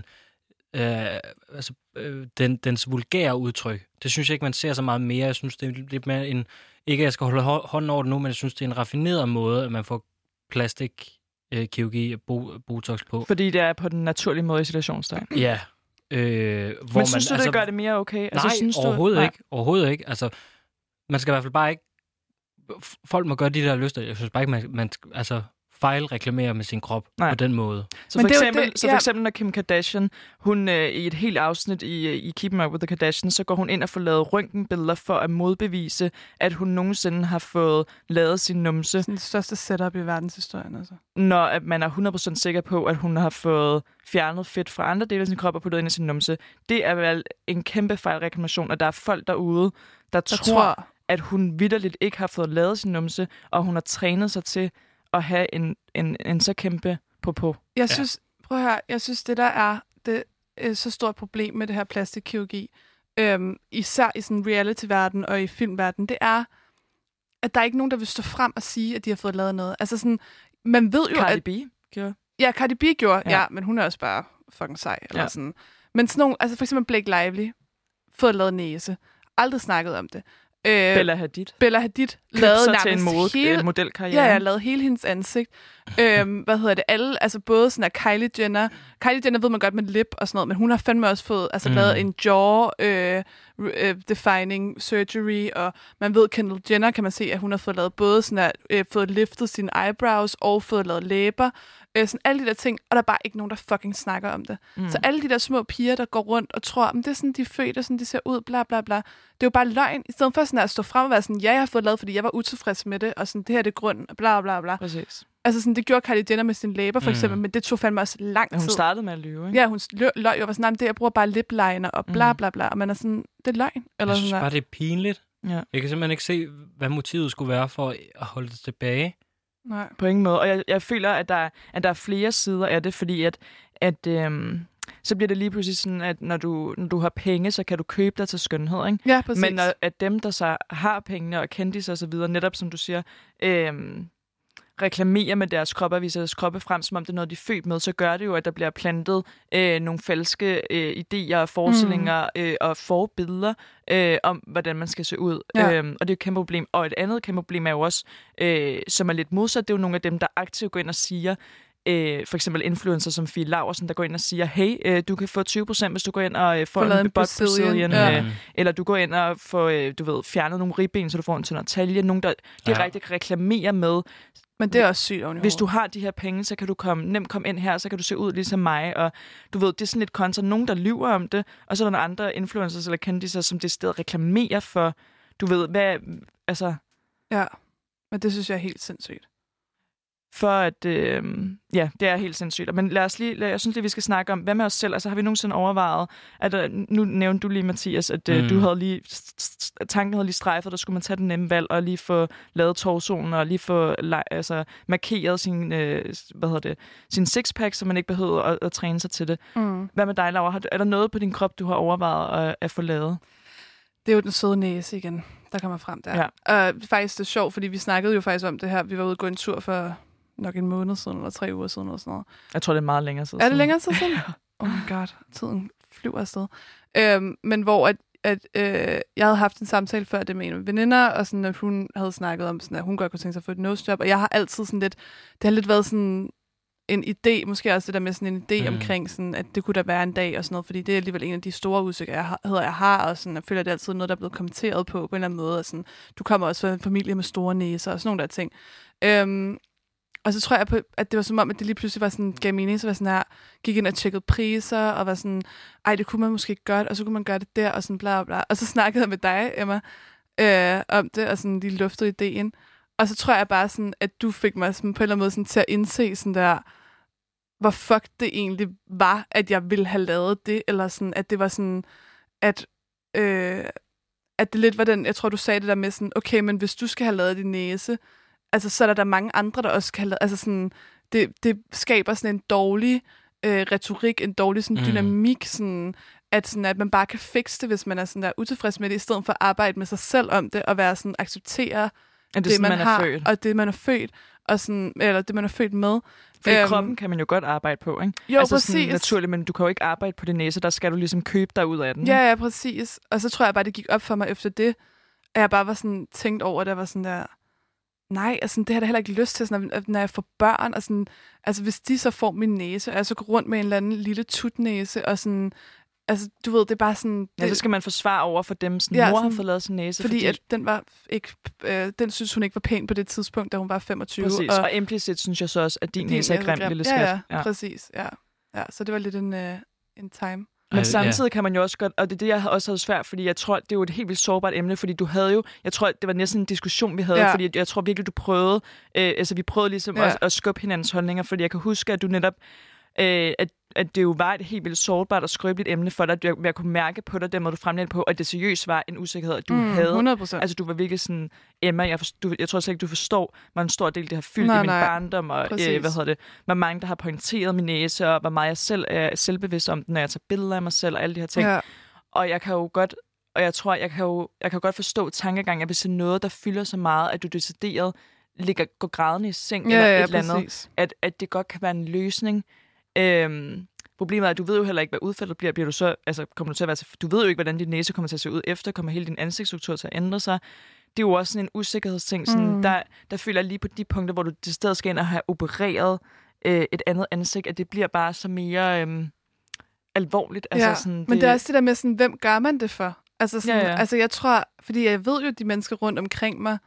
øh, altså øh, den, dens vulgære udtryk, det synes jeg ikke, man ser så meget mere. Jeg synes, det er lidt mere en, ikke at jeg skal holde hå- hånden over det nu, men jeg synes, det er en raffineret måde, at man får plastik øh, og bo, botox på. Fordi det er på den naturlige måde i situationstegn. Ja. Øh, hvor Men synes du, det gør det mere okay? Altså, nej, synes du, overhovedet nej. ikke. Overhovedet ikke. Altså, man skal i hvert fald bare ikke... Folk må gøre de der lyster. Jeg synes bare ikke, man, man altså, fejlreklamere med sin krop Nej. på den måde. Så for, det eksempel, det- så for ja. eksempel, når Kim Kardashian, hun øh, i et helt afsnit i, øh, i Keeping Up with the Kardashians, så går hun ind og får lavet røntgenbilleder for at modbevise, at hun nogensinde har fået lavet sin numse, Sådan det største setup i verdenshistorien, altså. når at man er 100% sikker på, at hun har fået fjernet fedt fra andre dele af sin krop og puttet ind i sin numse. Det er vel en kæmpe fejlreklamation, og der er folk derude, der, Der tror, tror, at hun vidderligt ikke har fået lavet sin numse, og hun har trænet sig til at have en, en, en så kæmpe på. Jeg Ja. synes, prøv at høre, jeg synes, det der er det er så stort problem med det her plastikkirurgi, øhm, især i sådan reality-verden og i filmverden, det er, at der er ikke nogen, der vil stå frem og sige, at de har fået lavet noget. Altså sådan, man ved jo, Cardi at... B gjorde. Ja, Cardi B gjorde, Ja. ja. ja, men hun er også bare fucking sej. Eller Ja. ja. sådan. Men sådan nogle, altså for eksempel Blake Lively, fået lavet næse. Aldrig snakket om det. Øh, Bella Hadid. Bella Hadid Købte lavede sig til en mode, hele, hele... modelkarriere. Ja, jeg lavede hele hendes ansigt. øhm, hvad hedder det? Alle, altså både sådan at Kylie Jenner... Kylie Jenner ved man godt med lip og sådan noget, men hun har fandme også fået altså, mm. lavet en jaw øh, øh, defining surgery, og man ved, Kendall Jenner kan man se, at hun har fået lavet både sådan at, øh, fået liftet sine eyebrows og fået lavet læber. Øh, sådan alle de der ting, og der er bare ikke nogen, der fucking snakker om det. Mm. Så alle de der små piger, der går rundt og tror, at det er sådan, de er født, og sådan, de ser ud, bla bla bla. Det er jo bare løgn, i stedet for sådan at stå frem og være sådan, ja, jeg har fået lavet, fordi jeg var utilfreds med det, og sådan, det her det er grunden, bla bla bla. Præcis. Altså sådan, det gjorde Kylie Jenner med sin læber, for Mm. eksempel, men det tog fandme også lang Ja, tid. hun startede med at lyve, ikke? Ja, hun lø- løg jo og var sådan, "Nej, men det, jeg bruger bare lip liner og bla Mm. bla bla, og man er sådan, det er løgn. Eller Jeg synes sådan bare, der. det er pinligt. Ja. Jeg kan simpelthen ikke se, hvad motivet skulle være for at holde det tilbage. Nej. På ingen måde. Og jeg, jeg føler, at der, er- at der er flere sider af det, fordi at, at øhm, så bliver det lige pludselig sådan, at når du, når du har penge, så kan du købe dig til skønhed, ikke? Ja, præcis. Men når, at dem, der så har pengene og kendis og så videre, netop som du siger, øhm, reklamerer med deres krop og viser deres kroppe frem, som om det er noget, de er født med, så gør det jo, at der bliver plantet øh, nogle falske øh, idéer og forestillinger mm. øh, og forbilleder øh, om, hvordan man skal se ud. Ja. Øhm, og det er jo et kæmpe problem. Og et andet kæmpe problem er jo også, øh, som er lidt modsat, det er jo nogle af dem, der aktivt går ind og siger, øh, for eksempel influencer som Fie Laversen, der går ind og siger, hey, øh, du kan få 20%, hvis du går ind og øh, får Få lavet en butt Brazilian. Brazilian, Ja. øh, eller du går ind og får, øh, du ved, fjernet nogle ribben, så du får en tyndere talje. Nogen, der direkte ja. reklamerer med, Men det er også sygt oven hvis du har de her penge, så kan du komme, nemt komme ind her, så kan du se ud ligesom mig. Og du ved, det er sådan lidt kontra nogen, der lyver om det, og så er der nogle andre influencers eller kendiser, som det sted reklamerer for, du ved, hvad, altså, Ja, men det synes jeg er helt sindssygt. For at, øh, ja, det er helt sindssygt. Men lad os lige, lad, jeg synes lige, vi skal snakke om, hvad med os selv? Altså har vi nogensinde overvejet, at øh, nu nævnte du lige, Mathias, at øh, Mm. du havde lige, tanken havde lige strejfet, der skulle man tage den nemme valg, og lige få lavet torsonen, og lige få altså, markeret sin, øh, hvad hedder det, sin sixpack, så man ikke behøver at, at træne sig til det. Mm. Hvad med dig, Laura? Har, du- er der noget på din krop, du har overvejet at, at få lavet? Det er jo den søde næse igen, der kommer frem der. Ja. Uh, faktisk det er sjovt, fordi vi snakkede jo faktisk om det her. Vi var ude og gå en tur for nok en måned siden, eller tre uger siden, eller sådan noget. Jeg tror, det er meget længere siden. Er det længere siden? *laughs* Oh my god, tiden flyver afsted. Øhm, men hvor at, at øh, jeg havde haft en samtale før det med en veninder, og sådan, at hun havde snakket om, sådan, at hun godt kunne tænke sig at få et nose job, og jeg har altid sådan lidt, det har lidt været sådan en idé, måske også det der med sådan en idé Mm. omkring, sådan, at det kunne der være en dag og sådan noget, fordi det er alligevel en af de store usikkerheder, jeg har, og sådan, jeg føler, at det er altid noget, der er blevet kommenteret på, på en eller anden måde, og sådan, du kommer også fra en familie med store næser, og sådan nogle der ting. Øhm, og så tror jeg, på, at det var som om, at det lige pludselig var sådan, gav mening, så var sådan her, gik ind og tjekkede priser, og var sådan, ej, det kunne man måske godt, og så kunne man gøre det der, og sådan bla bla. Og så snakkede jeg med dig, Emma, øh, om det, og sådan lige luftede ideen. Og så tror jeg bare sådan, at du fik mig sådan, på en eller anden måde sådan, til at indse sådan der, hvor fuck det egentlig var, at jeg ville have lavet det, eller sådan, at det var sådan, at, øh, at det lidt var den, jeg tror, du sagde det der med sådan, okay, men hvis du skal have lavet din næse, altså, så er der, der mange andre, der også lavet, altså sådan, det, det skaber sådan en dårlig øh, retorik, en dårlig sådan, Mm. dynamik, sådan, at, sådan, at man bare kan fikse det, hvis man er sådan der utilfreds med det, i stedet for at arbejde med sig selv om det, og være sådan, acceptere Er det, det, sådan, man, man, har, født? og det, man er født, og sådan, eller det, man er født med. Fordi Øhm, kroppen kan man jo godt arbejde på, ikke? Jo, altså sådan præcis. naturligt, men du kan jo ikke arbejde på din næse, der skal du ligesom købe dig ud af den. Ja, ja, præcis. Og så tror jeg bare, det gik op for mig efter det, at jeg bare var sådan tænkt over, at jeg var sådan der, nej, altså, det har jeg da heller ikke lyst til, sådan, når, når jeg får børn. Og sådan, altså, hvis de så får min næse, og jeg så går rundt med en eller anden lille tutnæse, og sådan, altså, du ved, det er bare sådan... Det, Ja, så skal man forsvare over for dem, sådan, Ja, ja, mor har sådan- fået lavet sin næse. fordi, fordi at den var ikke, øh, den synes hun ikke var pæn på det tidspunkt, da hun var 25. Præcis, og, og implicit synes jeg så også, at din, din næse er grim, lille skat. Ja, ja, præcis. Ja. ja, så det var lidt en, øh, en time. Men samtidig kan man jo også godt, og det er det, jeg også havde svært, fordi jeg tror, det er jo et helt vildt sårbart emne, fordi du havde jo, jeg tror, det var næsten en diskussion, vi havde, Ja. fordi jeg tror virkelig, du prøvede, øh, altså vi prøvede ligesom ja. at, at skubbe hinandens holdninger, fordi jeg kan huske, at du netop, øh, at, at det jo var et helt vildt sårbart og skrøbeligt emne for dig, at jeg, kunne mærke på dig, den måde du fremlægte på, at det seriøst var en usikkerhed, du Mm, havde. 100 procent. Altså, du var virkelig sådan, Emma, jeg, forstår, du, jeg tror slet ikke, du forstår, hvor en stor del det har fyldt Nej, i min nej. barndom, og Præcis. øh, hvad hedder det, hvor mange, der har pointeret min næse, og hvor meget jeg selv er selvbevidst om den, når jeg tager billeder af mig selv, og alle de her ting. Ja. Og jeg kan jo godt, og jeg tror, jeg kan jo jeg kan godt forstå tankegangen, at hvis det er noget, der fylder så meget, at du decideret ligger, går grædende i seng Ja, eller ja, et eller andet, præcis. at, at det godt kan være en løsning. Øhm, problemet er, at du ved jo heller ikke, hvad udfaldet bliver. bliver du så, altså, kommer du, til at være, du ved jo ikke, hvordan din næse kommer til at se ud efter. Kommer hele din ansigtsstruktur til at ændre sig? Det er jo også sådan en usikkerhedsting. Sådan, Mm. der, der føler jeg lige på de punkter, hvor du til stedet skal ind og have opereret øh, et andet ansigt, at det bliver bare så mere øhm, alvorligt. Altså, ja, sådan, men det er også det der med, sådan, hvem gør man det for? Altså, sådan, Ja, ja. altså jeg tror, fordi jeg ved jo, at de mennesker rundt omkring mig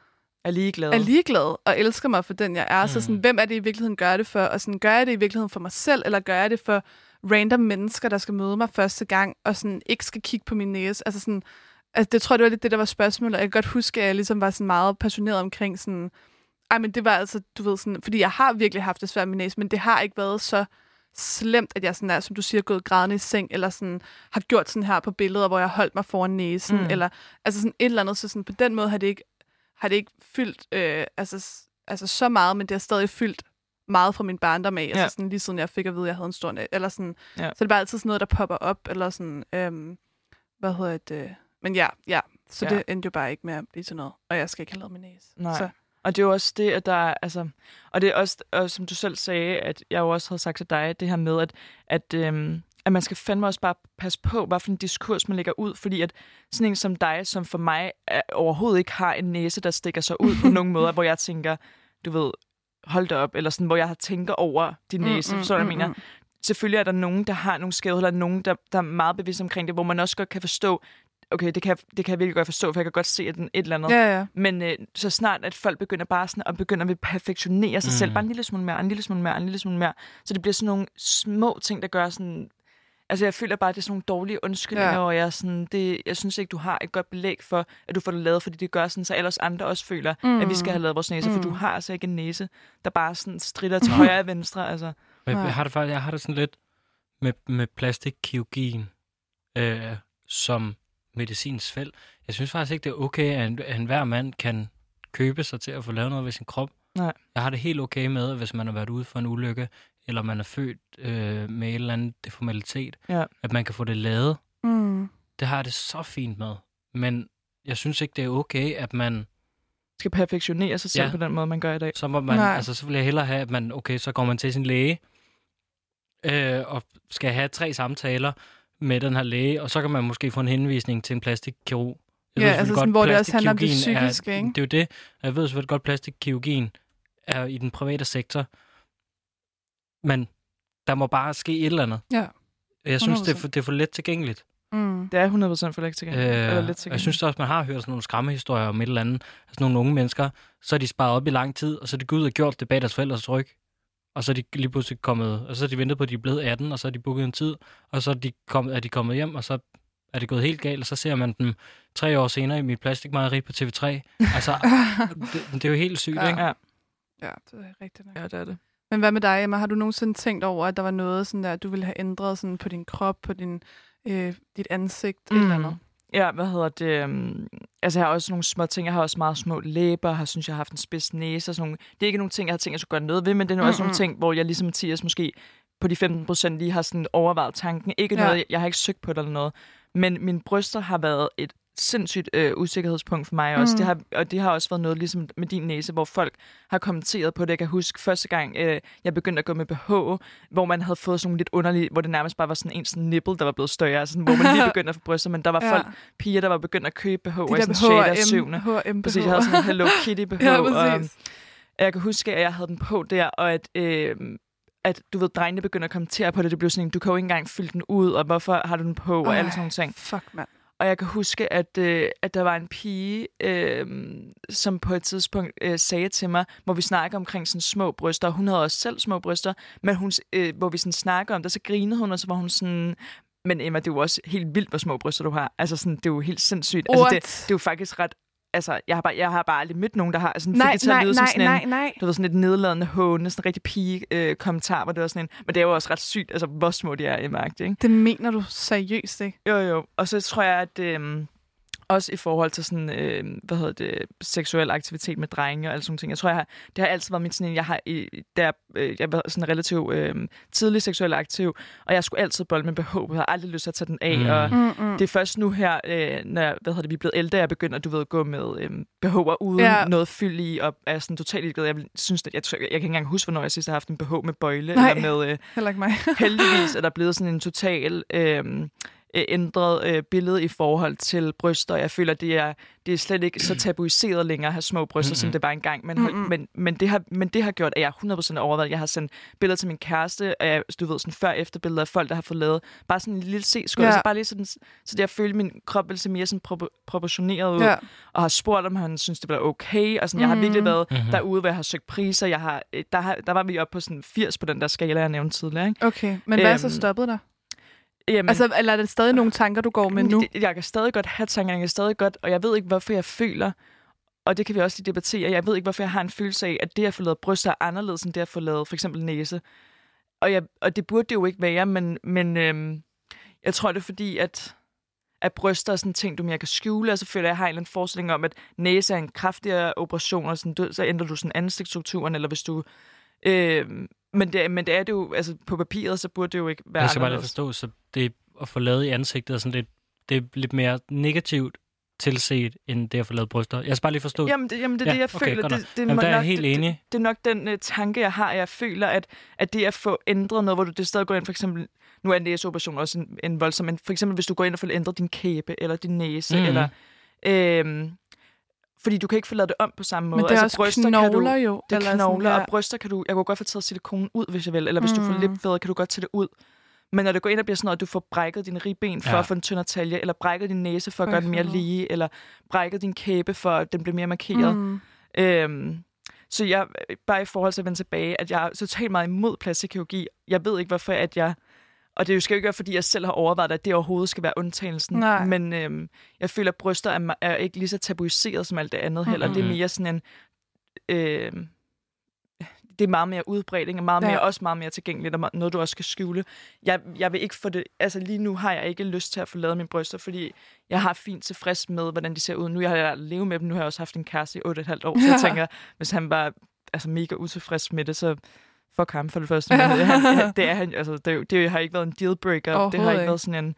er ligeglade. er ligeglade og elsker mig for den, jeg er. Mm. Så Mm. sådan, hvem er det i virkeligheden gør det for? Og sådan, gør jeg det i virkeligheden for mig selv, eller gør jeg det for random mennesker, der skal møde mig første gang, og sådan ikke skal kigge på min næse? Altså sådan, altså det tror jeg, det var lidt det, der var spørgsmålet. Jeg kan godt huske, at jeg ligesom var sådan meget passioneret omkring sådan, ej, men det var altså, du ved sådan, fordi jeg har virkelig haft det svært med min næse, men det har ikke været så slemt, at jeg sådan er, som du siger, gået grædende i seng, eller sådan har gjort sådan her på billeder, hvor jeg holdt mig foran næsen, mm. Mm. eller altså sådan et eller andet, så sådan på den måde har det ikke, har det ikke fyldt øh, altså, altså så meget, men det har stadig fyldt meget fra min barndom af, ja. Ja. altså sådan lige siden jeg fik at vide, at jeg havde en stor næse, eller sådan, Ja. så det er bare altid sådan noget, der popper op, eller sådan, øhm, hvad hedder det, men ja, ja, så. Ja. det endte jo bare ikke med at blive til noget, og jeg skal ikke have lavet min næse. Nej. Så, Og det er jo også det, at der er, altså, og det er også, og som du selv sagde, at jeg jo også havde sagt til dig, det her med, at, at, øhm, at man skal fandme også bare passe på, hvad for en diskurs man lægger ud, fordi at sådan en som dig, som for mig er, overhovedet ikke har en næse, der stikker sig ud på nogen *laughs* måder, hvor jeg tænker, du ved, hold da op, eller sådan, hvor jeg har tænker over din næse, mm, så jeg mener. Selvfølgelig er der nogen, der har nogle skævheder, eller nogen, der, der er meget bevidst omkring det, hvor man også godt kan forstå, okay, det kan, jeg- det kan jeg virkelig godt forstå, for jeg kan godt se, at den et eller andet Ja, ja. men øh, så snart, at folk begynder bare sådan at begynde at perfektionere sig mm. selv, Mm. bare en lille smule mere, en lille smule mere, en lille smule mere, så det bliver sådan nogle små ting, der gør sådan... Altså, jeg føler bare, at det er sådan nogle dårlige undskyldninger, Ja. og jeg, er sådan, det, jeg synes ikke, du har et godt belæg for, at du får det lavet, fordi det gør sådan, så ellers andre også føler, mm. at vi skal have lavet vores næse, mm. for du har altså ikke en næse, der bare sådan strider til højre og venstre, altså. Nej. jeg har det faktisk, jeg har det sådan lidt med, med plastikkirurgien øh, som medicinsk felt. Jeg synes faktisk ikke, det er okay, at, en, at enhver mand kan købe sig til at få lavet noget ved sin krop. Nej. Jeg har det helt okay med, hvis man har været ude for en ulykke, eller man er født øh, med en eller anden deformalitet, Ja. at man kan få det lavet. Mm. Det har jeg det så fint med. Men jeg synes ikke, det er okay, at man Skal perfektionere sig selv Ja. på den måde, man gør i dag. så må man, Nej. altså så vil jeg hellere have, at man, okay, så går man til sin læge, øh, og skal have tre samtaler med den her læge, og så kan man måske få en henvisning til en plastikkirurg. Jeg Ja, ved altså sådan, hvor det også handler om det psykiske, ikke? Det er jo det, jeg ved selvfølgelig godt, at plastikkirurgien er i den private sektor, men der må bare ske et eller andet. Ja. Jeg synes, det er, 100%. for, det er for let tilgængeligt. Mm. Det er 100% for let tilgængeligt. Øh, eller lidt og jeg synes tilgængeligt. også, man har hørt sådan nogle skræmmehistorier om et eller andet. Altså nogle unge mennesker, så er de sparet op i lang tid, og så er de gået ud og gjort det bag deres forældres ryg. Og så er de lige pludselig kommet, og så er de ventet på, at de er blevet 18, og så er de booket en tid, og så er de, kommet, er de kommet hjem, og så er det gået helt galt, og så ser man dem tre år senere i mit plastikmejeri på TV3. Altså, *laughs* det, det er jo helt sygt, Ja. ikke? Ja, Ja, det er rigtigt nok. ja, det er det. Men hvad med dig, Emma? Har du nogensinde tænkt over, at der var noget, sådan der, du ville have ændret sådan på din krop, på din, øh, dit ansigt, mm. et eller andet? Ja, hvad hedder det? Um, altså, jeg har også nogle små ting. Jeg har også meget små læber. Har, synes, jeg har haft en spids næse. Og sådan nogle. Det er ikke nogle ting, jeg har tænkt, jeg skulle gøre noget ved, men det er mm også nogle ting, hvor jeg ligesom Mathias måske på de 15 procent lige har sådan overvejet tanken. Ikke Ja. noget, jeg har ikke søgt på det eller noget. Men mine bryster har været et sindssygt øh, usikkerhedspunkt for mig også. Mm. Det har, og det har også været noget ligesom med din næse, hvor folk har kommenteret på det. Jeg kan huske første gang, øh, jeg begyndte at gå med BH, hvor man havde fået sådan nogle lidt underlige, hvor det nærmest bare var sådan en sådan nipple, der var blevet større, altså sådan, hvor man lige *laughs* begyndte at få bryster, men der var Ja. folk, piger, der var begyndt at købe BH i sådan 6. og H&M 7. H&M Præcis, jeg havde sådan en Hello Kitty BH, *laughs* Ja, og præcis. jeg kan huske, at jeg havde den på der, og at, øh, at du ved, drengene begynder at kommentere på det. Det blev sådan en, du kan jo ikke engang fylde den ud, og hvorfor har du den på, og alle sådan nogle ting. Fuck, mand. Og jeg kan huske, at, øh, at der var en pige, øh, som på et tidspunkt øh, sagde til mig, hvor vi snakker omkring sådan små bryster, og hun havde også selv små bryster, men hun, øh, hvor vi sådan snakker om det, så grinede hun, og så var hun sådan, men Emma, det er jo også helt vildt, hvor små bryster du har. Altså sådan, det er jo helt sindssygt. Altså, det, det er jo faktisk ret... Altså, jeg har bare, jeg har bare aldrig mødt nogen, der har sådan, Nej, det nej, lyde som nej, sådan nej, en, nej. du ved, sådan et nedladende håne, sådan en rigtig pige øh, kommentar, hvor det var sådan en, men det er jo også ret sygt, altså hvor små de er i magt, ikke? Det mener du seriøst, ikke? Jo, jo. Og så tror jeg, at øh, også i forhold til sådan, øh, hvad hedder det, seksuel aktivitet med drenge og alle sådan ting. Jeg tror, jeg har, det har altid været mit sådan en, jeg har, i, der, øh, jeg var sådan relativt øh, tidlig seksuel aktiv, og jeg skulle altid bolde med BH, jeg har aldrig lyst til at tage den af, Mm. og Mm-mm. det er først nu her, øh, når hvad hedder det, vi er blevet ældre, jeg begynder, du ved, at gå med øh, BH'er uden Ja. noget fyld i, og er sådan totalt ligeglad. Jeg synes, at jeg, jeg, jeg kan ikke engang huske, hvornår jeg sidst har haft en BH med bøjle, Nej. eller med... Øh, Heller ikke mig. heldigvis er der blevet sådan en total øh, øh, ændret øh, billede i forhold til bryster. Jeg føler, det er, det er slet ikke så tabuiseret længere at have små bryster, mm-hmm. som det var engang. Men, Mhm. men, men, det har, men det har gjort, at jeg 100% overvejet. Jeg har sendt billeder til min kæreste, og jeg, du ved, sådan før efter billeder af folk, der har fået lavet bare sådan en lille c-skål, Ja. så bare lige sådan, så jeg følte, min krop ville se mere sådan propor- proportioneret ud, Ja. og har spurgt, om han synes, det var okay, og sådan, jeg har virkelig været Mhm. derude, hvor jeg har søgt priser. Jeg har, der, har, der var vi oppe på sådan 80 på den der skala, jeg nævnte tidligere. Ikke? Okay, men hvad er så Øhm, stoppet dig? Jamen, Altså, eller er det stadig nogle tanker, du går med nu? Jeg kan stadig godt have tanker, jeg kan stadig godt, og jeg ved ikke, hvorfor jeg føler, og det kan vi også lige debattere, jeg ved ikke, hvorfor jeg har en følelse af, at det at få lavet bryster er anderledes, end det at få lavet for eksempel næse. Og, jeg, og det burde det jo ikke være, men, men øhm, jeg tror, det er fordi, at, at bryster er sådan en ting, du mere kan skjule, og så føler jeg, at jeg har en eller anden forestilling om, at næse er en kraftigere operation, og sådan, du, så ændrer du sådan ansigtsstrukturen, eller hvis du... Øhm, men, det, men det er det jo, altså på papiret, så burde det jo ikke være Jeg skal bare lige forstå, så det at få lavet i ansigtet er sådan lidt, det er lidt mere negativt tilset, end det at få lavet bryster. Jeg skal bare lige forstå. Jamen, det, jamen, det er Ja, det, jeg okay, føler. Det, nok. det, Jamen, der er jeg nok, helt det, enig. Det, det er nok den uh, tanke, jeg har. Jeg føler, at, at det at få ændret noget, hvor du det stadig går ind, for eksempel, nu er en næseoperation også en, en voldsom, men for eksempel, hvis du går ind og får ændret din kæbe, eller din næse, mm. eller... Øhm, fordi du kan ikke få lavet det om på samme måde. Men det er altså, også knogler jo. Det er sådan, knogler, ja. og bryster kan du... Jeg kunne godt få taget silikonen ud, hvis jeg vil. Eller hvis mm. du får Mm. lipfædre, kan du godt tage det ud. Men når det går ind og bliver sådan noget, at du får brækket dine ribben for Ja. at få en tyndere talje, eller brækket din næse for at gøre den mere lige, eller brækket din kæbe for at den bliver mere markeret. Mm. Øhm, så jeg, bare i forhold til at vende tilbage, at jeg er totalt meget imod plastikkirurgi. Jeg ved ikke, hvorfor at jeg... Og det skal jo ikke være, fordi jeg selv har overvejet, at det overhovedet skal være undtagelsen. Nej. Men øhm, jeg føler, at bryster er, er ikke lige så tabuiseret som alt det andet heller. Mhm. Det er mere sådan en... Øhm, det er meget mere udbredt, ikke? og meget Ja. mere, også meget mere tilgængeligt, og noget, du også skal skjule. Jeg, jeg vil ikke få det... Altså lige nu har jeg ikke lyst til at få lavet mine bryster, fordi jeg har fint tilfreds med, hvordan de ser ud. Nu har jeg levet med dem, nu har jeg også haft en kæreste i 8,5 år, så jeg Ja. tænker, hvis han var altså, mega utilfreds med det, så fuck ham for det første. Men det, han, *laughs* det, er han, altså, det, det har ikke været en dealbreaker. Det har ikke ikke. været sådan en...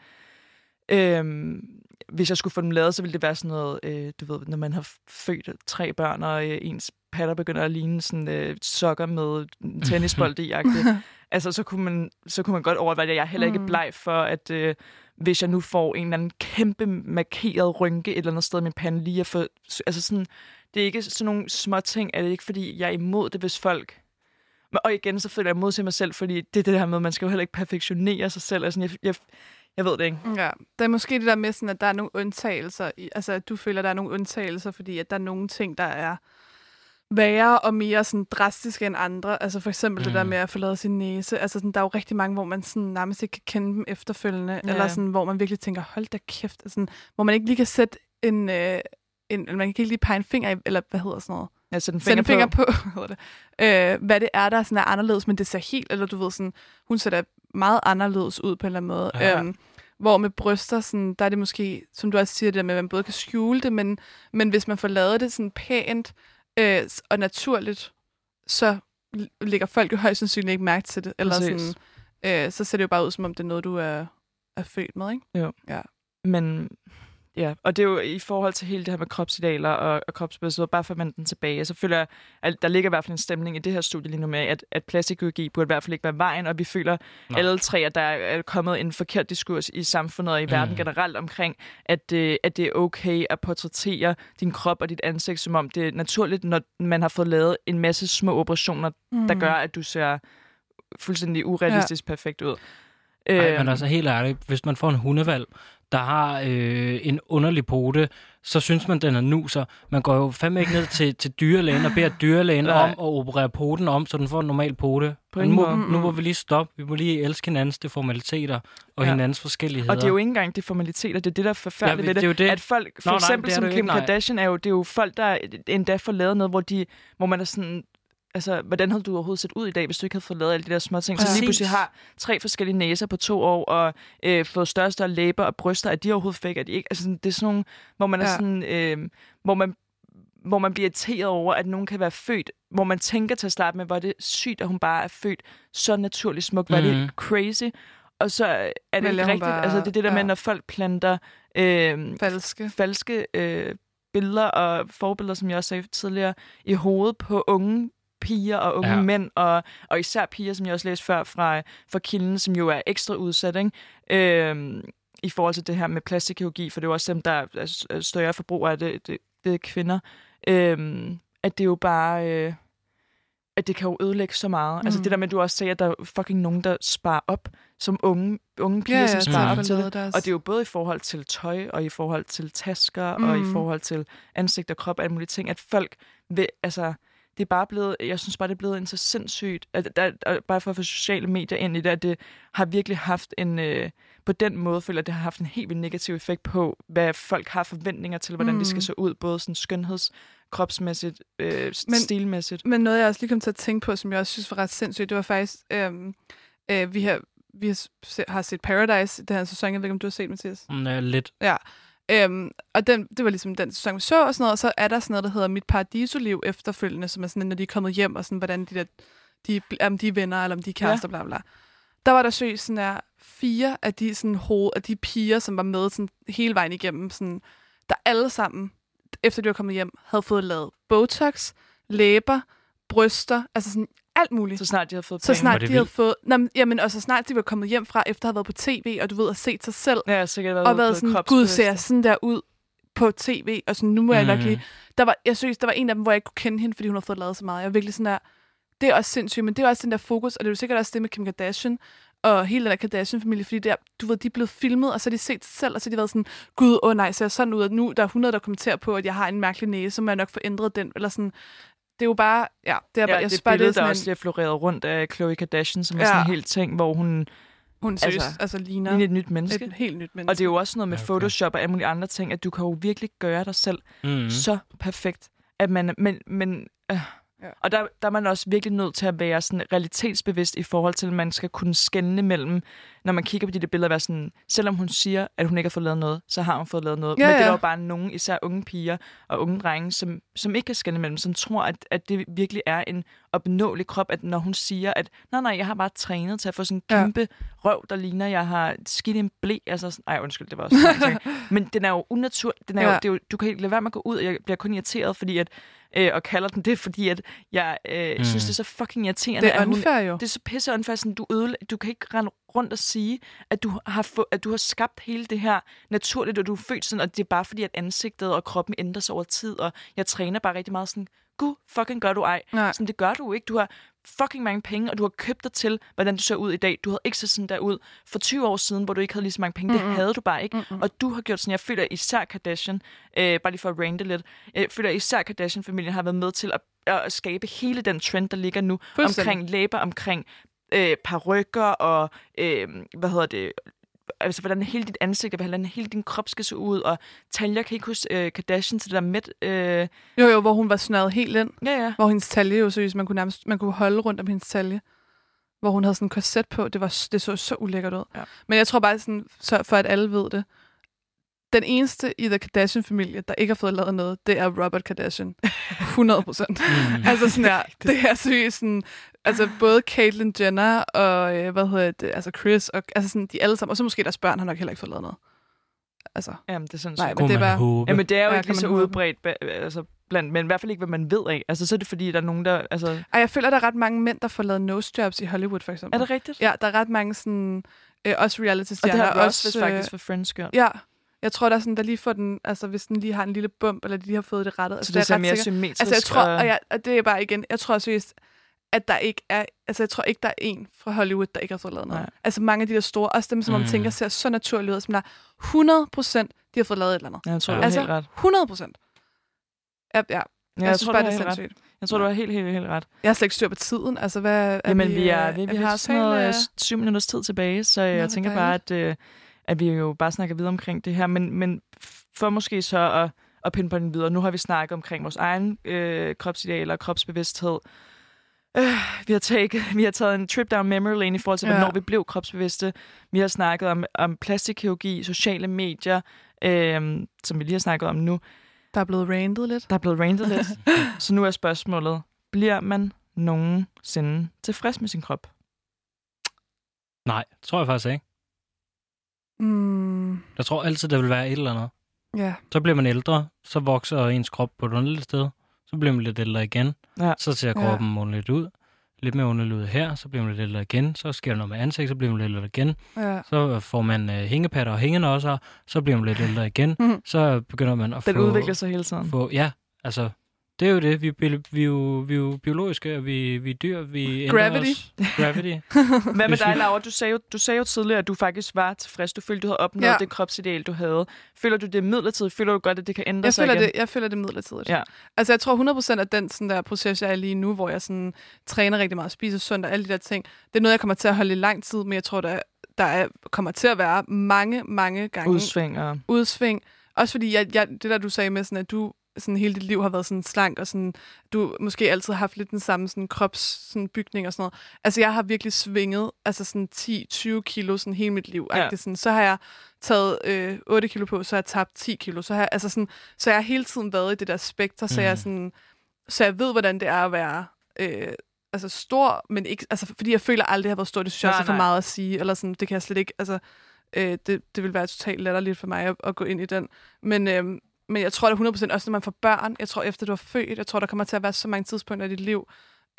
Øhm, hvis jeg skulle få dem lavet, så ville det være sådan noget, øh, du ved, når man har født tre børn, og øh, ens patter begynder at ligne sådan øh, sokker med en tennisbold i -agtigt. *laughs* Altså, så kunne, man, så kunne man godt overveje det. Jeg er heller ikke Mm. bleg for, at øh, hvis jeg nu får en eller anden kæmpe markeret rynke et eller andet sted i min pande, lige at få... Altså sådan, det er ikke sådan nogle små ting, er det ikke, fordi jeg er imod det, hvis folk... Og igen, så føler jeg mod til mig selv, fordi det er det her med, at man skal jo heller ikke perfektionere sig selv. Altså, jeg, jeg, jeg ved det ikke. Ja, der er måske det der med, sådan, at der er nogle undtagelser. I, altså, at du føler, at der er nogle undtagelser, fordi at der er nogle ting, der er værre og mere sådan drastiske end andre. Altså for eksempel mm. det der Mm. med at få lavet sin næse. Altså sådan, der er jo rigtig mange, hvor man sådan nærmest ikke kan kende dem efterfølgende. Ja. Eller sådan, hvor man virkelig tænker, hold da kæft. Altså, hvor man ikke lige kan sætte en... Øh, en man kan ikke lige pege en finger i, eller hvad hedder sådan noget? Jeg sætter en Sætte finger, en finger på, på *laughs* det, øh, hvad det er, der sådan er anderledes, men det ser helt, eller du ved sådan, hun ser da meget anderledes ud på en eller anden måde. Ja. Øhm, hvor med bryster, sådan, der er det måske, som du også siger, det der med, at man både kan skjule det, men, men hvis man får lavet det sådan pænt øh, og naturligt, så l- lægger folk jo højst sandsynligt ikke mærke til det. Eller Præcis. sådan, øh, så ser det jo bare ud, som om det er noget, du er, er født med, ikke? Men Ja, og det er jo i forhold til hele det her med kropsidealer og, og kropsbilleder, bare for at vende den tilbage, så føler jeg, at der ligger i hvert fald en stemning i det her studie lige nu med, at, at plastikkirurgi burde i hvert fald ikke være vejen, og vi føler Nej. alle tre, at der er kommet en forkert diskurs i samfundet og i verden Mm. generelt omkring, at, øh, at det er okay at portrættere din krop og dit ansigt, som om det er naturligt, når man har fået lavet en masse små operationer, mm. der gør, at du ser fuldstændig urealistisk ja. perfekt ud. Ej, Øhm, men altså helt ærligt, hvis man får en hundevalg, der har øh, en underlig pote, så synes man, den er nuser. Man går jo fandme ikke ned til, til dyrlægen og beder dyrlægen Nej. om at operere poten om, så den får en normal pote. Men nu, nu må vi lige stoppe. Vi må lige elske hinandens deformaliteter og Ja. hinandens forskelligheder. Og det er jo ikke engang de formaliteter, det er det, der er forfærdeligt Ja, ved det. det er jo det. At folk, for Nå, nej, eksempel er som Kim ikke, nej. Kardashian, er jo, det er jo folk, der endda får lavet noget, hvor, de, hvor man er sådan, altså, hvordan havde du overhovedet set ud i dag, hvis du ikke havde fået lavet alle de der små ting? Så Præcis. lige pludselig har tre forskellige næser på to år, og øh, fået større og større læber og bryster, er de overhovedet fake? Er de ikke? Altså, sådan, det er sådan nogle, hvor man er Ja. sådan, øh, hvor man hvor man bliver irriteret over, at nogen kan være født, hvor man tænker til at starte med, hvor det er sygt, at hun bare er født så naturligt smuk, hvor mm. det Mhm. crazy. Og så er det ikke rigtigt. bare- altså, det er det der med, ja. når folk planter øh, Falske. falske øh, billeder og forbilleder, som jeg også sagde tidligere, i hovedet på unge piger og unge ja. Ja. mænd, og, og især piger, som jeg også læste før fra, fra kilden, som jo er ekstra udsat, ikke? Øh, i forhold til det her med plastikkirurgi, for det er jo også dem, der er er større forbrugere af det, det, det er kvinder. Øh, at det er jo bare... Øh, at det kan jo ødelægge så meget. Mm. Altså Mm. det der med, at du også sagde, at der er fucking nogen, der sparer op, som unge, unge piger, ja, som så sparer op til det. Deres... Og det er jo både i forhold til tøj, og i forhold til tasker, mm. og i Mm. forhold til ansigt og krop og alle mulige ting, at folk vil, altså, det er bare blevet, jeg synes bare, det er blevet en så sindssygt, at der, der, bare for at få sociale medier ind i det, at det har virkelig haft en, øh, på den måde føler at det har haft en helt vildt negativ effekt på, hvad folk har forventninger til, hvordan mm. de skal se ud, både sådan skønheds, kropsmæssigt, øh, Men- stilmæssigt. Men noget, jeg også lige kom til at tænke på, som jeg også synes var ret sindssygt, det var faktisk, øhm, øh, vi har, vi har, se, har set Paradise den her sæson. Jeg ved ikke, om du har set, Mathias? Mm, ja, lidt. Ja. Øhm, og den, det var ligesom den sæson, vi så og sådan noget. Og så er der sådan noget, der hedder Mit Paradisoliv efterfølgende, som er sådan, når de er kommet hjem, og sådan, hvordan de der, de, om de er venner, eller om de er kærester, ja. bla bla. Der var der søgt sådan der fire af de, sådan, hoved, af de piger, som var med sådan, hele vejen igennem, sådan, der alle sammen, efter de var kommet hjem, havde fået lavet Botox, læber, bryster, altså sådan alt muligt. Så snart de har fået Så penge. snart Var det de havde vildt? fået... Nå, men, jamen, og så snart de var kommet hjem fra, efter at have været på tv, og du ved, at set sig selv, Ja, sikkert været og været sådan, gud, ser jeg sådan der ud på tv, og sådan, nu må jeg nok Mhm. lige... Der var, jeg synes, der var en af dem, hvor jeg ikke kunne kende hende, fordi hun havde fået lavet så meget. Jeg var virkelig sådan der, det er også sindssygt, men det er også den der fokus, og det er jo sikkert også det med Kim Kardashian, og hele den der Kardashian-familie, fordi der, du ved, de er blevet filmet, og så har de set sig selv, og så har de været sådan, gud, åh oh, nej, ser jeg sådan ud, og nu der er 100, der kommenterer på, at jeg har en mærkelig næse, så må jeg nok få ændret den, eller sådan, det er jo bare, ja, det er bare, Ja, jeg det synes bare, det billede, er der sådan også en, er floreret rundt af Khloe Kardashian, som er Ja. sådan en helt ting, hvor hun hun seriøst, altså, altså, altså ligner ligner et nyt menneske. et helt nyt menneske. Og det er jo også noget med Okay. Photoshop og alle mulige andre ting, at du kan jo virkelig gøre dig selv mm. så perfekt, at man, men, men øh. Ja. Og der, der er man også virkelig nødt til at være sådan realitetsbevidst i forhold til, at man skal kunne skelne mellem, når man kigger på de der billeder, være sådan, selvom hun siger, at hun ikke har fået lavet noget, så har hun fået lavet noget. Ja, Men det er ja. jo bare nogen, især unge piger og unge drenge, som, som ikke kan skelne mellem, som tror, at, at det virkelig er en opnåelig krop, at når hun siger, at nej, nej, jeg har bare trænet til at få sådan en Ja. kæmpe røv, der ligner, jeg har skidt en blæ. Altså, sådan- ej, undskyld, det var også. *laughs* Men den er jo unaturlig. Den er jo, Ja. det er jo, du kan ikke lade være med at gå ud, og jeg bliver kun irriteret, fordi at, øh, og kalder den det, fordi at jeg øh, mm. synes, det er så fucking irriterende, det er unfair jo. det er så pisse unfair, sådan, du, ødele, du kan ikke rende rundt og sige, at du, har få, at du har skabt hele det her naturligt, og du er født sådan, og det er bare fordi, at ansigtet og kroppen ændrer sig over tid, og jeg træner bare rigtig meget sådan, gud, fucking gør du ej. Nej. Sådan, det gør du ikke. Du har fucking mange penge, og du har købt dig til, hvordan du ser ud i dag. Du havde ikke set sådan der ud for 20 år siden, hvor du ikke havde lige så mange penge. Mm-hmm. Det havde du bare ikke. Mm-hmm. Og du har gjort sådan, jeg føler især Kardashian, øh, bare lige for at rante lidt, jeg føler især Kardashian-familien har været med til at, at skabe hele den trend, der ligger nu, omkring læber, omkring øh, parrykker og, øh, hvad hedder det, altså hvordan hele dit ansigt, og hvordan hele din krop skal se ud, og Tanja kan ikke huske øh, Kardashian til det der med, øh, Jo, jo, hvor hun var snøret helt ind. ja, ja, Hvor hendes talje jo seriøst, man kunne nærmest man kunne holde rundt om hendes talje. Hvor hun havde sådan en korset på. Det, var, det så så ulækkert ud. Ja. Men jeg tror bare, sådan, så for at alle ved det, den eneste i The Kardashian-familie, der ikke har fået lavet noget, det er Robert Kardashian. 100 procent. Mm. altså sådan her, det er seriøst sådan, altså både Caitlyn Jenner og, øh, hvad hedder det, altså Chris, og altså sådan, de alle sammen, og så måske deres børn har nok heller ikke fået lavet noget. Altså, Jamen, det er sådan nej, men det er bare... håbe. Jamen, det er jo Ja, ikke lige så udbredt, altså, blandt, men i hvert fald ikke, hvad man ved af. Altså, så er det fordi, der er nogen, der... Altså, Ej, jeg føler, der er ret mange mænd, der får lavet nose jobs i Hollywood, for eksempel. er det rigtigt? Ja, der er ret mange sådan... Øh, også Og reality-stjerner. det har Ross også, faktisk for Friends gjort. Ja, jeg tror, der er sådan, der lige får den... Altså, hvis den lige har en lille bump, eller de lige har fået det rettet. Så Altså, det, er ser mere sikker. symmetrisk. Altså, jeg tror, og, jeg, og det er bare igen, jeg tror seriøst, at der ikke er, altså jeg tror ikke, der er en fra Hollywood, der ikke har fået lavet noget. Nej. Altså mange af de der store, også dem, som man Mm. tænker ser så naturligt ud, som der er 100 procent, de har fået lavet et eller andet. Ja, jeg tror, Ja. Altså, helt ret. 100 procent. Ja, ja. Ja, Jeg, jeg synes tror, bare, det er helt ret. sindssygt. Jeg tror, du har helt, helt, helt ret. Jeg har slet ikke styr på tiden. Altså, hvad, Jamen, vi, øh, er, vi, vi har sådan noget øh, øh, syv minutters tid tilbage, så Nå, jeg tænker bare, at, øh, at vi jo bare snakker videre omkring det her. Men, men for måske så at, at pinpointe videre, nu har vi snakket omkring vores egen øh, kropsidealer og kropsbevidsthed. Øh, vi, har taget, *laughs* vi har taget en trip down memory lane i forhold til, Ja. hvornår vi blev kropsbevidste. Vi har snakket om, om plastikkirurgi, sociale medier, øh, som vi lige har snakket om nu. Der er blevet randet lidt. Der er blevet randet lidt. *laughs* så nu er spørgsmålet, bliver man nogensinde tilfreds med sin krop? Nej, tror jeg faktisk ikke. Mm, Jeg tror altid, der vil være et eller andet. ja. Så bliver man ældre, så vokser ens krop på et underligt sted. Så bliver man lidt ældre igen. Ja. Så ser Ja. kroppen underligt ud. Lidt mere underligt ud her, så bliver man lidt ældre igen. Så sker der noget med ansigt, så bliver man lidt ældre igen. ja. Så får man øh, hængepatter og hængenåser, så bliver man lidt ældre igen. Mhm. Så begynder man at Den få... udvikler sig hele tiden. få ja, altså, det er jo det. Vi, er vi, er, jo, vi er jo biologiske, og vi, vi er dyr. Vi Gravity. Os. Gravity. *laughs* Hvad med dig, vi- Laura? Du sagde, jo, du sagde jo tidligere, at du faktisk var tilfreds. Du følte, du havde opnået ja. Det kropsideal, du havde. Føler du det er midlertidigt? Føler du godt, at det kan ændre Jeg sig føler, igen? det, jeg føler det midlertidigt. Ja. Altså, jeg tror 100% at den sådan der proces, jeg er lige nu, hvor jeg sådan træner rigtig meget, spiser sundt og alle de der ting, det er noget, jeg kommer til at holde i lang tid, men jeg tror, der, der er, kommer til at være mange, mange gange Udsving og... udsving. Også fordi, jeg, jeg, det der, du sagde med, sådan, at du sådan hele dit liv har været sådan slank, og sådan, du måske altid har haft lidt den samme sådan, krops sådan, bygning og sådan noget. Altså, jeg har virkelig svinget altså sådan 10-20 kilo sådan, hele mit liv. Ja. Sådan. Så har jeg taget øh, 8 kilo på, så har jeg tabt 10 kilo. Så har jeg, altså sådan, så jeg har hele tiden været i det der spekter, så, Mm. jeg sådan, så jeg ved, hvordan det er at være øh, altså stor, men ikke, altså, fordi jeg føler aldrig, at jeg har været stor. Det synes jeg også er for nej. meget at sige. Eller sådan, det kan jeg slet ikke, altså, øh, det, det vil være totalt latterligt for mig at, at gå ind i den. Men, øh, men jeg tror da 100% også, når man får børn, jeg tror efter du har født, jeg tror, der kommer til at være så mange tidspunkter i dit liv,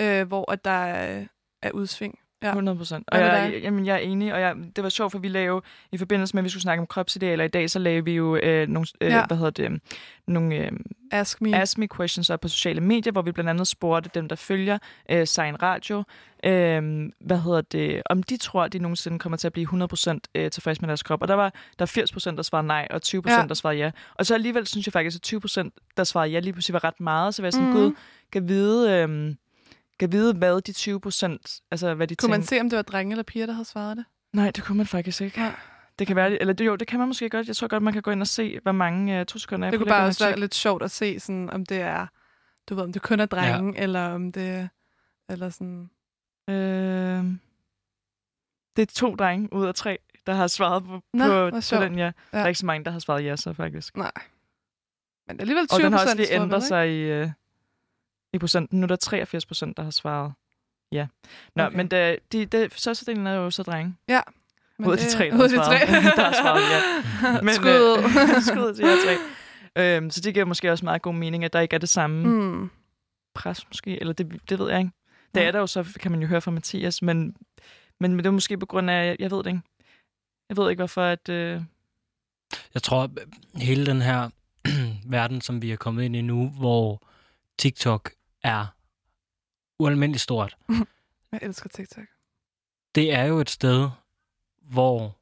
øh, hvor at der er, er udsving. Ja. 100 procent. Og jeg, dig? jamen, jeg er enig, og jeg, det var sjovt, for vi lavede jo, i forbindelse med, at vi skulle snakke om kropsidealer i dag, så lavede vi jo øh, nogle, øh, Ja. hvad hedder det, nogle øh, Ask me. Ask Me Questions op på sociale medier, hvor vi blandt andet spurgte dem, der følger øh, Sign Radio, øh, hvad hedder det, om de tror, at de nogensinde kommer til at blive 100% øh, tilfreds med deres krop. Og der var der er 80%, der svarede nej, og 20%, Ja. der svarede ja. Og så alligevel synes jeg faktisk, at 20%, der svarede ja, lige pludselig var ret meget. Så var jeg sådan, mm. gud, kan vide, øh, kan vide, hvad de 20%, altså hvad de Kunne man tænkte. se, om det var drenge eller piger, der havde svaret det? Nej, det kunne man faktisk ikke. Nej. Det kan være, eller det, jo, det kan man måske godt. Jeg tror godt, man kan gå ind og se, hvor mange uh, to sekunder. jeg Det kunne bare også og være lidt sjovt at se, sådan, om det er, du ved, om det kun er drenge, ja. eller om det eller sådan... Øh, det er to drenge ud af tre, der har svaret på, Nå, på, på den, ja. ja. Der er ikke så mange, der har svaret ja, så faktisk. Nej. Men alligevel 20 Og den har også procent, lige ændret sig i, øh, i procenten. Nu er der 83 procent, der har svaret ja. Nå, okay. Men det, de, det, størstedelen er jo så drenge. Men Ud af de det- tre, der ud de tre. *laughs* Der har svaret ja. *laughs* Men, Skud. øh, *laughs* skud til jer tre. Øhm, så det giver måske også meget god mening, at der ikke er det samme mm. Pres måske. Eller det, det ved jeg ikke. Det er der jo så, kan man jo høre fra Mathias, men, men, men det er måske på grund af, jeg ved det ikke. Jeg ved ikke, hvorfor at... Øh, Jeg tror, at hele den her *clears throat* verden, som vi er kommet ind i nu, hvor TikTok er ualmindeligt stort, *laughs* Jeg elsker TikTok. det er jo et sted, hvor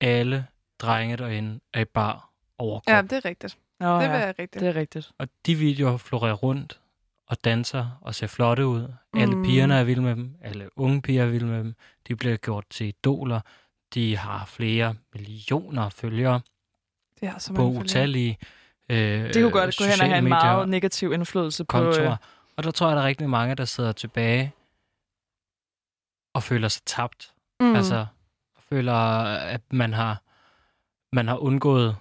alle drenge derinde er i bar overkrop. Ja, det er rigtigt. Nå, Det ja, jeg rigtigt. det er rigtigt. Og de videoer florerer rundt og danser og ser flotte ud. Alle Mm. pigerne er vilde med dem. Alle unge piger er vilde med dem. De bliver gjort til idoler. De har flere millioner følgere Det har så på mange følgere. utallige øh, Det kunne godt gå hen og have en meget negativ indflydelse på... kontorer. Øh, Og der tror jeg, der er rigtig mange, der sidder tilbage og føler sig tabt. Mm. Altså, føler, at man har, man har undgået,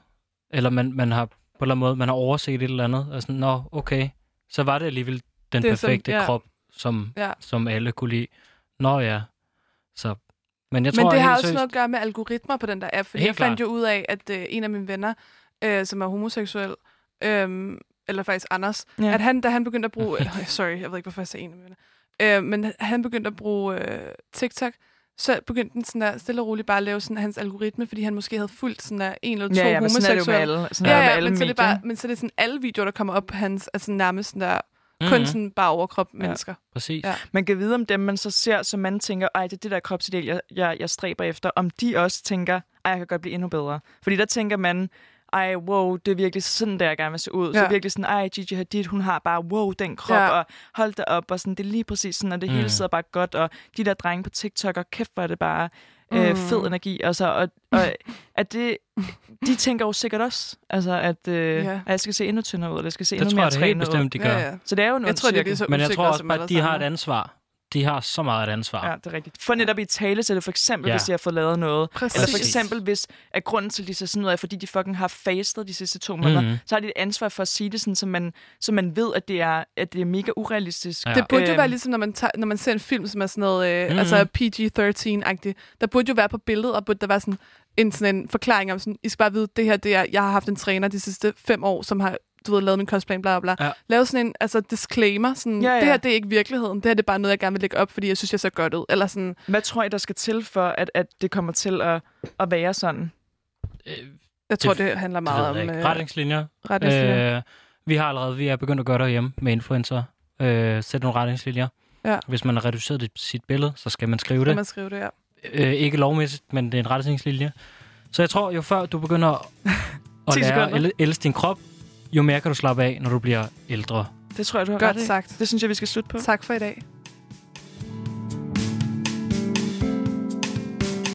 eller man, man har på en eller anden måde, man har overset et eller andet. Sådan, nå, okay, så var det alligevel den Det er perfekte sådan, ja. krop, som, Ja. som alle kunne lide. Nå ja, så Men jeg Men tror det har også seriøst- noget at gøre med algoritmer på den der app, fordi Helt jeg fandt klart. jo ud af, at øh, en af mine venner, øh, som er homoseksuel, øh, eller faktisk Anders, Ja. ja. at han, da han begyndte at bruge... *laughs* sorry, jeg ved ikke, hvorfor jeg sagde en af mine. Øh, men han begyndte at bruge øh, TikTok, så begyndte den sådan der, stille og roligt bare at lave sådan hans algoritme, fordi han måske havde fulgt sådan der en eller to Ja, ja, men sådan er det jo med homoseksuelle. alle, sådan Ja, det med ja, alle men så, er det bare, men så er det sådan alle videoer, der kommer op på hans, altså nærmest sådan der, Mhm, kun sådan bare overkrop mennesker. Præcis. Ja. Man kan vide om dem, man så ser, som man tænker, ej, det er det der kropsideal, jeg, jeg, jeg stræber efter. Om de også tænker, ej, jeg kan godt blive endnu bedre. Fordi der tænker man, ej, wow, det er virkelig sådan, der jeg gerne vil se ud. Ja. Så virkelig sådan, ej, Gigi Hadid, hun har bare, wow, den krop, ja. Og hold da op, og sådan, det er lige præcis sådan, og det hele Mm. sidder bare godt, og de der drenge på TikTok, og kæft, hvor er det bare øh, Mm. fed energi. Altså, og, og at det, de tænker jo sikkert også, altså, at, øh, Ja. at jeg skal se endnu tyndere ud, eller jeg skal se Det endnu tror mere jeg det helt trænet ud. bestemt, de gør. Ja, ja. Så det er jo en Jeg tror, det bliver så Men jeg tror også bare, at de har et ansvar. De har så meget et ansvar. Ja, det er rigtigt. For netop i tale, så er det for eksempel, Ja. hvis de har fået lavet noget. Præcis. Eller for eksempel, hvis at grunden til, at de ser sådan ud, er, fordi de fucking har fastet de sidste to måneder, Mhm. mm. så har de et ansvar for at sige det sådan, så man, så man ved, at det er, at det er mega urealistisk. Ja. Det burde jo Øhm. være ligesom, når man, tager, når man ser en film, som er sådan noget, øh, Mhm. mm. altså PG-13-agtig. Der burde jo være på billedet, og burde der være sådan en, sådan en forklaring om, sådan, I skal bare vide, det her, det er, jeg har haft en træner de sidste fem år, som har du ved, lavet min kostplan, bla bla bla. Ja. Lave sådan en altså, disclaimer, sådan, Ja, ja. det her, det er ikke virkeligheden. Det her, det er bare noget, jeg gerne vil lægge op, fordi jeg synes, jeg ser godt ud. Eller sådan, Hvad tror I, der skal til for, at, at det kommer til at, at være sådan? Øh, jeg tror, Det- det, handler det meget ved om øh, Retningslinjer. retningslinjer. Øh, vi har allerede, vi er begyndt at gøre derhjemme med influencer. Øh, sætte nogle retningslinjer. Ja. Hvis man har reduceret dit- sit billede, så skal man skrive Kan det. man skrive det, ja. Øh, ikke lovmæssigt, men det er en retningslinje. Så jeg tror, jo før du begynder *laughs* at 10 lære at el- elske din krop, jo mere kan du slappe af, når du bliver ældre. Det tror jeg, du har Godt ret i. sagt. Det synes jeg, vi skal slutte på. Tak for i dag.